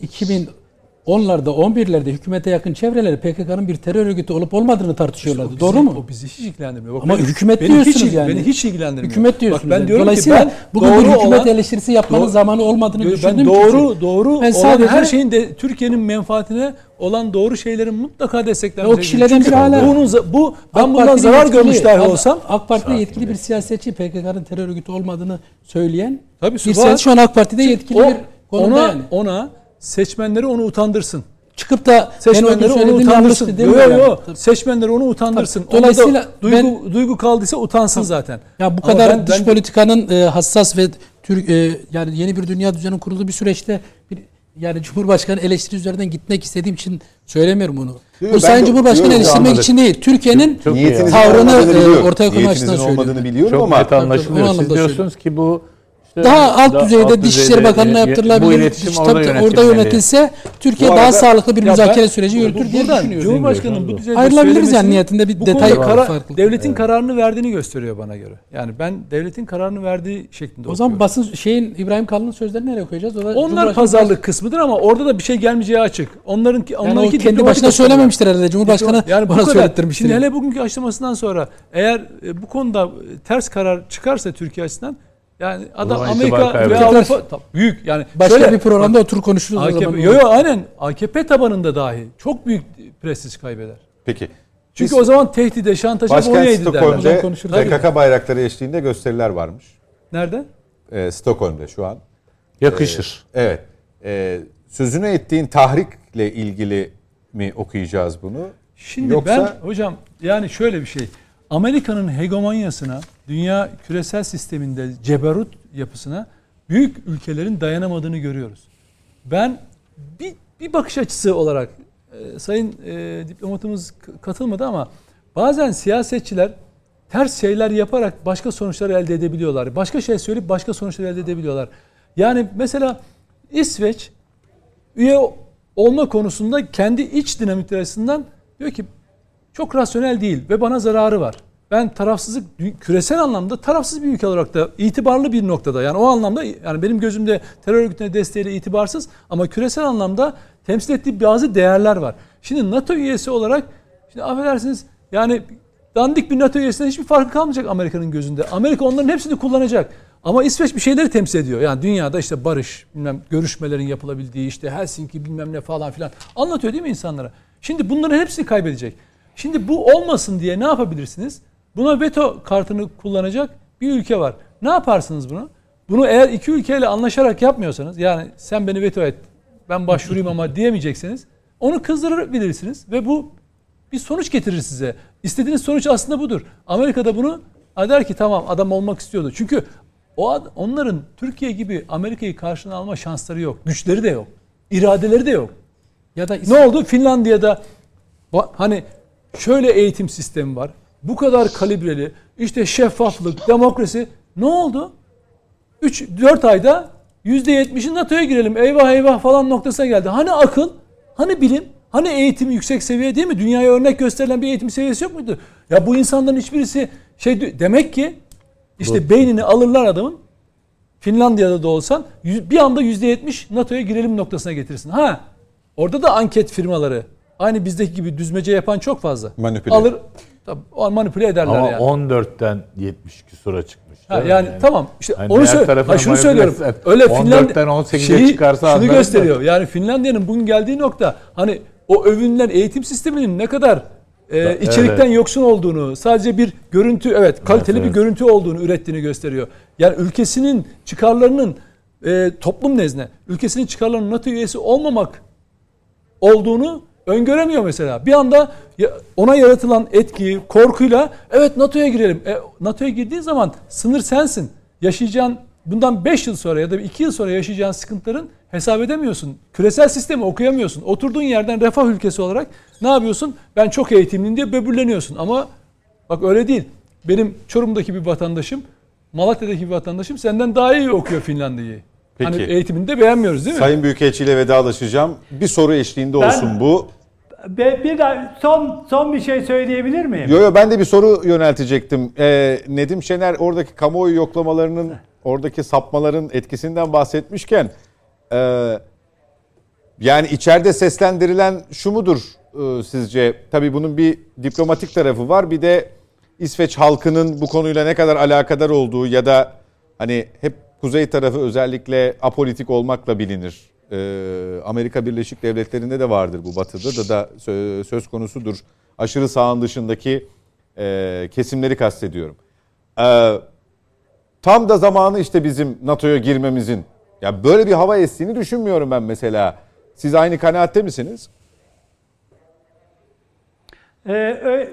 2010'larda 11'lerde hükümete yakın çevreleri PKK'nın bir terör örgütü olup olmadığını tartışıyorlardı. O bizi- Doğru mu? O bizi hiç ilgilendirmiyor. Bak Ama beni- hükümet beni diyorsunuz hiç, yani. Beni hiç ilgilendirmiyor. Hükümet diyorsunuz. Bak ben yani. diyorum Dolayısıyla ki ben bugün bir hükümet olan- eleştirisi yapmanın Doğru- zamanı olmadığını ben düşündüğüm doğru için. doğru Ben sadece- her şeyin de Türkiye'nin menfaatine olan doğru şeylerin mutlaka desteklenmesi o kişilerden biri hala Bunun, bu ben AK bundan Parti'nin zarar yetkili- görmüş dahi olsam AK Parti'de yetkili bir siyasetçi PKK'nın terör örgütü olmadığını söyleyen Tabii, bir siyasetçi şu an AK Parti'de yetkili bir konumda ona yani. ona seçmenleri onu utandırsın. Çıkıp da Seçmenleri onu utandırsın. yanlıştı Yok demiyor yok yani. yok. Seçmenleri onu utandırsın. Tabii. Dolayısıyla duygu, ben- duygu kaldıysa utansın zaten. Ya bu Ama kadar ben- dış ben- politikanın e, hassas ve Türk e, yani yeni bir dünya düzeni kurulduğu bir süreçte bir yani Cumhurbaşkanı eleştiri üzerinden gitmek istediğim için söylemiyorum bunu. Yok, Bu Sayın de- Cumhurbaşkanı yok, eleştirmek anladım. için değil. Türkiye'nin Çok Tavrını, olmadığını e, ortaya koyma Niyetinizin açısından olmadığını söylüyorum. biliyorum Çok ama net anlaşılıyor. Siz diyorsunuz ki bu işte daha alt da- düzeyde alt Dışişleri düzeyde Bakanı'na ye- yaptırılabilir. Tabii orada, tabii, yönetilmeli. yönetilse Türkiye Bu daha arada- sağlıklı bir müzakere ben- süreci yürütür diye düşünüyorum. Cumhurbaşkanı'nın bu düzeyde Ayrılabiliriz yani niyetinde bir detay var, kara- farklı. devletin kararını verdiğini gösteriyor bana göre. Yani ben devletin kararını verdiği şeklinde O zaman okuyorum. basın şeyin İbrahim Kalın'ın sözlerini nereye koyacağız? O da Onlar pazarlık kısmıdır ama orada da bir şey gelmeyeceği açık. Onlarınki yani o onlarınki kendi başına söylememiştir herhalde. Cumhurbaşkanı yani bana söylettirmiştir. Şimdi yani. hele bugünkü açıklamasından sonra eğer e, bu konuda e, ters karar çıkarsa Türkiye açısından yani adam Amerika ve. Avrupa Tabii, büyük yani Başka şöyle, bir programda otur konuşuruz o AKP, zaman. yo yo aynen AKP tabanında dahi çok büyük prestij kaybeder. peki. Çünkü Biz- o zaman tehdide, şantaja boyun eğdi derler. PKK bayrakları eşliğinde gösteriler varmış. Nerede? Ee, Stockholm'de şu an. yakışır. Evet. Ee, sözünü ettiğin tahrikle ilgili mi okuyacağız bunu? Şimdi Yoksa- ben hocam yani şöyle bir şey. Amerika'nın hegemonyasına, dünya küresel sisteminde ceberut yapısına büyük ülkelerin dayanamadığını görüyoruz. Ben bir, bir bakış açısı olarak e, sayın e, diplomatımız katılmadı ama bazen siyasetçiler ters şeyler yaparak başka sonuçlar elde edebiliyorlar. Başka şey söyleyip başka sonuçlar elde edebiliyorlar. Yani mesela İsveç üye olma konusunda kendi iç dinamikleri açısından diyor ki çok rasyonel değil ve bana zararı var. Ben tarafsızlık küresel anlamda tarafsız bir ülke olarak da itibarlı bir noktada. Yani o anlamda yani benim gözümde terör örgütüne desteğiyle itibarsız ama küresel anlamda temsil ettiği bazı değerler var. Şimdi NATO üyesi olarak şimdi affedersiniz yani dandik bir NATO üyesinden hiçbir farkı kalmayacak Amerika'nın gözünde. Amerika onların hepsini kullanacak. Ama İsveç bir şeyleri temsil ediyor. Yani dünyada işte barış, bilmem görüşmelerin yapılabildiği, işte Helsinki bilmem ne falan filan anlatıyor değil mi insanlara? Şimdi bunların hepsini kaybedecek. Şimdi bu olmasın diye ne yapabilirsiniz? Buna veto kartını kullanacak bir ülke var. Ne yaparsınız bunu? Bunu eğer iki ülkeyle anlaşarak yapmıyorsanız yani sen beni veto et ben başvurayım ama diyemeyecekseniz onu kızdırabilirsiniz ve bu bir sonuç getirir size. İstediğiniz sonuç aslında budur. Amerika'da bunu "Ha der ki tamam adam olmak istiyordu. Çünkü o ad- onların Türkiye gibi Amerika'yı karşına alma şansları yok. Güçleri de yok. iradeleri de yok. Ya da Ne oldu? Finlandiya'da hani şöyle eğitim sistemi var. Bu kadar kalibreli, işte şeffaflık, demokrasi. Ne oldu? 3-4 ayda %70'in NATO'ya girelim. Eyvah eyvah falan noktasına geldi. Hani akıl? Hani bilim? Hani eğitim yüksek seviye değil mi? Dünyaya örnek gösterilen bir eğitim seviyesi yok muydu? Ya bu insanların hiçbirisi şey demek ki işte beynini alırlar adamın Finlandiya'da da olsan bir anda %70 NATO'ya girelim noktasına getirsin. Ha orada da anket firmaları aynı bizdeki gibi düzmece yapan çok fazla. Manipüle. Alır tabii, o manipüle ederler Ama yani. 14'ten 70 küsura çıkmış. Ha, mi? yani, tamam işte Hani onu söyle. Ha, şunu söylüyorum. Öyle 14'ten Finlandiya 18'e çıkarsa şunu anlarım da. gösteriyor. Yani Finlandiya'nın bugün geldiği nokta hani o övünülen eğitim sisteminin ne kadar e, içerikten yoksun olduğunu, sadece bir görüntü, evet kaliteli evet. bir görüntü olduğunu ürettiğini gösteriyor. Yani ülkesinin çıkarlarının e, toplum nezdinde ülkesinin çıkarlarının NATO üyesi olmamak olduğunu öngöremiyor mesela. Bir anda ona yaratılan etki, korkuyla evet NATO'ya girelim. E, NATO'ya girdiğin zaman sınır sensin. Yaşayacağın bundan 5 yıl sonra ya da 2 yıl sonra yaşayacağın sıkıntıların hesap edemiyorsun. Küresel sistemi okuyamıyorsun. Oturduğun yerden refah ülkesi olarak ne yapıyorsun? Ben çok eğitimliyim diye böbürleniyorsun. Ama bak öyle değil. Benim Çorum'daki bir vatandaşım, Malatya'daki bir vatandaşım senden daha iyi okuyor Finlandiya'yı. Peki. Hani eğitimini de beğenmiyoruz değil mi? Sayın Büyükelçi ile vedalaşacağım. Bir soru eşliğinde Ben- olsun bu. Be- Bir de son son bir şey söyleyebilir miyim? Yo yo ben de bir soru yöneltecektim. Ee, Nedim Şener oradaki kamuoyu yoklamalarının, oradaki sapmaların etkisinden bahsetmişken e, yani içeride seslendirilen şu mudur e, sizce? Tabii bunun bir diplomatik tarafı var. Bir de İsveç halkının bu konuyla ne kadar alakadar olduğu ya da hani hep kuzey tarafı özellikle apolitik olmakla bilinir. Ee, Amerika Birleşik Devletleri'nde de vardır bu batıda da da sö- söz konusudur. Aşırı sağın dışındaki e, kesimleri kastediyorum. Ee, tam da zamanı işte bizim NATO'ya girmemizin. Ya böyle bir hava estiğini düşünmüyorum ben mesela. Siz aynı kanaatte misiniz? Ee,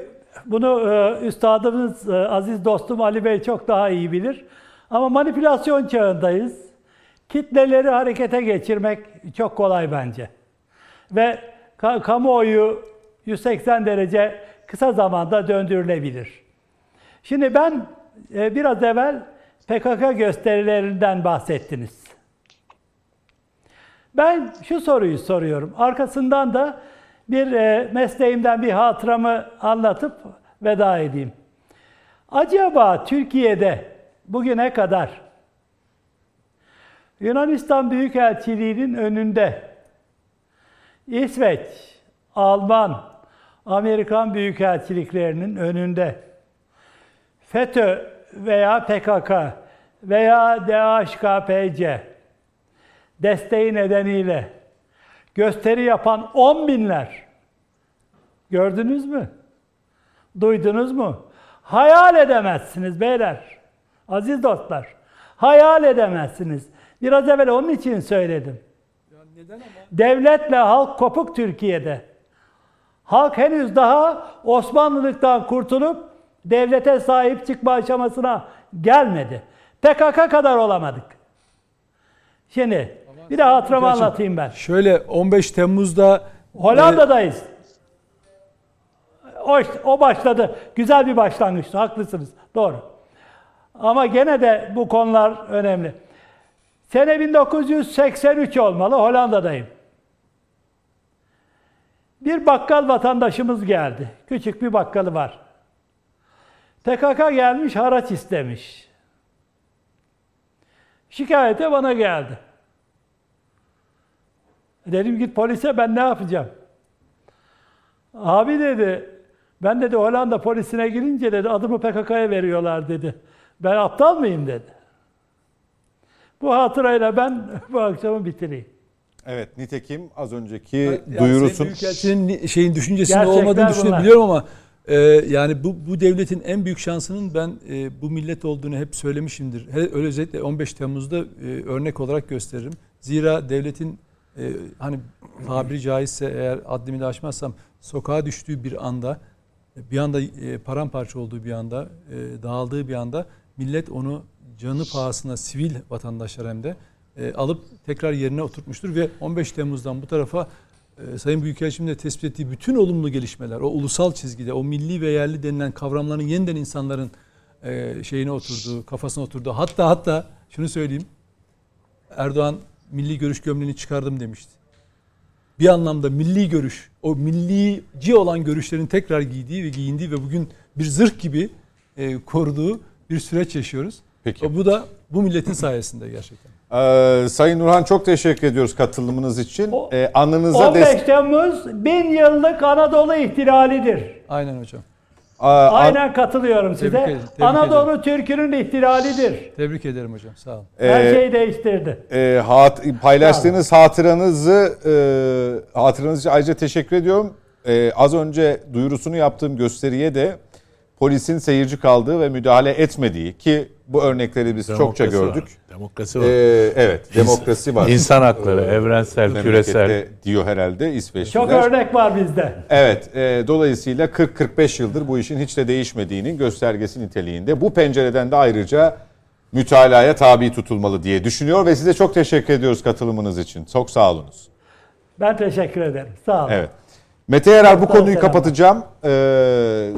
bunu e, üstadımız e, aziz dostum Ali Bey çok daha iyi bilir. Ama manipülasyon çağındayız. Kitleleri harekete geçirmek çok kolay bence. Ve ka- kamuoyu 180 derece kısa zamanda döndürülebilir. Şimdi ben e, biraz evvel PKK gösterilerinden bahsettiniz. Ben şu soruyu soruyorum. Arkasından da bir e, mesleğimden bir hatıramı anlatıp veda edeyim. Acaba Türkiye'de bugüne kadar Yunanistan Büyükelçiliği'nin önünde İsveç, Alman, Amerikan büyükelçiliklerinin önünde FETÖ veya PKK veya DHKPC desteği nedeniyle gösteri yapan on binler gördünüz mü? Duydunuz mu? Hayal edemezsiniz beyler. Aziz dostlar. Hayal edemezsiniz. Biraz evvel onun için söyledim. Devletle halk kopuk Türkiye'de. Halk henüz daha Osmanlılıktan kurtulup devlete sahip çıkma aşamasına gelmedi. PKK kadar olamadık. Şimdi bir de hatıramı Gerçi- anlatayım ben. Şöyle 15 Temmuz'da Hollanda'dayız. O, o başladı. Güzel bir başlangıçtı. Haklısınız. Doğru. Ama gene de bu konular önemli. Sene 1983 olmalı. Hollanda'dayım. Bir bakkal vatandaşımız geldi. Küçük bir bakkalı var. PKK gelmiş haraç istemiş. Şikayete bana geldi. Dedim git polise ben ne yapacağım? Abi dedi, ben dedi Hollanda polisine girince dedi adımı PKK'ya veriyorlar dedi. Ben aptal mıyım dedi. Bu hatırayla ben bu akşamı bitireyim. Evet nitekim az önceki Yani duyurusun. Büyükelçinin şeyin düşüncesinde Gerçekler olmadığını bunlar. düşünebiliyorum ama e, yani bu, bu devletin en büyük şansının ben e, bu millet olduğunu hep söylemişimdir. He, öyle özellikle 15 Temmuz'da e, örnek olarak gösteririm. Zira devletin e, hani tabiri caizse eğer haddimi de aşmazsam sokağa düştüğü bir anda bir anda e, paramparça olduğu bir anda e, dağıldığı bir anda millet onu canı pahasına sivil vatandaşlar hem de e, alıp tekrar yerine oturtmuştur ve 15 Temmuz'dan bu tarafa e, Sayın Büyükelçimin de tespit ettiği bütün olumlu gelişmeler, o ulusal çizgide, o milli ve yerli denilen kavramların yeniden insanların e, şeyine oturduğu, kafasına oturduğu. Hatta hatta şunu söyleyeyim. Erdoğan milli görüş gömleğini çıkardım demişti. Bir anlamda milli görüş, o millici olan görüşlerin tekrar giydiği ve giyindiği ve bugün bir zırh gibi e, koruduğu bir süreç yaşıyoruz. Peki. O, bu da bu milletin sayesinde gerçekten. Ee, Sayın Nurhan çok teşekkür ediyoruz katılımınız için. O- Ee, anınıza 15 des- Temmuz bin yıllık Anadolu ihtilalidir. Aynen hocam. Aa, Aynen katılıyorum size. Tebrik ederim, tebrik Anadolu Türk'ünün ihtilalidir. Tebrik ederim hocam. Sağ olun. Her Ee, şeyi değiştirdi. e, hat- paylaştığınız hatıranızı e, hatıranız için ayrıca teşekkür ediyorum. e, az önce duyurusunu yaptığım gösteriye de polisin seyirci kaldığı ve müdahale etmediği ki bu örnekleri biz çokça gördük. Var. Demokrasi var. Ee, evet, demokrasi var. İnsan hakları, evrensel, küresel. diyor herhalde İsveçliler. Çok örnek var bizde. Evet, e, dolayısıyla 40-45 yıldır bu işin hiç de değişmediğinin göstergesi niteliğinde. Bu pencereden de ayrıca mütalaya tabi tutulmalı diye düşünüyor ve size çok teşekkür ediyoruz katılımınız için. Çok sağ olunuz. Ben teşekkür ederim. Sağ olun. Evet. Mete Yarar bu konuyu kapatacağım. Ee,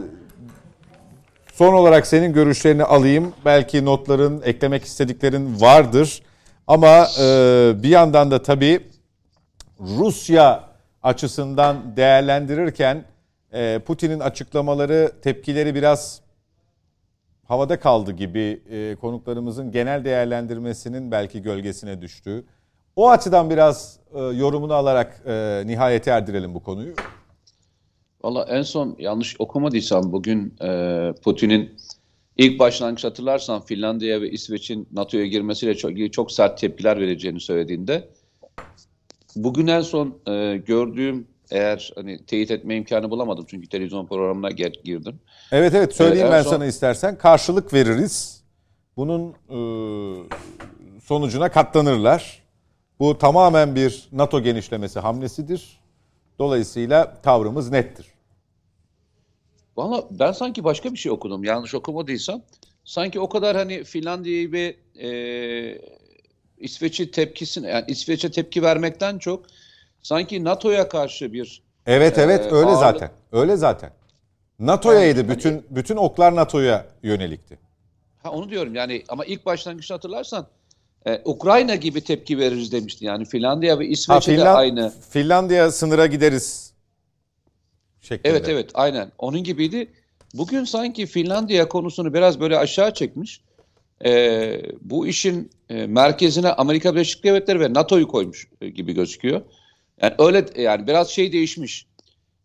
son olarak senin görüşlerini alayım. Belki notların, eklemek istediklerin vardır. Ama e, bir yandan da tabii Rusya açısından değerlendirirken e, Putin'in açıklamaları, tepkileri biraz havada kaldı gibi e, konuklarımızın genel değerlendirmesinin belki gölgesine düştü. O açıdan biraz e, yorumunu alarak e, nihayete erdirelim bu konuyu. Valla en son yanlış okumadıysam bugün e, Putin'in ilk başlangıç hatırlarsan Finlandiya ve İsveç'in NATO'ya girmesiyle çok, çok sert tepkiler vereceğini söylediğinde bugün en son e, gördüğüm eğer hani teyit etme imkanı bulamadım çünkü televizyon programına gel- girdim. Evet evet söyleyeyim Evet, ben en son- sana istersen. Karşılık veririz. Bunun e, sonucuna katlanırlar. Bu tamamen bir NATO genişlemesi hamlesidir. Dolayısıyla tavrımız nettir. Valla ben sanki başka bir şey okudum yanlış okumadıysam. Sanki o kadar hani Finlandiya'yı ve e, İsveç'i tepkisine yani İsveç'e tepki vermekten çok sanki NATO'ya karşı bir Evet evet Ee, öyle ağırlık- zaten. Öyle zaten. NATO'yaydı Yani hani- bütün bütün oklar NATO'ya yönelikti. Ha onu diyorum yani ama ilk başlangıçta hatırlarsan e, Ukrayna gibi tepki veririz demişti. Yani Finlandiya ve Ha, İsveç'e de Finland- aynı. Finlandiya sınıra gideriz şeklinde. Evet evet aynen onun gibiydi. Bugün sanki Finlandiya konusunu biraz böyle aşağı çekmiş. E, bu işin e, merkezine Amerika Birleşik Devletleri ve NATO'yu koymuş e, gibi gözüküyor. Yani öyle yani biraz şey değişmiş.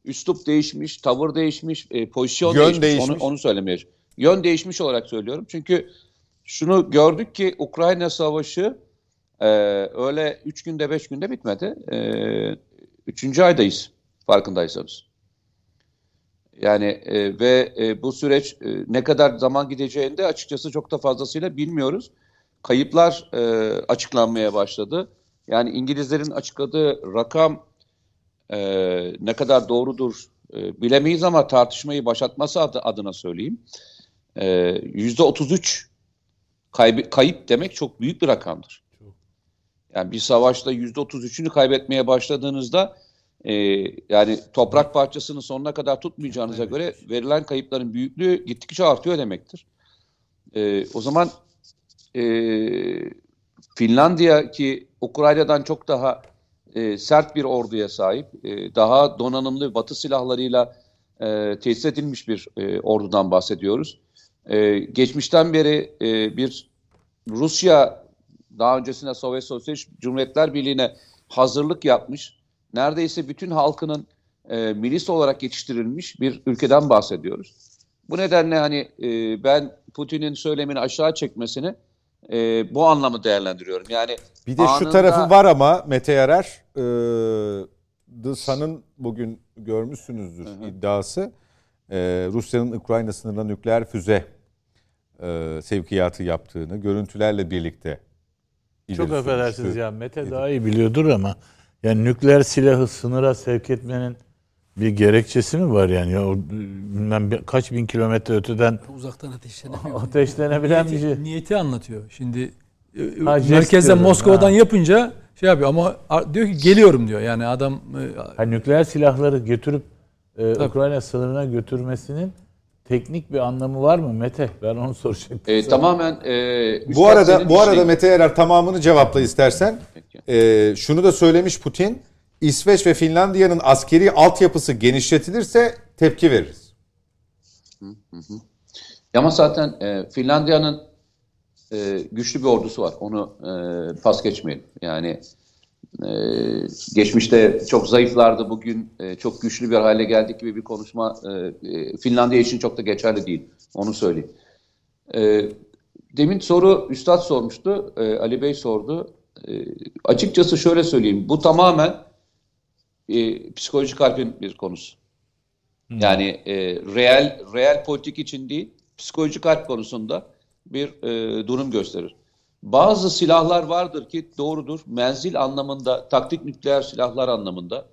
Üslup değişmiş, tavır değişmiş, e, pozisyon Yön değişmiş. değişmiş. Onu, onu söylemeye Yön değişmiş olarak söylüyorum. Çünkü şunu gördük ki Ukrayna Savaşı e, öyle 3 günde 5 günde bitmedi. E, üçüncü aydayız farkındaysanız. Yani e, ve e, bu süreç e, ne kadar zaman gideceğini de açıkçası çok da fazlasıyla bilmiyoruz. Kayıplar e, açıklanmaya başladı. Yani İngilizlerin açıkladığı rakam e, ne kadar doğrudur e, bilemeyiz ama tartışmayı başlatması adı, adına söyleyeyim. E, Yüzde 33 kayıp, kayıp demek çok büyük bir rakamdır. Yani bir savaşta yüzde 33'ünü kaybetmeye başladığınızda e, yani toprak parçasını sonuna kadar tutmayacağınıza göre verilen kayıpların büyüklüğü gittikçe artıyor demektir. E, o zaman e, Finlandiya ki Ukrayna'dan çok daha e, sert bir orduya sahip, e, daha donanımlı Batı silahlarıyla e, tesis edilmiş bir e, ordudan bahsediyoruz. E, geçmişten beri e, bir Rusya daha öncesinde Sovyet Sosyalist Cumhuriyetler Birliği'ne hazırlık yapmış, neredeyse bütün halkının e, milis olarak yetiştirilmiş bir ülkeden bahsediyoruz. Bu nedenle hani e, ben Putin'in söylemini aşağı çekmesini e, bu anlamı değerlendiriyorum. Yani Bir de şu anında- tarafı var ama Mete Yarar, e, The Sun'ın bugün görmüşsünüzdür iddiası. E, Rusya'nın Ukrayna sınırına nükleer füze e, sevkiyatı yaptığını görüntülerle birlikte Çok affedersiniz ya Mete daha iyi biliyordur ama yani nükleer silahı sınıra sevk etmenin bir gerekçesi mi var yani? Ya, o, bilmem bir- kaç bin kilometre öteden Uzaktan ateşlenemiyor. ateşlenebilen bir şey. Niyeti, niyeti anlatıyor. Şimdi e, Ha, jest merkezden Moskova'dan ha. yapınca şey yapıyor ama diyor ki geliyorum diyor. Yani adam e, Ha, nükleer silahları götürüp e. Ukrayna sınırına götürmesinin teknik bir anlamı var mı Mete? Ben onu soracaktım. E, sana. tamamen e, Bu arada bu arada işin- Mete Yarar tamamını cevapla istersen. E, şunu da söylemiş Putin. İsveç ve Finlandiya'nın askeri altyapısı genişletilirse tepki veririz. Ama zaten e, Finlandiya'nın e, güçlü bir ordusu var. Onu e, pas geçmeyelim. Yani e, geçmişte çok zayıflardı. Bugün e, çok güçlü bir hale geldik gibi bir konuşma e, e, Finlandiya için çok da geçerli değil. Onu söyleyeyim. E, demin soru Üstad sormuştu. e, Ali Bey sordu. E, açıkçası şöyle söyleyeyim. Bu tamamen e, psikolojik harpin bir konusu. Yani e, reel reel politik için değil, psikolojik harp konusunda bir e, durum gösterir. Bazı silahlar vardır ki doğrudur. Menzil anlamında, taktik nükleer silahlar anlamında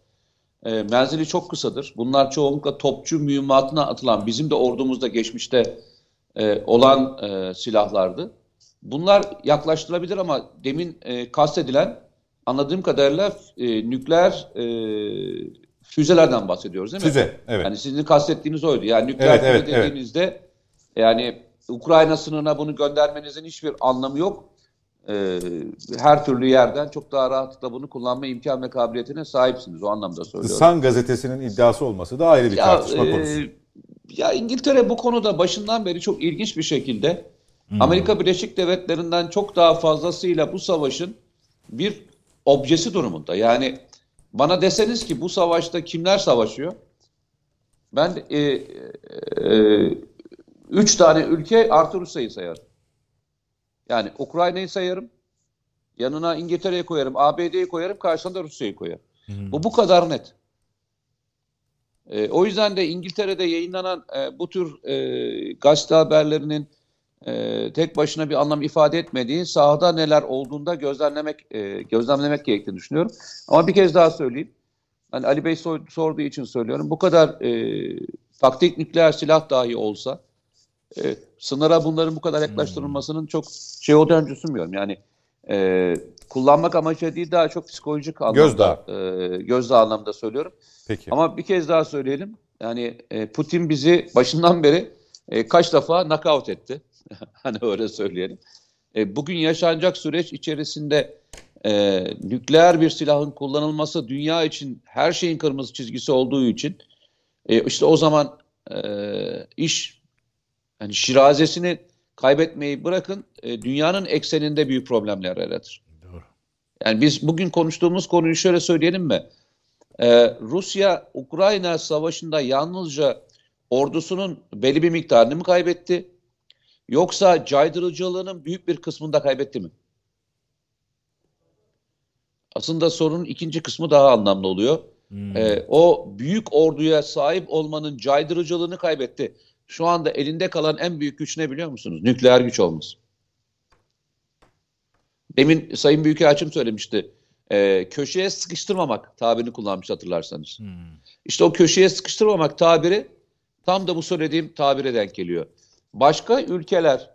e, menzili çok kısadır. Bunlar çoğunlukla topçu mühimmatına atılan, bizim de ordumuzda geçmişte e, olan e, silahlardı. Bunlar yaklaştırılabilir ama demin e, kastedilen anladığım kadarıyla e, nükleer e, füzelerden bahsediyoruz değil mi? Füze, evet. Yani sizin kastettiğiniz oydu. Yani nükleer Evet, füze evet, evet. dediğinizde yani Ukrayna sınırına bunu göndermenizin hiçbir anlamı yok. Ee, her türlü yerden çok daha rahatlıkla bunu kullanma imkan ve kabiliyetine sahipsiniz. O anlamda The söylüyorum. Sun gazetesinin iddiası olması da ayrı bir tartışma e, konusu. ya İngiltere bu konuda başından beri çok ilginç bir şekilde Amerika Birleşik Devletleri'nden çok daha fazlasıyla bu savaşın bir objesi durumunda. Yani bana deseniz ki bu savaşta kimler savaşıyor? Ben e, e, üç tane ülke artı Rusya'yı sayarım. Yani Ukrayna'yı sayarım. Yanına İngiltere'yi koyarım, ABD'yi koyarım, karşısına da Rusya'yı koyarım. Bu bu kadar net. E, o yüzden de İngiltere'de yayınlanan e, bu tür e, gazete haberlerinin e, tek başına bir anlam ifade etmediği sahada neler olduğunda gözlemlemek e, gözlemlemek gerektiğini düşünüyorum. Ama bir kez daha söyleyeyim. Hani Ali Bey sor- sorduğu için söylüyorum. Bu kadar e, taktik nükleer silah dahi olsa e, sınıra bunların bu kadar yaklaştırılmasının çok şey olacağını düşünmüyorum. Yani e, kullanmak amacı değil daha çok psikolojik anlamda Gözdağı. e, gözdağı anlamda söylüyorum. Peki. Ama bir kez daha söyleyelim. Yani e, Putin bizi başından beri e, kaç defa knockout etti. hani öyle söyleyelim. E, bugün yaşanacak süreç içerisinde e, nükleer bir silahın kullanılması dünya için her şeyin kırmızı çizgisi olduğu için e, işte o zaman e, iş yani şirazesini kaybetmeyi bırakın e, dünyanın ekseninde büyük problemler yaratır. Doğru. Yani biz bugün konuştuğumuz konuyu şöyle söyleyelim mi? Ee, Rusya Ukrayna savaşında yalnızca ordusunun belli bir miktarını mı kaybetti? Yoksa caydırıcılığının büyük bir kısmını da kaybetti mi? Aslında sorunun ikinci kısmı daha anlamlı oluyor. Ee, o büyük orduya sahip olmanın caydırıcılığını kaybetti. Şu anda elinde kalan en büyük güç ne biliyor musunuz? Nükleer güç olması. Demin Sayın Büyükelçim söylemişti. Ee, köşeye sıkıştırmamak tabirini kullanmış hatırlarsanız. İşte o köşeye sıkıştırmamak tabiri tam da bu söylediğim tabire denk geliyor. Başka ülkeler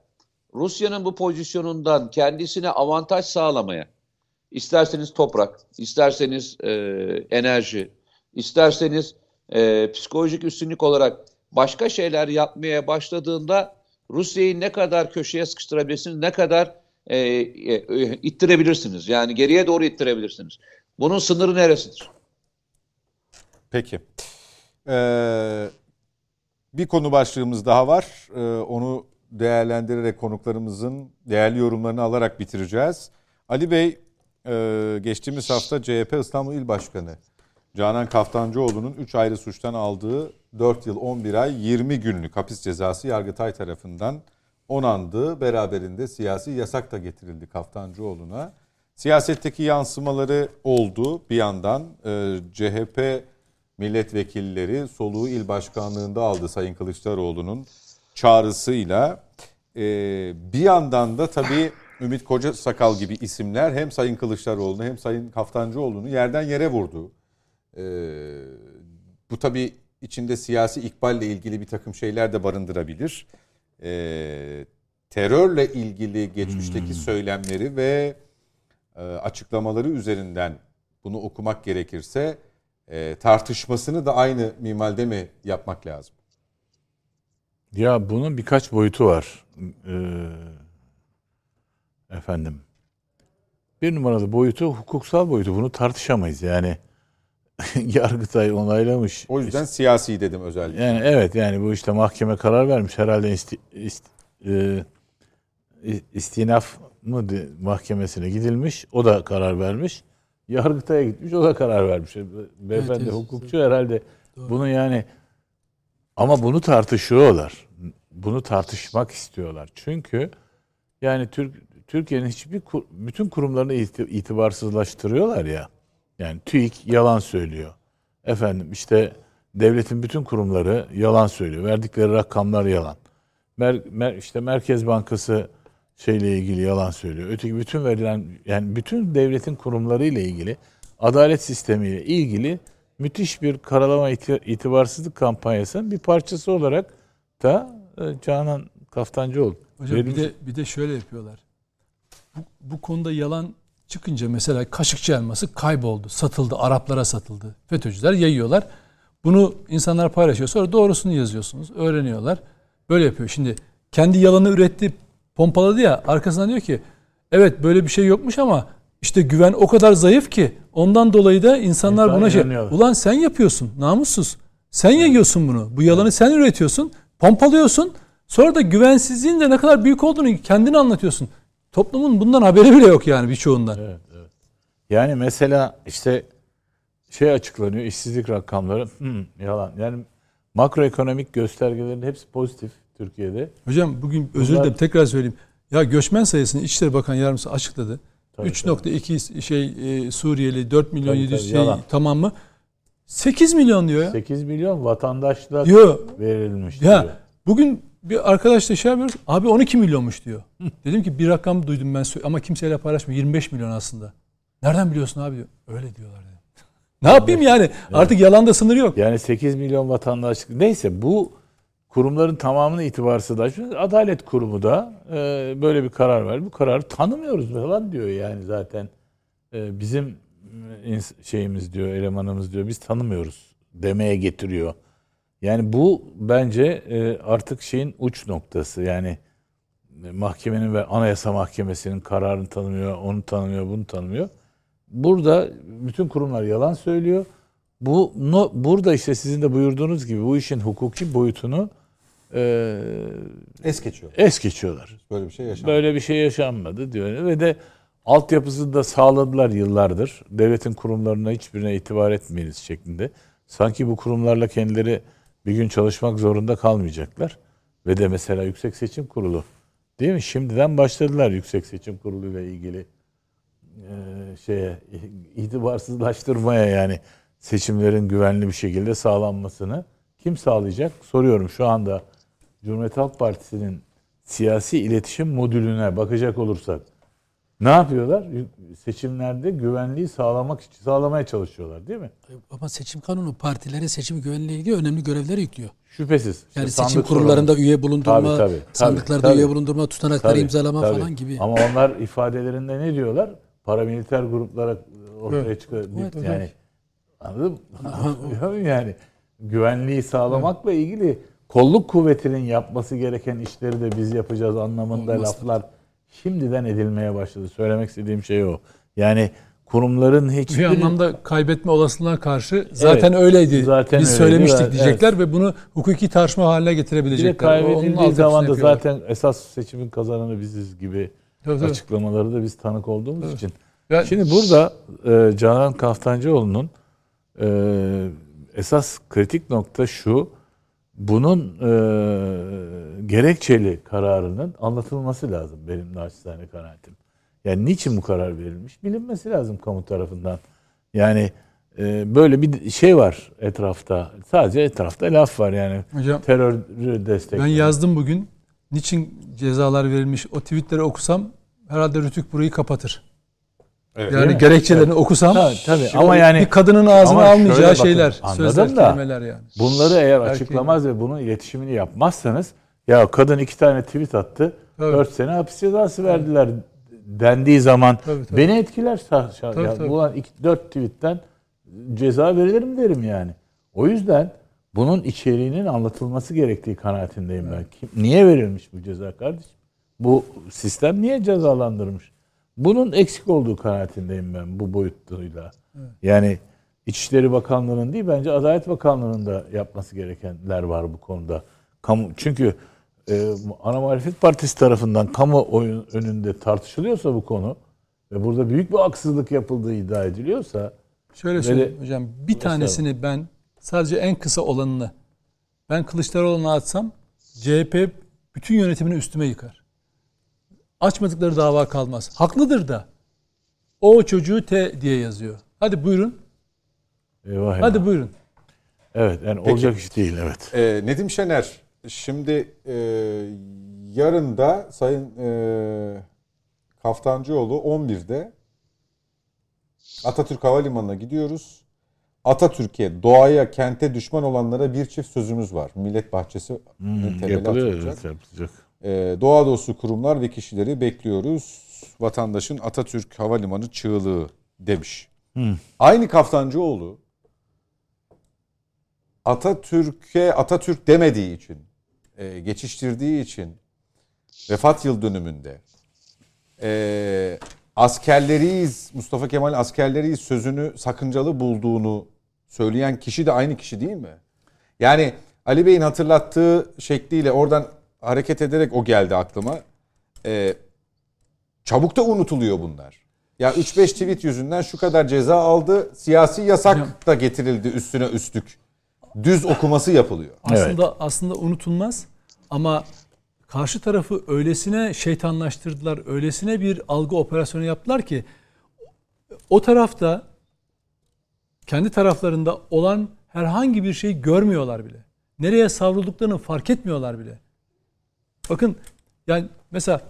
Rusya'nın bu pozisyonundan kendisine avantaj sağlamaya, isterseniz toprak, isterseniz e, enerji, isterseniz e, psikolojik üstünlük olarak başka şeyler yapmaya başladığında Rusya'yı ne kadar köşeye sıkıştırabilirsiniz, ne kadar e, e, e, ittirebilirsiniz. Yani geriye doğru ittirebilirsiniz. Bunun sınırı neresidir? Peki. Ee, bir konu başlığımız daha var. Ee, onu değerlendirerek konuklarımızın değerli yorumlarını alarak bitireceğiz. Ali Bey e, geçtiğimiz hafta CHP İstanbul İl Başkanı Canan Kaftancıoğlu'nun 3 ayrı suçtan aldığı 4 yıl 11 ay 20 günlük hapis cezası Yargıtay tarafından onandı. Beraberinde siyasi yasak da getirildi Kaftancıoğlu'na. Siyasetteki yansımaları oldu. Bir yandan e, CHP milletvekilleri soluğu il başkanlığında aldı Sayın Kılıçdaroğlu'nun çağrısıyla. E, bir yandan da tabii Ümit Koca Sakal gibi isimler hem Sayın Kılıçdaroğlu'nu hem Sayın Kaftancıoğlu'nu yerden yere vurdu. E, bu tabii içinde siyasi ikballe ilgili bir takım şeyler de barındırabilir. E, terörle ilgili geçmişteki söylemleri ve e, açıklamaları üzerinden bunu okumak gerekirse e, tartışmasını da aynı minvalde mi yapmak lazım? Ya bunun birkaç boyutu var. Ee, efendim. Bir numaralı boyutu hukuksal boyutu. Bunu tartışamayız. Yani Yargıtay onaylamış. O yüzden siyasi dedim özellikle. Yani evet yani bu işte mahkeme karar vermiş. Herhalde isti, ist, e, istinaf mı de- mahkemesine gidilmiş. O da karar vermiş. Yargıtay'a gitmiş. O da karar vermiş. Be- Beyefendi evet. hukukçu herhalde. Bunu yani ama bunu tartışıyorlar. Bunu tartışmak istiyorlar. Çünkü yani Türk Türkiye'nin hiçbir bütün kurumlarını iti- itibarsızlaştırıyorlar ya. Yani TÜİK yalan söylüyor. Efendim işte devletin bütün kurumları yalan söylüyor. Verdikleri rakamlar yalan. Mer, mer, işte Merkez Bankası şeyle ilgili yalan söylüyor. Öteki bütün verilen yani bütün devletin kurumları ile ilgili adalet sistemiyle ilgili müthiş bir karalama itibarsızlık kampanyasının bir parçası olarak da e, Canan Kaftancıoğlu. Hocam bir de bir de şöyle yapıyorlar. Bu, bu konuda yalan çıkınca mesela Kaşıkçı elması kayboldu, satıldı, Araplara satıldı. FETÖ'cüler yayıyorlar. Bunu insanlar paylaşıyor. Sonra doğrusunu yazıyorsunuz. Öğreniyorlar. Böyle yapıyor. Şimdi kendi yalanı üretti, pompaladı ya. Arkasından diyor ki evet böyle bir şey yokmuş ama işte güven o kadar zayıf ki ondan dolayı da insanlar İnsan buna şey ulan sen yapıyorsun namussuz. Sen yayıyorsun bunu. Bu yalanı sen üretiyorsun. Pompalıyorsun. Sonra da güvensizliğin de ne kadar büyük olduğunu kendini anlatıyorsun. Toplumun bundan haberi bile yok yani birçoğundan. Evet, evet. Yani mesela işte şey açıklanıyor işsizlik rakamları hmm, yalan. Yani makroekonomik göstergelerin hepsi pozitif Türkiye'de. Hocam bugün özür dilerim tekrar söyleyeyim. Ya göçmen sayısını İçişleri Bakan Yardımcısı açıkladı. 3.2 şey e, Suriyeli 4 milyon tabii, 700 tabii, şey tamam mı? 8 milyon diyor ya. 8 milyon vatandaşlık diyor. verilmiş ya, diyor. Bugün bir arkadaşla şey yapıyoruz. Abi 12 milyonmuş diyor. Dedim ki bir rakam duydum ben ama kimseyle paylaşmıyor. 25 milyon aslında. Nereden biliyorsun abi diyor. Öyle diyorlar. Diyor. Ne yapayım yani? Evet. Artık yalanda sınır yok. Yani 8 milyon vatandaşlık. Neyse bu kurumların tamamını itibarsızlaştırıyor. Adalet Kurumu da e, böyle bir karar verdi. Bu kararı tanımıyoruz falan diyor yani zaten. E, bizim e, şeyimiz diyor, elemanımız diyor. Biz tanımıyoruz demeye getiriyor. Yani bu bence e, artık şeyin uç noktası. Yani e, mahkemenin ve Anayasa Mahkemesi'nin kararını tanımıyor, onu tanımıyor, bunu tanımıyor. Burada bütün kurumlar yalan söylüyor. Bu no, burada işte sizin de buyurduğunuz gibi bu işin hukuki boyutunu e, es geçiyor. Es geçiyorlar. Böyle bir şey yaşanmadı. Böyle bir şey yaşanmadı diyor ve de altyapısını da sağladılar yıllardır. Devletin kurumlarına hiçbirine itibar etmeyiniz şeklinde. Sanki bu kurumlarla kendileri bir gün çalışmak zorunda kalmayacaklar. Ve de mesela Yüksek Seçim Kurulu değil mi? Şimdiden başladılar Yüksek Seçim Kurulu ile ilgili e, şeye itibarsızlaştırmaya yani seçimlerin güvenli bir şekilde sağlanmasını kim sağlayacak? Soruyorum şu anda Cumhuriyet Halk Partisi'nin siyasi iletişim modülüne bakacak olursak ne yapıyorlar? Seçimlerde güvenliği sağlamak için sağlamaya çalışıyorlar değil mi? Ama seçim kanunu partilere seçim güvenliği ilgili önemli görevler yüklüyor. Şüphesiz. Yani işte seçim kurullarında kurulu. üye bulundurma, tabii, tabii, sandıklarda tabii, üye bulundurma, tutanakları tabii, imzalama tabii. falan gibi. Ama onlar ifadelerinde ne diyorlar? Paramiliter gruplara ortaya evet. çıkıyor. Evet, yani evet. anladın mı? yani güvenliği sağlamakla ilgili kolluk kuvvetinin yapması gereken işleri de biz yapacağız anlamında Olmaz. laflar şimdiden edilmeye başladı. Söylemek istediğim şey o. Yani kurumların hiçbir bir anlamda kaybetme olasılığına karşı zaten evet, öyleydi. Zaten Biz öyleydi. söylemiştik evet. diyecekler ve bunu hukuki tartışma haline getirebilecekler. Bir kaybedildiği zaman da zaten esas seçimin kazananı biziz gibi tabii, açıklamaları da biz tanık olduğumuz tabii. için. Yani, Şimdi burada e, Canan Kaftancıoğlu'nun e, esas kritik nokta şu bunun e, gerekçeli kararının anlatılması lazım benim naçizane kanaatim. Yani niçin bu karar verilmiş bilinmesi lazım kamu tarafından. Yani e, böyle bir şey var etrafta. Sadece etrafta laf var yani. Hocam, terörü desteklemek. Ben yazdım bugün. Niçin cezalar verilmiş? O tweetleri okusam herhalde Rütük burayı kapatır. Evet, yani gerekçelerini evet. okusam tabii, tabii. ama yani bir kadının ağzına almayacağı bakın, şeyler, sözler, da, kelimeler yani. Bunları eğer açıklamaz ve bunun iletişimini yapmazsanız ya kadın iki tane tweet attı. Tabii. 4 sene hapis cezası verdiler dendiği zaman tabii, tabii. beni etkiler. Tabii, ya, tabii. Bu iki, 4 tweetten ceza verilir mi derim yani. O yüzden bunun içeriğinin anlatılması gerektiği kanaatindeyim evet. ben. Kim, niye verilmiş bu ceza kardeşim? Bu sistem niye cezalandırmış? Bunun eksik olduğu kanaatindeyim ben bu boyutuyla. Evet. Yani İçişleri Bakanlığı'nın değil bence Adalet Bakanlığı'nın da yapması gerekenler var bu konuda. Kamu çünkü e, Ana Muhalefet Partisi tarafından kamu önünde tartışılıyorsa bu konu ve burada büyük bir haksızlık yapıldığı iddia ediliyorsa şöyle söyleyeyim hocam bir tanesini ben sadece en kısa olanını ben Kılıçdaroğlu'na atsam CHP bütün yönetimini üstüme yıkar. Açmadıkları dava kalmaz. Haklıdır da. O çocuğu T diye yazıyor. Hadi buyurun. Eyvah Hadi buyurun. Evet yani Peki. olacak iş değil evet. Ee, Nedim Şener, şimdi e, yarın da Sayın e, Kaftancıoğlu 11'de Atatürk Havalimanı'na gidiyoruz. Atatürk'e, doğaya, kente düşman olanlara bir çift sözümüz var. Millet Bahçesi Hmm, temeli yapılıyor atılacak. evet yapılacak. Ee, doğa dostu kurumlar ve kişileri bekliyoruz. Vatandaşın Atatürk Havalimanı çığlığı demiş. Hı. Aynı Kaftancıoğlu Atatürk'e Atatürk demediği için, e, geçiştirdiği için vefat yıl dönümünde e, askerleriyiz, Mustafa Kemal askerleriyiz sözünü sakıncalı bulduğunu söyleyen kişi de aynı kişi değil mi? Yani Ali Bey'in hatırlattığı şekliyle oradan hareket ederek o geldi aklıma. E, çabuk da unutuluyor bunlar. Ya 3-5 tweet yüzünden şu kadar ceza aldı. Siyasi yasak da getirildi üstüne üstlük. Düz okuması yapılıyor. Aslında aslında unutulmaz ama karşı tarafı öylesine şeytanlaştırdılar, öylesine bir algı operasyonu yaptılar ki o tarafta kendi taraflarında olan herhangi bir şeyi görmüyorlar bile. Nereye savrulduklarını fark etmiyorlar bile. Bakın yani mesela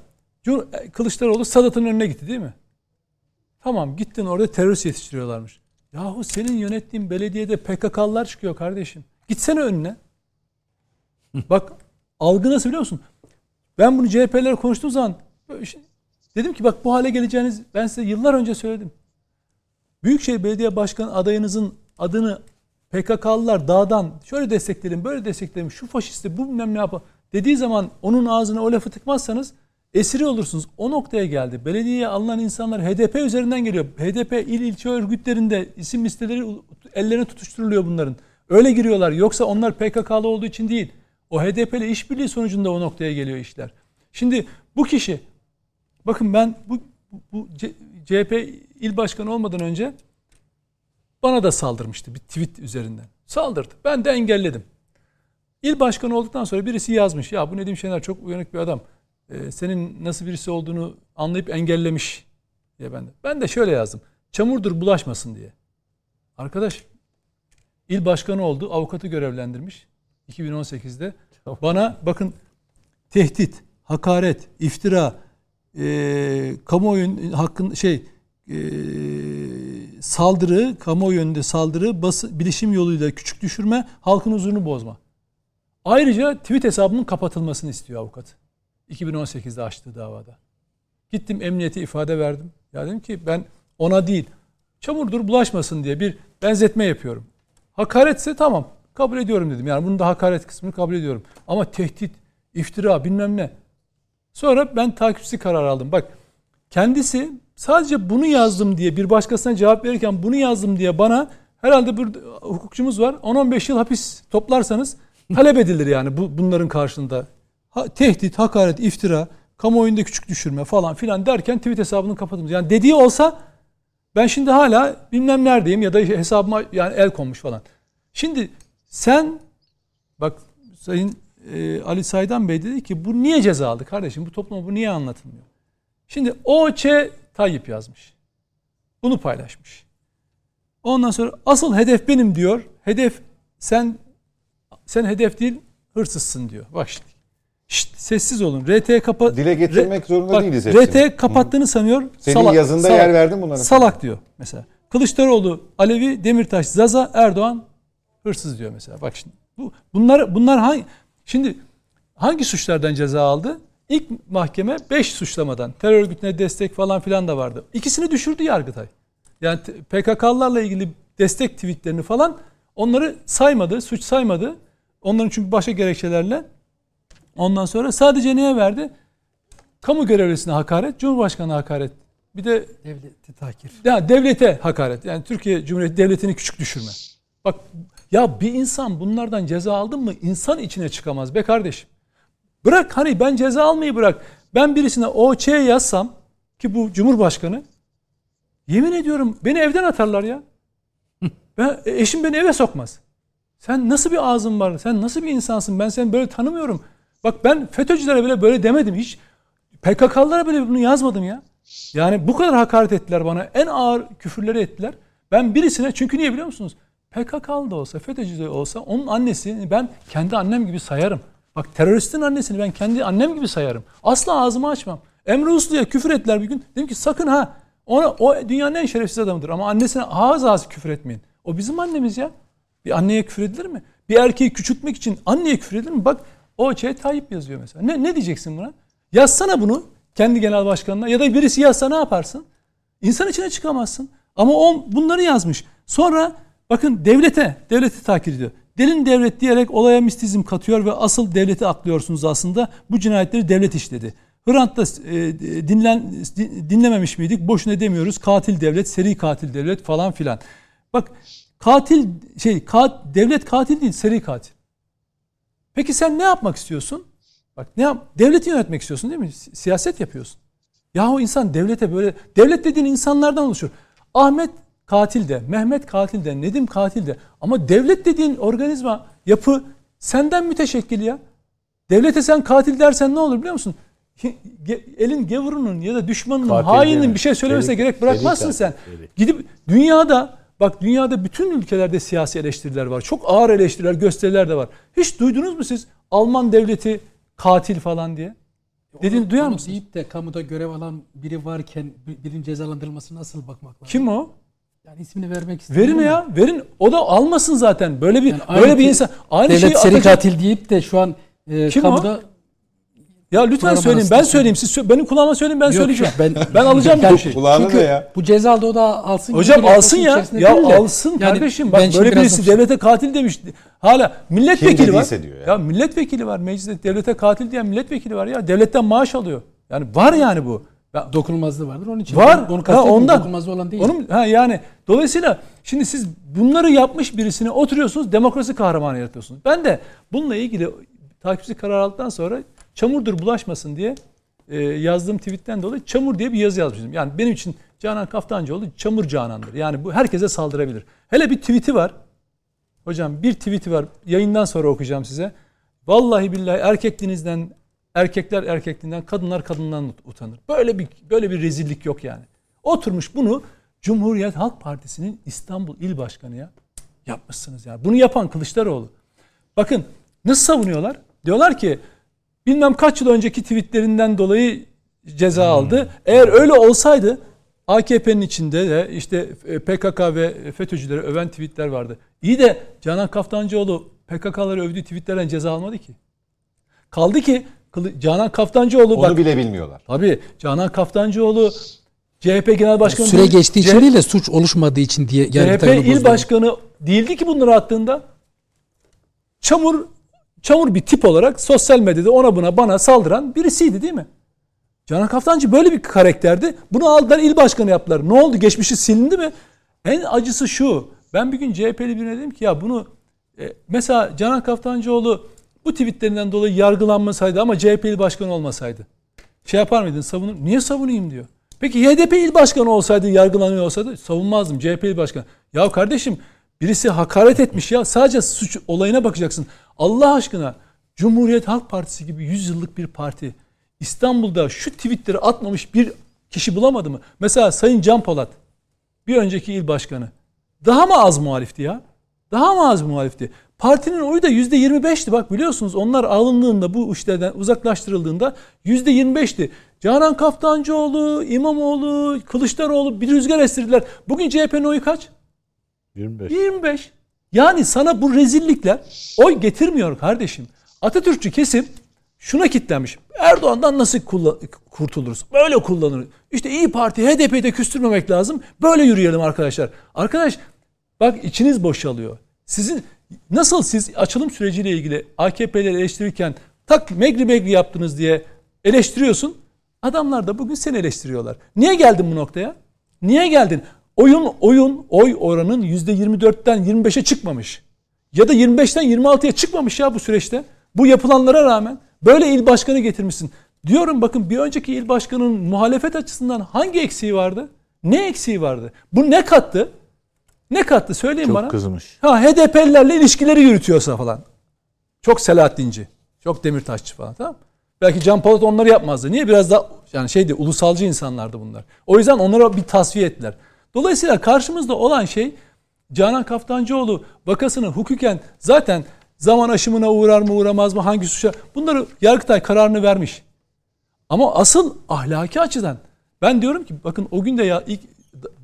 Cumhur- Kılıçdaroğlu Sadat'ın önüne gitti değil mi? Tamam gittin orada terörist yetiştiriyorlarmış. Yahu senin yönettiğin belediyede PKK'lılar çıkıyor kardeşim. Gitsene önüne. Bak algı nasıl biliyor musun? Ben bunu CHP'lere konuştuğum zaman şey- dedim ki bak bu hale geleceğiniz ben size yıllar önce söyledim. Büyükşehir Belediye Başkanı adayınızın adını PKK'lılar dağdan şöyle desteklerim, böyle desteklerim, şu faşisti, bu bilmem ne yapar dediği zaman onun ağzına o lafı tıkmazsanız esiri olursunuz. O noktaya geldi. Belediyeye alınan insanlar HDP üzerinden geliyor. HDP il ilçe örgütlerinde isim listeleri ellerine tutuşturuluyor bunların. Öyle giriyorlar. Yoksa onlar PKK'lı olduğu için değil. O HDP ile işbirliği sonucunda o noktaya geliyor işler. Şimdi bu kişi bakın ben bu, bu CHP il başkanı olmadan önce bana da saldırmıştı bir tweet üzerinden. Saldırdı. Ben de engelledim. İl başkanı olduktan sonra birisi yazmış. Ya bu Nedim Şener çok uyanık bir adam. Ee, senin nasıl birisi olduğunu anlayıp engellemiş diye ben de. Ben de şöyle yazdım. Çamurdur bulaşmasın diye. Arkadaş il başkanı oldu. Avukatı görevlendirmiş. 2018'de. Bana bakın tehdit, hakaret, iftira, e, kamuoyun hakkın şey e, saldırı, kamuoyu yönünde saldırı, bası, bilişim yoluyla küçük düşürme, halkın huzurunu bozma. Ayrıca tweet hesabının kapatılmasını istiyor avukat. 2018'de açtığı davada. Gittim emniyete ifade verdim. Ya dedim ki ben ona değil, çamurdur bulaşmasın diye bir benzetme yapıyorum. Hakaretse tamam kabul ediyorum dedim. Yani bunun da hakaret kısmını kabul ediyorum. Ama tehdit, iftira bilmem ne. Sonra ben takipçisi karar aldım. Bak kendisi sadece bunu yazdım diye bir başkasına cevap verirken bunu yazdım diye bana herhalde bir hukukçumuz var. 10-15 yıl hapis toplarsanız talep edilir yani bu bunların karşılığında. Ha, tehdit, hakaret, iftira, kamuoyunda küçük düşürme falan filan derken tweet hesabını kapatılmış. Yani dediği olsa ben şimdi hala bilmem neredeyim ya da hesabıma yani el konmuş falan. Şimdi sen bak Sayın e, Ali Saydan Bey dedi ki bu niye ceza aldı kardeşim? Bu topluma bu niye anlatılmıyor? Şimdi O.Ç. Tayyip yazmış. Bunu paylaşmış. Ondan sonra asıl hedef benim diyor. Hedef sen sen hedef değil hırsızsın diyor. Bak şimdi. Şşt, sessiz olun. RT kapa Dile getirmek zorunda Bak, değiliz hepsini. RT kapattığını sanıyor. Senin yazında yer verdim bunlara. Salak diyor mesela. Kılıçdaroğlu, Alevi, Demirtaş, Zaza, Erdoğan hırsız diyor mesela. Bak şimdi bu bunlar bunlar hangi şimdi hangi suçlardan ceza aldı? İlk mahkeme 5 suçlamadan terör örgütüne destek falan filan da vardı. İkisini düşürdü Yargıtay. Yani PKK'larla ilgili destek tweetlerini falan onları saymadı, suç saymadı. Onların çünkü başka gerekçelerle. Ondan sonra sadece neye verdi? Kamu görevlisine hakaret, Cumhurbaşkanı hakaret. Bir de Devleti takir. ya devlete hakaret. Yani Türkiye Cumhuriyeti devletini küçük düşürme. Bak ya bir insan bunlardan ceza aldın mı insan içine çıkamaz be kardeşim. Bırak hani ben ceza almayı bırak. Ben birisine OÇ yazsam ki bu Cumhurbaşkanı yemin ediyorum beni evden atarlar ya. Ben, eşim beni eve sokmaz. Sen nasıl bir ağzın var? Sen nasıl bir insansın? Ben seni böyle tanımıyorum. Bak ben FETÖ'cülere bile böyle demedim hiç. PKK'lılara bile bunu yazmadım ya. Yani bu kadar hakaret ettiler bana. En ağır küfürleri ettiler. Ben birisine çünkü niye biliyor musunuz? PKK'lı da olsa, FETÖ'cü de olsa onun annesini ben kendi annem gibi sayarım. Bak teröristin annesini ben kendi annem gibi sayarım. Asla ağzımı açmam. Emre Uslu'ya küfür ettiler bir gün. Dedim ki sakın ha. Ona, o dünyanın en şerefsiz adamıdır. Ama annesine ağız ağız küfür etmeyin. O bizim annemiz ya. Bir anneye küfür edilir mi? Bir erkeği küçültmek için anneye küfür edilir mi? Bak o şey Tayyip yazıyor mesela. Ne, ne diyeceksin buna? Yazsana bunu kendi genel başkanına ya da birisi yazsa ne yaparsın? İnsan içine çıkamazsın. Ama o bunları yazmış. Sonra bakın devlete, devleti takip ediyor. Delin devlet diyerek olaya mistizm katıyor ve asıl devleti aklıyorsunuz aslında. Bu cinayetleri devlet işledi. Hrant'ta e, dinlen, dinlememiş miydik? Boşuna demiyoruz. Katil devlet, seri katil devlet falan filan. Bak katil şey kat, devlet katil değil, seri katil. Peki sen ne yapmak istiyorsun? Bak ne yap? Devleti yönetmek istiyorsun değil mi? Siyaset yapıyorsun. Yahu insan devlete böyle devlet dediğin insanlardan oluşuyor. Ahmet katil de, Mehmet katil de, Nedim katil de. Ama devlet dediğin organizma, yapı senden müteşekkil ya. Devlete sen katil dersen ne olur biliyor musun? Elin gavurunun ya da düşmanının, katil hainin bir şey söylemesine gerek bırakmazsın sen. Gidip dünyada bak dünyada bütün ülkelerde siyasi eleştiriler var. Çok ağır eleştiriler, gösteriler de var. Hiç duydunuz mu siz Alman devleti katil falan diye? Dediğini duyar mısınız? deyip de kamuda görev alan biri varken birinin cezalandırılması nasıl bakmak lazım? Kim o? Yani ismini vermek istemiyorum. Verin ya, verin. O da almasın zaten. Böyle bir yani böyle bir insan aynı devlet şeyi seri atacak. katil deyip de şu an e, Kim kamuda o? Ya lütfen söyleyin. Ben söyleyeyim. Siz benim kulağıma söyleyin ben yok, söyleyeceğim. Ben ben alacağım bu şeyi. Çünkü da ya. Bu cezalı o da alsın. Hocam alsın ya. Ya alsın yani kardeşim. Bak böyle birisi devlete katil demiş. Hala milletvekili var. Diyor ya. ya milletvekili var. Mecliste devlete katil diyen milletvekili var ya. Devletten maaş alıyor. Yani var yani bu. Ya, dokunulmazlığı vardır onun için. Var. Onu ha, ondan. Dokunulmazlığı olan değil. Onun, ha, yani dolayısıyla şimdi siz bunları yapmış birisine oturuyorsunuz demokrasi kahramanı yaratıyorsunuz. Ben de bununla ilgili takipçi karar aldıktan sonra çamurdur bulaşmasın diye e, yazdığım tweetten dolayı çamur diye bir yazı yazmıştım. Yani benim için Canan Kaftancıoğlu çamur canandır. Yani bu herkese saldırabilir. Hele bir tweet'i var. Hocam bir tweet'i var. Yayından sonra okuyacağım size. Vallahi billahi erkekliğinizden erkekler erkekliğinden, kadınlar kadından utanır. Böyle bir böyle bir rezillik yok yani. Oturmuş bunu Cumhuriyet Halk Partisi'nin İstanbul İl Başkanı ya yapmışsınız yani. Bunu yapan Kılıçdaroğlu. Bakın nasıl savunuyorlar? Diyorlar ki bilmem kaç yıl önceki tweetlerinden dolayı ceza hmm. aldı. Eğer öyle olsaydı AKP'nin içinde de işte e, PKK ve FETÖ'cüleri öven tweetler vardı. İyi de Canan Kaftancıoğlu PKK'ları övdüğü tweetlerden ceza almadı ki. Kaldı ki Canan Kaftancıoğlu Onu bak, bile bilmiyorlar. Tabii Canan Kaftancıoğlu CHP Genel Başkanı süre geçtiği için değil de suç oluşmadığı için diye CHP il başkanı değildi ki bunları attığında. Çamur çamur bir tip olarak sosyal medyada ona buna bana saldıran birisiydi değil mi? Canan Kaftancı böyle bir karakterdi. Bunu aldılar il başkanı yaptılar. Ne oldu? Geçmişi silindi mi? En acısı şu. Ben bir gün CHP'li birine dedim ki ya bunu e, mesela Canan Kaftancıoğlu bu tweetlerinden dolayı yargılanmasaydı ama CHP il başkanı olmasaydı. Şey yapar mıydın? Savunur. Niye savunayım diyor. Peki HDP il başkanı olsaydı, yargılanıyor olsaydı savunmazdım. CHP il başkanı. Ya kardeşim birisi hakaret etmiş ya. Sadece suç olayına bakacaksın. Allah aşkına Cumhuriyet Halk Partisi gibi 100 yıllık bir parti İstanbul'da şu tweetleri atmamış bir kişi bulamadı mı? Mesela Sayın Can Polat bir önceki il başkanı. Daha mı az muhalifti ya? Daha mı az muhalifti? Partinin oyu da %25'ti bak biliyorsunuz onlar alındığında bu işlerden uzaklaştırıldığında %25'ti. Canan Kaftancıoğlu, İmamoğlu, Kılıçdaroğlu bir rüzgar estirdiler. Bugün CHP'nin oyu kaç? 25. 25. Yani sana bu rezillikler oy getirmiyor kardeşim. Atatürkçü kesim şuna kitlenmiş. Erdoğan'dan nasıl kurtuluruz? Böyle kullanır. İşte İyi Parti, HDP'yi de küstürmemek lazım. Böyle yürüyelim arkadaşlar. Arkadaş bak içiniz boşalıyor. Sizin nasıl siz açılım süreciyle ilgili AKP'leri eleştirirken tak megri megri yaptınız diye eleştiriyorsun. Adamlar da bugün seni eleştiriyorlar. Niye geldin bu noktaya? Niye geldin? Oyun oyun oy oranın %24'ten 25'e çıkmamış. Ya da 25'ten 26'ya çıkmamış ya bu süreçte. Bu yapılanlara rağmen böyle il başkanı getirmişsin. Diyorum bakın bir önceki il başkanının muhalefet açısından hangi eksiği vardı? Ne eksiği vardı? Bu ne kattı? Ne kattı söyleyin çok bana. Çok kızmış. Ha HDP'lilerle ilişkileri yürütüyorsa falan. Çok Selahattinci. Çok Demirtaşçı falan tamam Belki Can Polat onları yapmazdı. Niye? Biraz da yani şeydi ulusalcı insanlardı bunlar. O yüzden onlara bir tasfiye ettiler. Dolayısıyla karşımızda olan şey Canan Kaftancıoğlu vakasını hukuken zaten zaman aşımına uğrar mı uğramaz mı hangi suça bunları Yargıtay kararını vermiş. Ama asıl ahlaki açıdan ben diyorum ki bakın o gün de ya ilk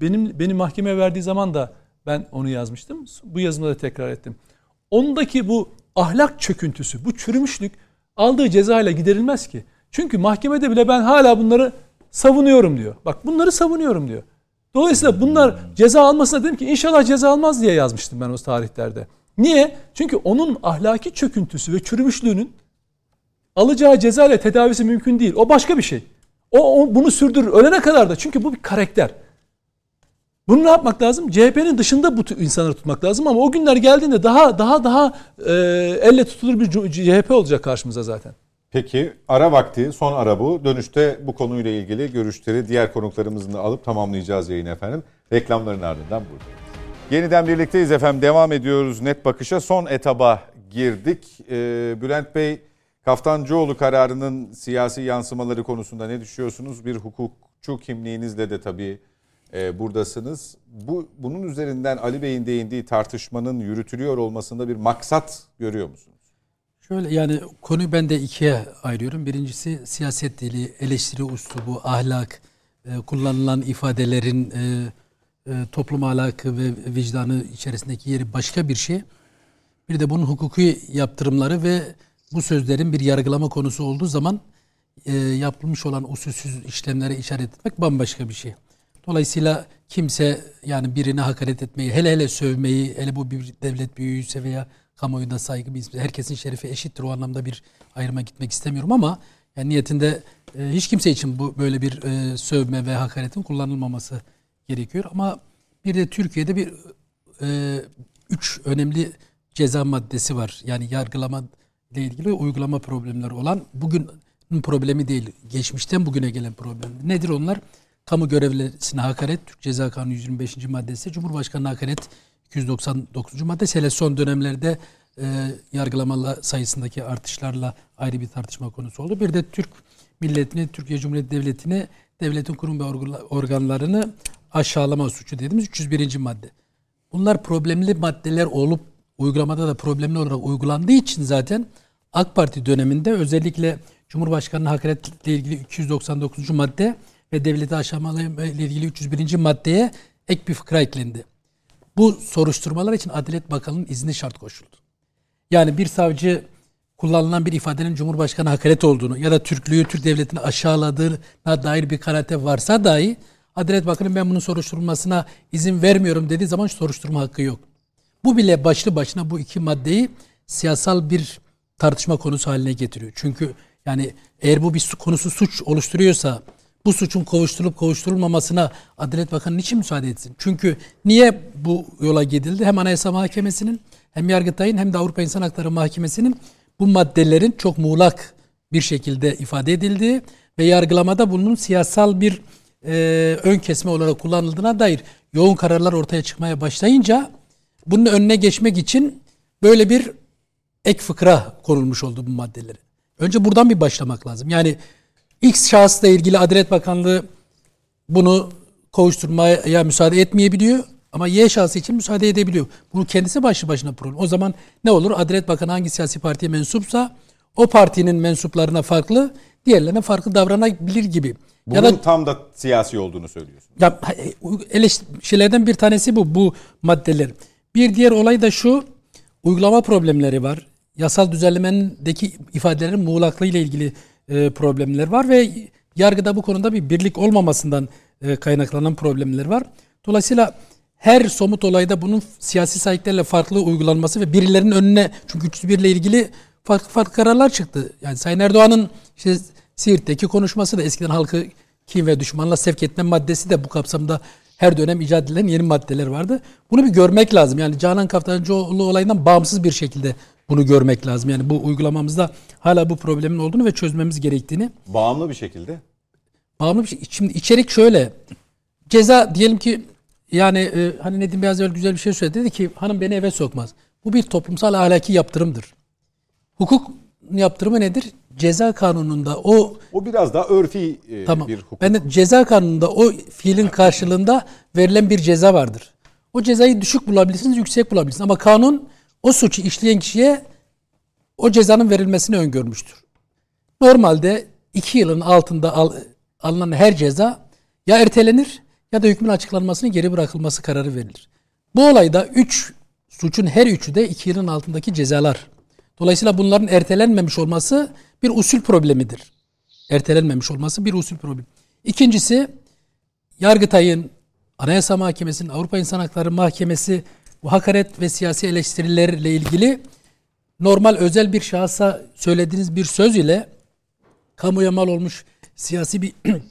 benim benim mahkemeye verdiği zaman da ben onu yazmıştım. Bu yazımda da tekrar ettim. Ondaki bu ahlak çöküntüsü, bu çürümüşlük aldığı cezayla giderilmez ki. Çünkü mahkemede bile ben hala bunları savunuyorum diyor. Bak bunları savunuyorum diyor. Dolayısıyla bunlar ceza almasına dedim ki inşallah ceza almaz diye yazmıştım ben o tarihlerde. Niye? Çünkü onun ahlaki çöküntüsü ve çürümüşlüğünün alacağı ceza ile tedavisi mümkün değil. O başka bir şey. O, o bunu sürdürür ölene kadar da çünkü bu bir karakter. Bunu ne yapmak lazım? CHP'nin dışında bu insanları tutmak lazım ama o günler geldiğinde daha daha daha e, elle tutulur bir CHP olacak karşımıza zaten. Peki ara vakti son ara bu. Dönüşte bu konuyla ilgili görüşleri diğer konuklarımızın da alıp tamamlayacağız yayın efendim. Reklamların ardından buradayız. Yeniden birlikteyiz efendim. Devam ediyoruz net bakışa. Son etaba girdik. Ee, Bülent Bey Kaftancıoğlu kararının siyasi yansımaları konusunda ne düşünüyorsunuz? Bir hukukçu kimliğinizle de tabii e, buradasınız. Bu Bunun üzerinden Ali Bey'in değindiği tartışmanın yürütülüyor olmasında bir maksat görüyor musunuz? Şöyle yani konuyu ben de ikiye ayırıyorum. Birincisi siyaset dili, eleştiri uslubu, ahlak, e, kullanılan ifadelerin e, e, toplum ahlakı ve vicdanı içerisindeki yeri başka bir şey. Bir de bunun hukuki yaptırımları ve bu sözlerin bir yargılama konusu olduğu zaman e, yapılmış olan usulsüz işlemlere işaret etmek bambaşka bir şey. Dolayısıyla kimse yani birine hakaret etmeyi, hele hele sövmeyi, hele bu bir devlet büyüğüyse veya kamuoyunda saygı bir herkesin şerefi eşittir o anlamda bir ayrıma gitmek istemiyorum ama yani niyetinde e, hiç kimse için bu böyle bir e, sövme ve hakaretin kullanılmaması gerekiyor ama bir de Türkiye'de bir e, üç önemli ceza maddesi var. Yani yargılama ile ilgili uygulama problemleri olan bugün problemi değil. Geçmişten bugüne gelen problem. Nedir onlar? Kamu görevlisine hakaret, Türk Ceza Kanunu 125. maddesi, Cumhurbaşkanı hakaret 299. madde. Hele son dönemlerde e, yargılama sayısındaki artışlarla ayrı bir tartışma konusu oldu. Bir de Türk milletini, Türkiye Cumhuriyeti Devleti'ni, devletin kurum ve organlarını aşağılama suçu dediğimiz 301. madde. Bunlar problemli maddeler olup uygulamada da problemli olarak uygulandığı için zaten AK Parti döneminde özellikle Cumhurbaşkanı'nın hakaretle ilgili 299. madde ve devleti aşamalarıyla ilgili 301. maddeye ek bir fıkra eklendi. Bu soruşturmalar için Adalet Bakanı'nın izni şart koşuldu. Yani bir savcı kullanılan bir ifadenin Cumhurbaşkanı hakaret olduğunu ya da Türklüğü, Türk devletini aşağıladığına dair bir karate varsa dahi Adalet Bakanı ben bunun soruşturulmasına izin vermiyorum dediği zaman soruşturma hakkı yok. Bu bile başlı başına bu iki maddeyi siyasal bir tartışma konusu haline getiriyor. Çünkü yani eğer bu bir konusu suç oluşturuyorsa bu suçun kovuşturulup kovuşturulmamasına Adalet Bakanı niçin müsaade etsin? Çünkü niye bu yola gidildi? Hem Anayasa Mahkemesi'nin hem Yargıtay'ın hem de Avrupa İnsan Hakları Mahkemesi'nin bu maddelerin çok muğlak bir şekilde ifade edildiği ve yargılamada bunun siyasal bir e, ön kesme olarak kullanıldığına dair yoğun kararlar ortaya çıkmaya başlayınca bunun önüne geçmek için böyle bir ek fıkra konulmuş oldu bu maddeleri. Önce buradan bir başlamak lazım. Yani X şahısla ilgili Adalet Bakanlığı bunu kovuşturmaya müsaade etmeyebiliyor. Ama Y şahsı için müsaade edebiliyor. Bunu kendisi başlı başına problem. O zaman ne olur? Adalet Bakanı hangi siyasi partiye mensupsa o partinin mensuplarına farklı, diğerlerine farklı davranabilir gibi. Bunun ya da, tam da siyasi olduğunu söylüyorsun. Ya eleştirilerden bir tanesi bu bu maddeler. Bir diğer olay da şu. Uygulama problemleri var. Yasal düzenlemendeki ifadelerin muğlaklığı ile ilgili e, problemler var ve yargıda bu konuda bir birlik olmamasından e, kaynaklanan problemler var. Dolayısıyla her somut olayda bunun siyasi sahiplerle farklı uygulanması ve birilerinin önüne çünkü 301 ile ilgili farklı farklı kararlar çıktı. Yani Sayın Erdoğan'ın işte Siirt'teki konuşması da eskiden halkı kim ve düşmanla sevk etme maddesi de bu kapsamda her dönem icat edilen yeni maddeler vardı. Bunu bir görmek lazım. Yani Canan Kaftancıoğlu olayından bağımsız bir şekilde bunu görmek lazım. Yani bu uygulamamızda hala bu problemin olduğunu ve çözmemiz gerektiğini. Bağımlı bir şekilde. Bağımlı bir şey. Şimdi içerik şöyle. Ceza diyelim ki yani e, hani Nedim Beyaz öyle güzel bir şey söyledi. Dedi ki hanım beni eve sokmaz. Bu bir toplumsal ahlaki yaptırımdır. Hukuk yaptırımı nedir? Ceza kanununda o o biraz daha örfi e, tamam. bir hukuk. Ben de ceza kanununda o fiilin karşılığında verilen bir ceza vardır. O cezayı düşük bulabilirsiniz, yüksek bulabilirsiniz. Ama kanun o suçu işleyen kişiye o cezanın verilmesini öngörmüştür. Normalde iki yılın altında al, alınan her ceza ya ertelenir ya da hükmün açıklanmasının geri bırakılması kararı verilir. Bu olayda üç suçun her üçü de iki yılın altındaki cezalar. Dolayısıyla bunların ertelenmemiş olması bir usul problemidir. Ertelenmemiş olması bir usul problemi. İkincisi Yargıtay'ın, Anayasa Mahkemesi'nin, Avrupa İnsan Hakları Mahkemesi bu hakaret ve siyasi eleştirilerle ilgili normal özel bir şahsa söylediğiniz bir söz ile kamuya mal olmuş siyasi bir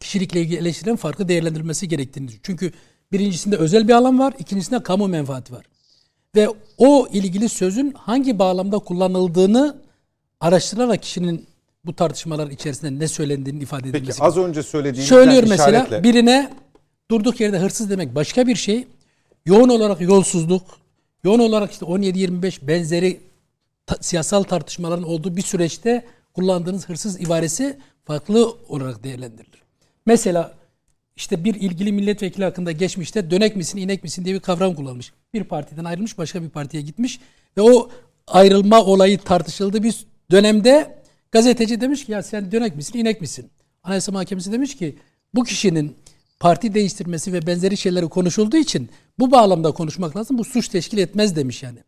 kişilikle ilgili eleştirilen farklı değerlendirilmesi gerektiğini düşünüyorum. Çünkü birincisinde özel bir alan var, ikincisinde kamu menfaati var. Ve o ilgili sözün hangi bağlamda kullanıldığını araştırarak kişinin bu tartışmalar içerisinde ne söylendiğini ifade edilmesi. Peki az önce söylediğinizden Söylüyor mesela işaretle. birine durduk yerde hırsız demek başka bir şey. Yoğun olarak yolsuzluk, yoğun olarak işte 17-25 benzeri ta- siyasal tartışmaların olduğu bir süreçte kullandığınız hırsız ibaresi farklı olarak değerlendirilir. Mesela işte bir ilgili milletvekili hakkında geçmişte dönek misin inek misin diye bir kavram kullanmış. Bir partiden ayrılmış başka bir partiye gitmiş ve o ayrılma olayı tartışıldığı bir dönemde gazeteci demiş ki ya sen dönek misin inek misin? Anayasa Mahkemesi demiş ki bu kişinin parti değiştirmesi ve benzeri şeyleri konuşulduğu için bu bağlamda konuşmak lazım. Bu suç teşkil etmez demiş yani.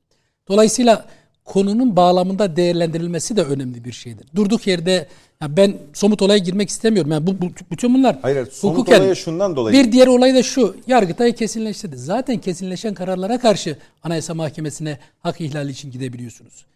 Dolayısıyla konunun bağlamında değerlendirilmesi de önemli bir şeydir. Durduk yerde ya ben somut olaya girmek istemiyorum. Yani bu, bu bütün bunlar Hayır, hayır, somut hukuken- olaya şundan dolayı. Bir diğer olay da şu. Yargıtay kesinleştirdi. Zaten kesinleşen kararlara karşı Anayasa Mahkemesi'ne hak ihlali için gidebiliyorsunuz.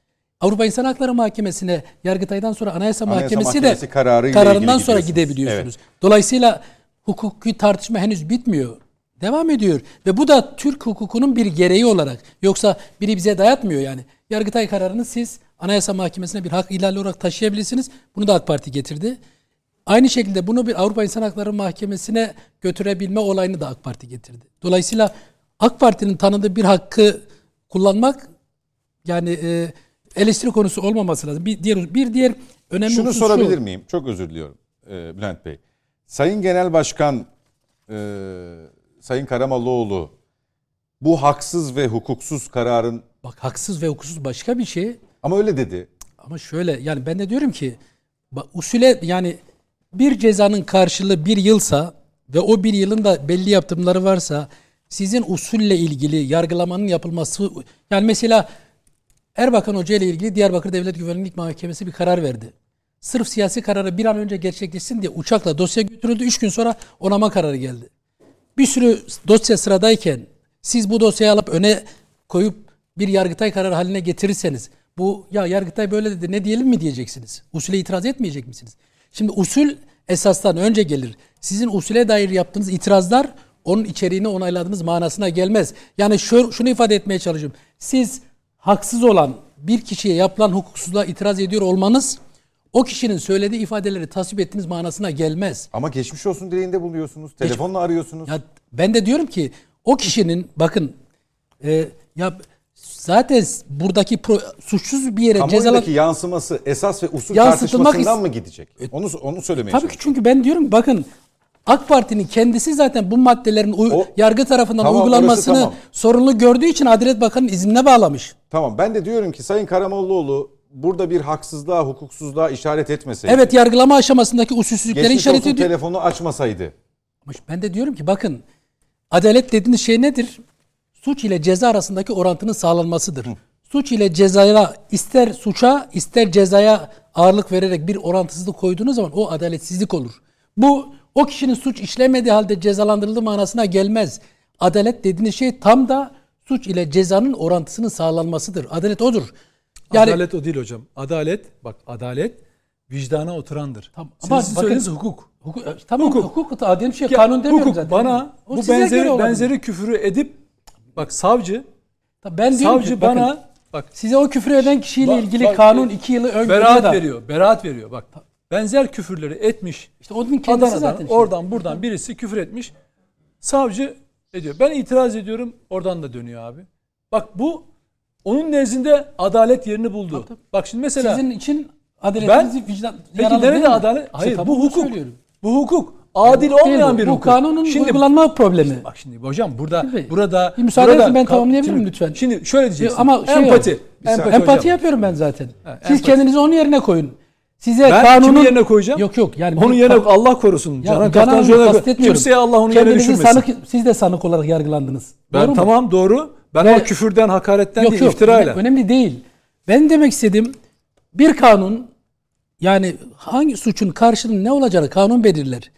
Avrupa İnsan Hakları Mahkemesi'ne Yargıtay'dan sonra Anayasa, Anayasa Mahkemesi, Mahkemesi de kararından sonra gidebiliyorsunuz. Dolayısıyla hukuki tartışma henüz bitmiyor. Devam ediyor. Ve bu da Türk hukukunun bir gereği olarak. Yoksa biri bize dayatmıyor yani. Yargıtay kararını siz Anayasa Mahkemesi'ne bir hak ihlali olarak taşıyabilirsiniz. Bunu da AK Parti getirdi. Aynı şekilde bunu bir Avrupa İnsan Hakları Mahkemesi'ne götürebilme olayını da AK Parti getirdi. Dolayısıyla AK Parti'nin tanıdığı bir hakkı kullanmak yani e, eleştiri konusu olmaması lazım. Bir diğer bir diğer önemli Şunu husus şu. sorabilir miyim? Çok özür diliyorum e, Bülent Bey. Sayın Genel Başkan e, Sayın Karamollaoğlu bu haksız ve hukuksuz kararın Bak haksız ve hukuksuz başka bir şey. ama öyle dedi. Ama şöyle yani ben de diyorum ki usule yani bir cezanın karşılığı bir yılsa ve o bir yılın da belli yaptırımları varsa sizin usulle ilgili yargılamanın yapılması yani mesela Erbakan Hoca ile ilgili Diyarbakır Devlet Güvenlik Mahkemesi bir karar verdi. Sırf siyasi kararı bir an önce gerçekleşsin diye uçakla dosya götürüldü. Üç gün sonra onama kararı geldi. Bir sürü dosya sıradayken siz bu dosyayı alıp öne koyup bir yargıtay kararı haline getirirseniz bu ya yargıtay böyle dedi ne diyelim mi diyeceksiniz? Usule itiraz etmeyecek misiniz? Şimdi usul esastan önce gelir. Sizin usule dair yaptığınız itirazlar onun içeriğini onayladığınız manasına gelmez. Yani şu, şunu ifade etmeye çalışıyorum. Siz haksız olan bir kişiye yapılan hukuksuzluğa itiraz ediyor olmanız o kişinin söylediği ifadeleri tasvip ettiğiniz manasına gelmez. Ama geçmiş olsun dileğinde buluyorsunuz. Telefonla arıyorsunuz. Ya ben de diyorum ki o kişinin bakın e, ya zaten buradaki pro, suçsuz bir yere cezalan Kamuoyundaki yansıması esas ve usul tartışmasından is- mı gidecek? Onu onu söylemeye Tabii ki çünkü ben diyorum bakın AK Parti'nin kendisi zaten bu maddelerin uy- O- yargı tarafından Tamam, uygulanmasını tamam. sorunlu gördüğü için Adalet Bakanı'nın iznine bağlamış. Tamam ben de diyorum ki Sayın Karamollaoğlu burada bir haksızlığa, hukuksuzluğa işaret etmeseydi. Evet yargılama aşamasındaki usulsüzlükleri Geçmiş işaret ediyor. telefonu açmasaydı. Ben de diyorum ki bakın adalet dediğiniz şey nedir? Suç ile ceza arasındaki orantının sağlanmasıdır. Suç ile cezaya ister suça ister cezaya ağırlık vererek bir orantısızlık koyduğunuz zaman o adaletsizlik olur. Bu o kişinin suç işlemediği halde cezalandırıldığı manasına gelmez. Adalet dediğiniz şey tam da suç ile cezanın orantısının sağlanmasıdır. Adalet odur. Yani adalet o değil hocam. Adalet, bak adalet vicdana oturandır. Tamam, Sizin ama bakın- söylediğiniz hukuk. hukuk, tamam hukuk, hukuk da diyelim şey Ya, kanun demiyorum hukuk zaten. bana O bu benzeri benzeri küfürü edip bak savcı Tabii Ben diyorum savcı ki, bakın, bana bak size o küfür eden kişiyle Bak- ilgili bak- kanun iki yılı öngörüyor beraat da. veriyor. Beraat veriyor. Bak benzer küfürleri etmiş. İşte onun kendisi Adana'dan zaten. şey. oradan buradan birisi küfür etmiş. Savcı ediyor. Ben itiraz ediyorum. Oradan da dönüyor abi. Bak bu onun nezdinde adalet yerini buldu. tabii. Bak şimdi mesela Sizin için adaletinizi Ben- vicdan Peki nerede adalet? Hayır bu hukuk. söylüyorum. Bu hukuk. adil olmayan bu. bir Bu hukuk. kanunun Şimdi uygulanma problemi. Bak şimdi hocam burada Şimdi, burada bir müsaade burada, edin, ben ka- tamamlayabilir miyim şimdi- lütfen? Şimdi şöyle diyeceksin. Ama şey empati. yok. Empati, Empati hocam. yapıyorum ben zaten. Ha, Siz empati. kendinizi onun yerine koyun. Size Ben kanunun kimin yerine koyacağım? Yok yok yani Onun yerine Allah korusun. Ya, Canan Canan Kaftan Hanım'ı şöyle kastetmiyorum. kimseye Allah onu yere Kendinizi düşürmesin. sanık, siz de sanık olarak yargılandınız. ben Doğru mu? tamam doğru. Ben Ve- ama küfürden, hakaretten Yok değil, yok iftirayla. öne- önemli değil. Ben demek istediğim bir kanun yani hangi suçun karşılığının ne olacağını kanun belirler.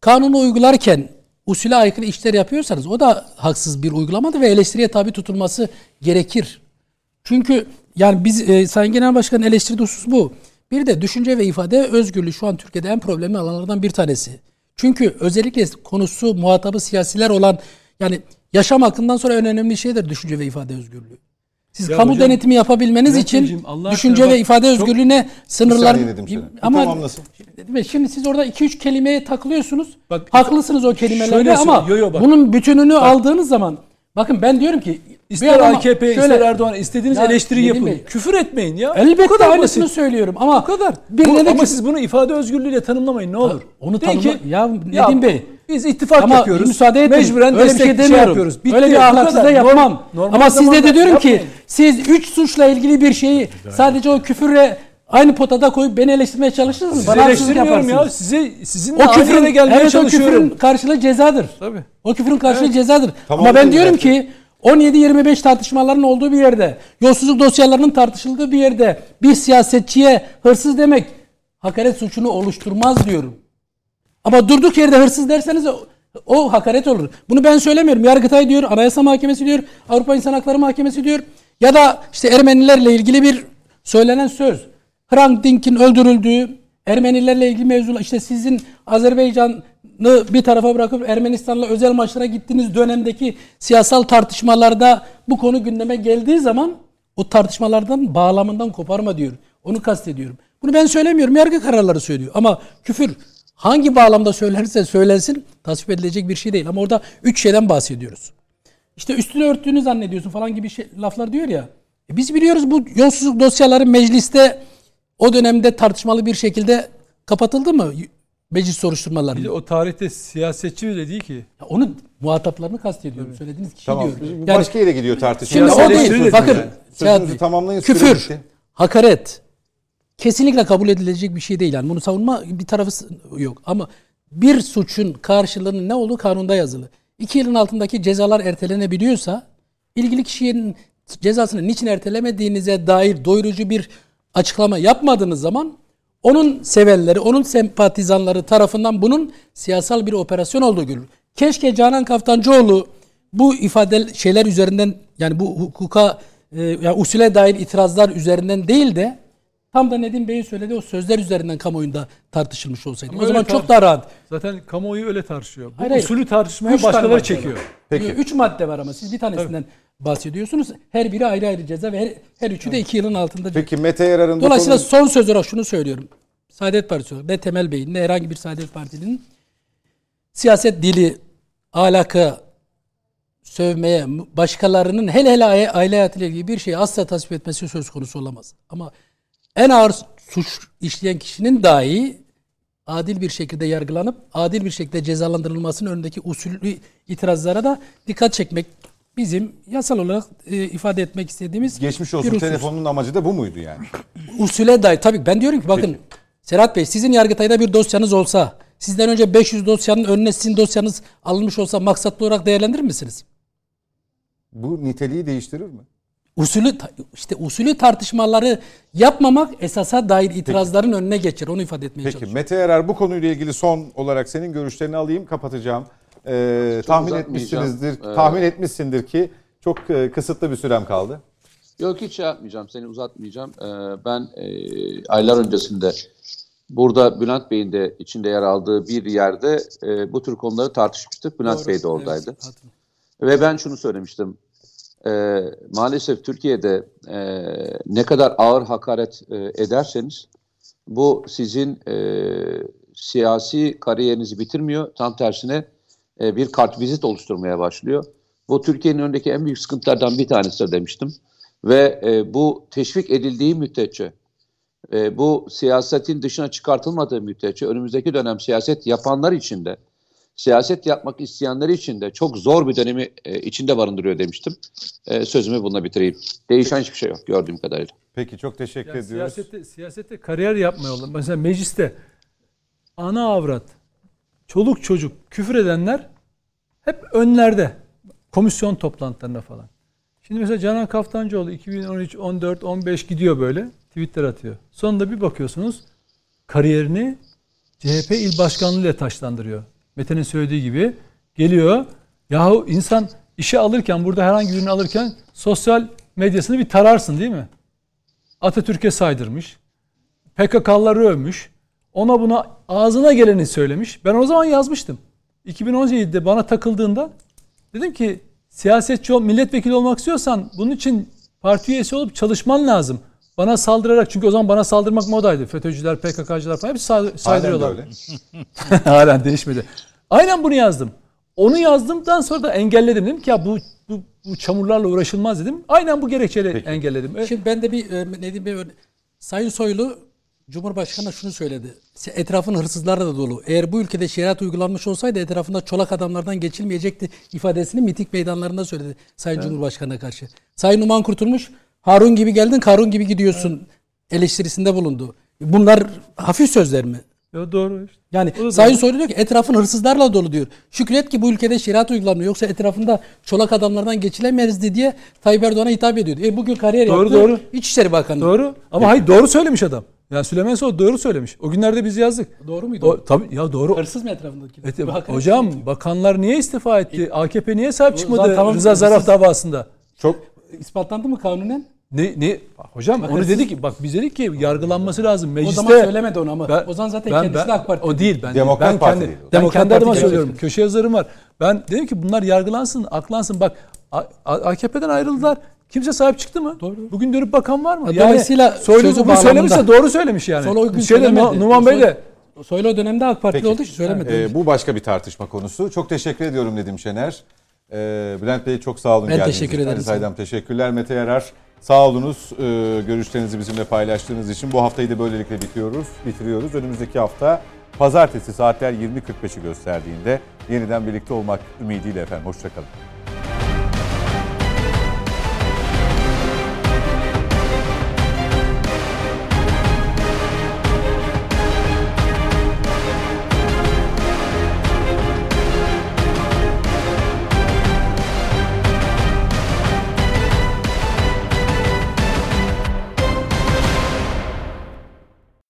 Kanunu uygularken usule aykırı işler yapıyorsanız o da haksız bir uygulamadır ve eleştiriye tabi tutulması gerekir. Çünkü yani biz e, Sayın Genel Başkan'ın eleştirdiği husus bu. Bir de düşünce ve ifade özgürlüğü şu an Türkiye'de en problemli alanlardan bir tanesi. Çünkü özellikle konusu muhatabı siyasiler olan yani yaşam hakkından sonra en önemli şeydir düşünce ve ifade özgürlüğü. Siz Ya kamu hocam, denetimi yapabilmeniz için Allah düşünce ve bak, ifade özgürlüğüne sınırlar dedim sana. Ama tamamlasın. Şimdi, şimdi siz orada 2-3 kelimeye takılıyorsunuz. Bak, Haklısınız o kelimelerde şöyle ama yo, yo, bak. bunun bütününü aldığınız zaman bakın ben diyorum ki İster AKP, şöyle- ister Erdoğan istediğiniz Ya, eleştiriyi Nedim yapın. Bey, Küfür etmeyin ya. Elbette kadar aynısını basit. söylüyorum ama Bu kadar. Bu- ama küfür- siz bunu ifade özgürlüğüyle tanımlamayın ne olur. onu tanımla- ya Nedim Bey, Biz ittifak ama yapıyoruz. müsaade edin. Mecburen öyle bir destek şey demiyorum. yapıyoruz. Bitti. öyle bir Bu ahlaksız kadar. da yapmam. Norm- normal ama sizde de diyorum ki yapmayın. siz üç suçla ilgili bir şeyi sadece o küfürle aynı potada koyup beni eleştirmeye çalışırsınız. Sizi Bana eleştirmiyorum ya. Size sizinle O yere gelmeye evet, o çalışıyorum. küfürün karşılığı cezadır. Tabii. O küfürün karşılığı cezadır. Tamam, Ama ben diyorum zaten. ki 17-25 tartışmaların olduğu bir yerde, yolsuzluk dosyalarının tartışıldığı bir yerde bir siyasetçiye hırsız demek hakaret suçunu oluşturmaz diyorum. Ama durduk yerde hırsız derseniz o, hakaret olur. Bunu ben söylemiyorum. Yargıtay diyor, Anayasa Mahkemesi diyor, Avrupa İnsan Hakları Mahkemesi diyor. Ya da işte Ermenilerle ilgili bir söylenen söz. Hrant Dink'in öldürüldüğü, Ermenilerle ilgili mevzular, işte sizin Azerbaycan'ı bir tarafa bırakıp Ermenistan'la özel maçlara gittiğiniz dönemdeki siyasal tartışmalarda bu konu gündeme geldiği zaman o tartışmalardan bağlamından koparma diyor. Onu kastediyorum. Bunu ben söylemiyorum. Yargı kararları söylüyor. Ama küfür hangi bağlamda söylenirse söylensin tasvip edilecek bir şey değil. Ama orada üç şeyden bahsediyoruz. İşte üstünü örttüğünü zannediyorsun falan gibi şey, laflar diyor ya. E biz biliyoruz bu yolsuzluk dosyaları mecliste o dönemde tartışmalı bir şekilde kapatıldı mı? Meclis soruşturmaları. Bir de o tarihte siyasetçi bile değil ki. Ya Onu muhataplarını kastediyorum. Söylediğiniz kişi Tamam. diyor. Yani Başka yere gidiyor tartışma. Şimdi o değil. de Bakın. yani. Sözünüzü tamamlayın, Küfür, hakaret kesinlikle kabul edilecek bir şey değil. Yani bunu savunma bir tarafı yok. Ama bir suçun karşılığının ne olduğu kanunda yazılı. İki yılın altındaki cezalar ertelenebiliyorsa ilgili kişinin cezasını niçin ertelemediğinize dair doyurucu bir açıklama yapmadığınız zaman onun sevenleri, onun sempatizanları tarafından bunun siyasal bir operasyon olduğu görülür. Keşke Canan Kaftancıoğlu bu ifade şeyler üzerinden yani bu hukuka e, yani usule dair itirazlar üzerinden değil de tam da Nedim Bey'in söylediği o sözler üzerinden kamuoyunda tartışılmış olsaydı. Ama o zaman çok daha rahat. Zaten kamuoyu öyle tartışıyor. Bu Hayır, hayır. usulü tartışmaya Üç tane başkaları madde çekiyor. var. Peki. Üç madde var ama siz bir tanesinden bahsediyorsunuz. Her biri ayrı ayrı ceza ve her, her üçü de iki yılın altında. Peki Mete Yarar'ın bu Dolayısıyla konu- son söz olarak şunu söylüyorum. Saadet Partisi olarak ne Temel Bey'in ne herhangi bir Saadet Partili'nin siyaset dili, alaka sövmeye, başkalarının hele hele aile aile hayatıyla ilgili bir şeyi asla tasvip etmesi söz konusu olamaz. Ama en ağır suç işleyen kişinin dahi adil bir şekilde yargılanıp adil bir şekilde cezalandırılmasının önündeki usulü itirazlara da dikkat çekmek bizim yasal olarak e, ifade etmek istediğimiz geçmiş olsun husus telefonunun amacı da bu muydu yani? usule dair tabii ben diyorum ki bakın Serhat Bey sizin Yargıtay'da bir dosyanız olsa sizden önce 500 dosyanın önüne sizin dosyanız alınmış olsa maksatlı olarak değerlendirir misiniz? Bu niteliği değiştirir mi? Usulü işte usulü tartışmaları yapmamak esasa dair itirazların önüne geçer. Onu ifade etmeye Peki çalışıyorum. Mete Yarar bu konuyla ilgili son olarak senin görüşlerini alayım kapatacağım. Ee, tahmin etmişsinizdir, Ee, tahmin etmişsindir ki çok e, kısıtlı bir sürem kaldı. Yok hiç şey yapmayacağım, seni uzatmayacağım. Ee, ben e, aylar öncesinde burada Bülent Bey'in de içinde yer aldığı bir yerde e, bu tür konuları tartışmıştık. Bülent Bey de oradaydı. Evet. Ve ben şunu söylemiştim. Ee, maalesef Türkiye'de e, ne kadar ağır hakaret e, ederseniz bu sizin e, siyasi kariyerinizi bitirmiyor. Tam tersine e, bir kartvizit oluşturmaya başlıyor. Bu Türkiye'nin önündeki en büyük sıkıntılardan bir tanesi demiştim. Ve e, bu teşvik edildiği müddetçe e, bu siyasetin dışına çıkartılmadığı müddetçe önümüzdeki dönem siyaset yapanlar için de siyaset yapmak isteyenler için de çok zor bir dönemi e, içinde barındırıyor demiştim. E, sözümü bununla bitireyim. Değişen hiçbir şey yok gördüğüm kadarıyla. Peki çok teşekkür Yani ediyoruz. siyasette, siyasette kariyer yapma yolu. Mesela mecliste ana avrat, çoluk çocuk küfür edenler hep önlerde. Komisyon toplantılarında falan. Şimdi mesela Canan Kaftancıoğlu 2013, 14, 15 gidiyor böyle. Tweetler atıyor. Sonunda bir bakıyorsunuz kariyerini CHP il başkanlığıyla taşlandırıyor. Mete'nin söylediği gibi geliyor. Yahu insan işe alırken burada herhangi birini alırken sosyal medyasını bir tararsın değil mi? Atatürk'e saydırmış. PKK'ları övmüş. Ona buna ağzına geleni söylemiş. Ben o zaman yazmıştım. 2017'de bana takıldığında dedim ki siyasetçi ol, milletvekili olmak istiyorsan bunun için parti üyesi olup çalışman lazım. Bana saldırarak çünkü o zaman bana saldırmak modaydı. FETÖ'cüler, PKK'cılar falan hepsi say- Halen de saydırıyorlar. öyle. Halen değişmedi. Aynen bunu yazdım. Onu yazdıktan sonra da engelledim. Dedim ki ya bu, bu, bu çamurlarla uğraşılmaz dedim. Aynen bu gerekçeyle engelledim. E, Şimdi ben de bir e, ne diyeyim bir örne- Sayın Soylu Cumhurbaşkanı şunu söyledi. Etrafın hırsızlarla da dolu. Eğer bu ülkede şeriat uygulanmış olsaydı etrafında çolak adamlardan geçilmeyecekti ifadesini miting meydanlarında söyledi Sayın Cumhurbaşkanı'na karşı. Sayın Numan Kurtulmuş Harun gibi geldin Karun gibi gidiyorsun eleştirisinde bulundu. Bunlar hafif sözler mi? ya doğru işte. Yani Sayın. Soylu diyor ki etrafın hırsızlarla dolu diyor. Şükret ki bu ülkede şeriat uygulanmıyor. Yoksa etrafında çolak adamlardan geçilemezdi diye Tayyip Erdoğan'a hitap ediyordu. E bugün kariyer Doğru, yaptı. doğru. İçişleri Bakanı. Doğru. Ama hayır doğru söylemiş adam. Yani Süleyman Soylu doğru söylemiş. O günlerde biz yazdık. Doğru muydu? O, tabii ya doğru. Hırsız mı etrafındaki? Evet, hakaret hocam bakanlar niye istifa etti? AKP niye sahip çıkmadı tamam, Rıza hırsız- davasında? Çok ispatlandı mı kanunen? Ne ne hocam onu hırsız- dedik bak biz dedik ki yargılanması lazım mecliste. zaman söylemedi onu ama. O zaman zaten kendisi de AK Parti O değil ben. Demokrat ben Parti kendi, değil o. ben Demokrat kendi adıma gerçekten. söylüyorum. Köşe yazarım var. Ben dedim ki bunlar yargılansın, aklansın. Bak AKP'den ayrıldılar. Kimse sahip çıktı mı? Doğru. Bugün dönüp bakan var mı? Ha, dolayısıyla Soylu sözü bunu bağlamında- söylemişse doğru söylemiş yani. Sonra o gün Şeyde, söylemedi. Nu- Numan Bey de Soylu o dönemde AK Partili Peki. olduğu için söylemedi. Ee, bu başka bir tartışma konusu. Çok teşekkür ediyorum Nedim Şener. Ee, Bülent Bey çok sağ olun Ben geldiğiniz teşekkür ederim. Saydam teşekkürler. Mete Yarar sağ olunuz. Ee, görüşlerinizi bizimle paylaştığınız için. Bu haftayı da böylelikle bitiyoruz. Bitiriyoruz. Önümüzdeki hafta pazartesi saatler 20.45'i gösterdiğinde yeniden birlikte olmak ümidiyle efendim. Hoşçakalın.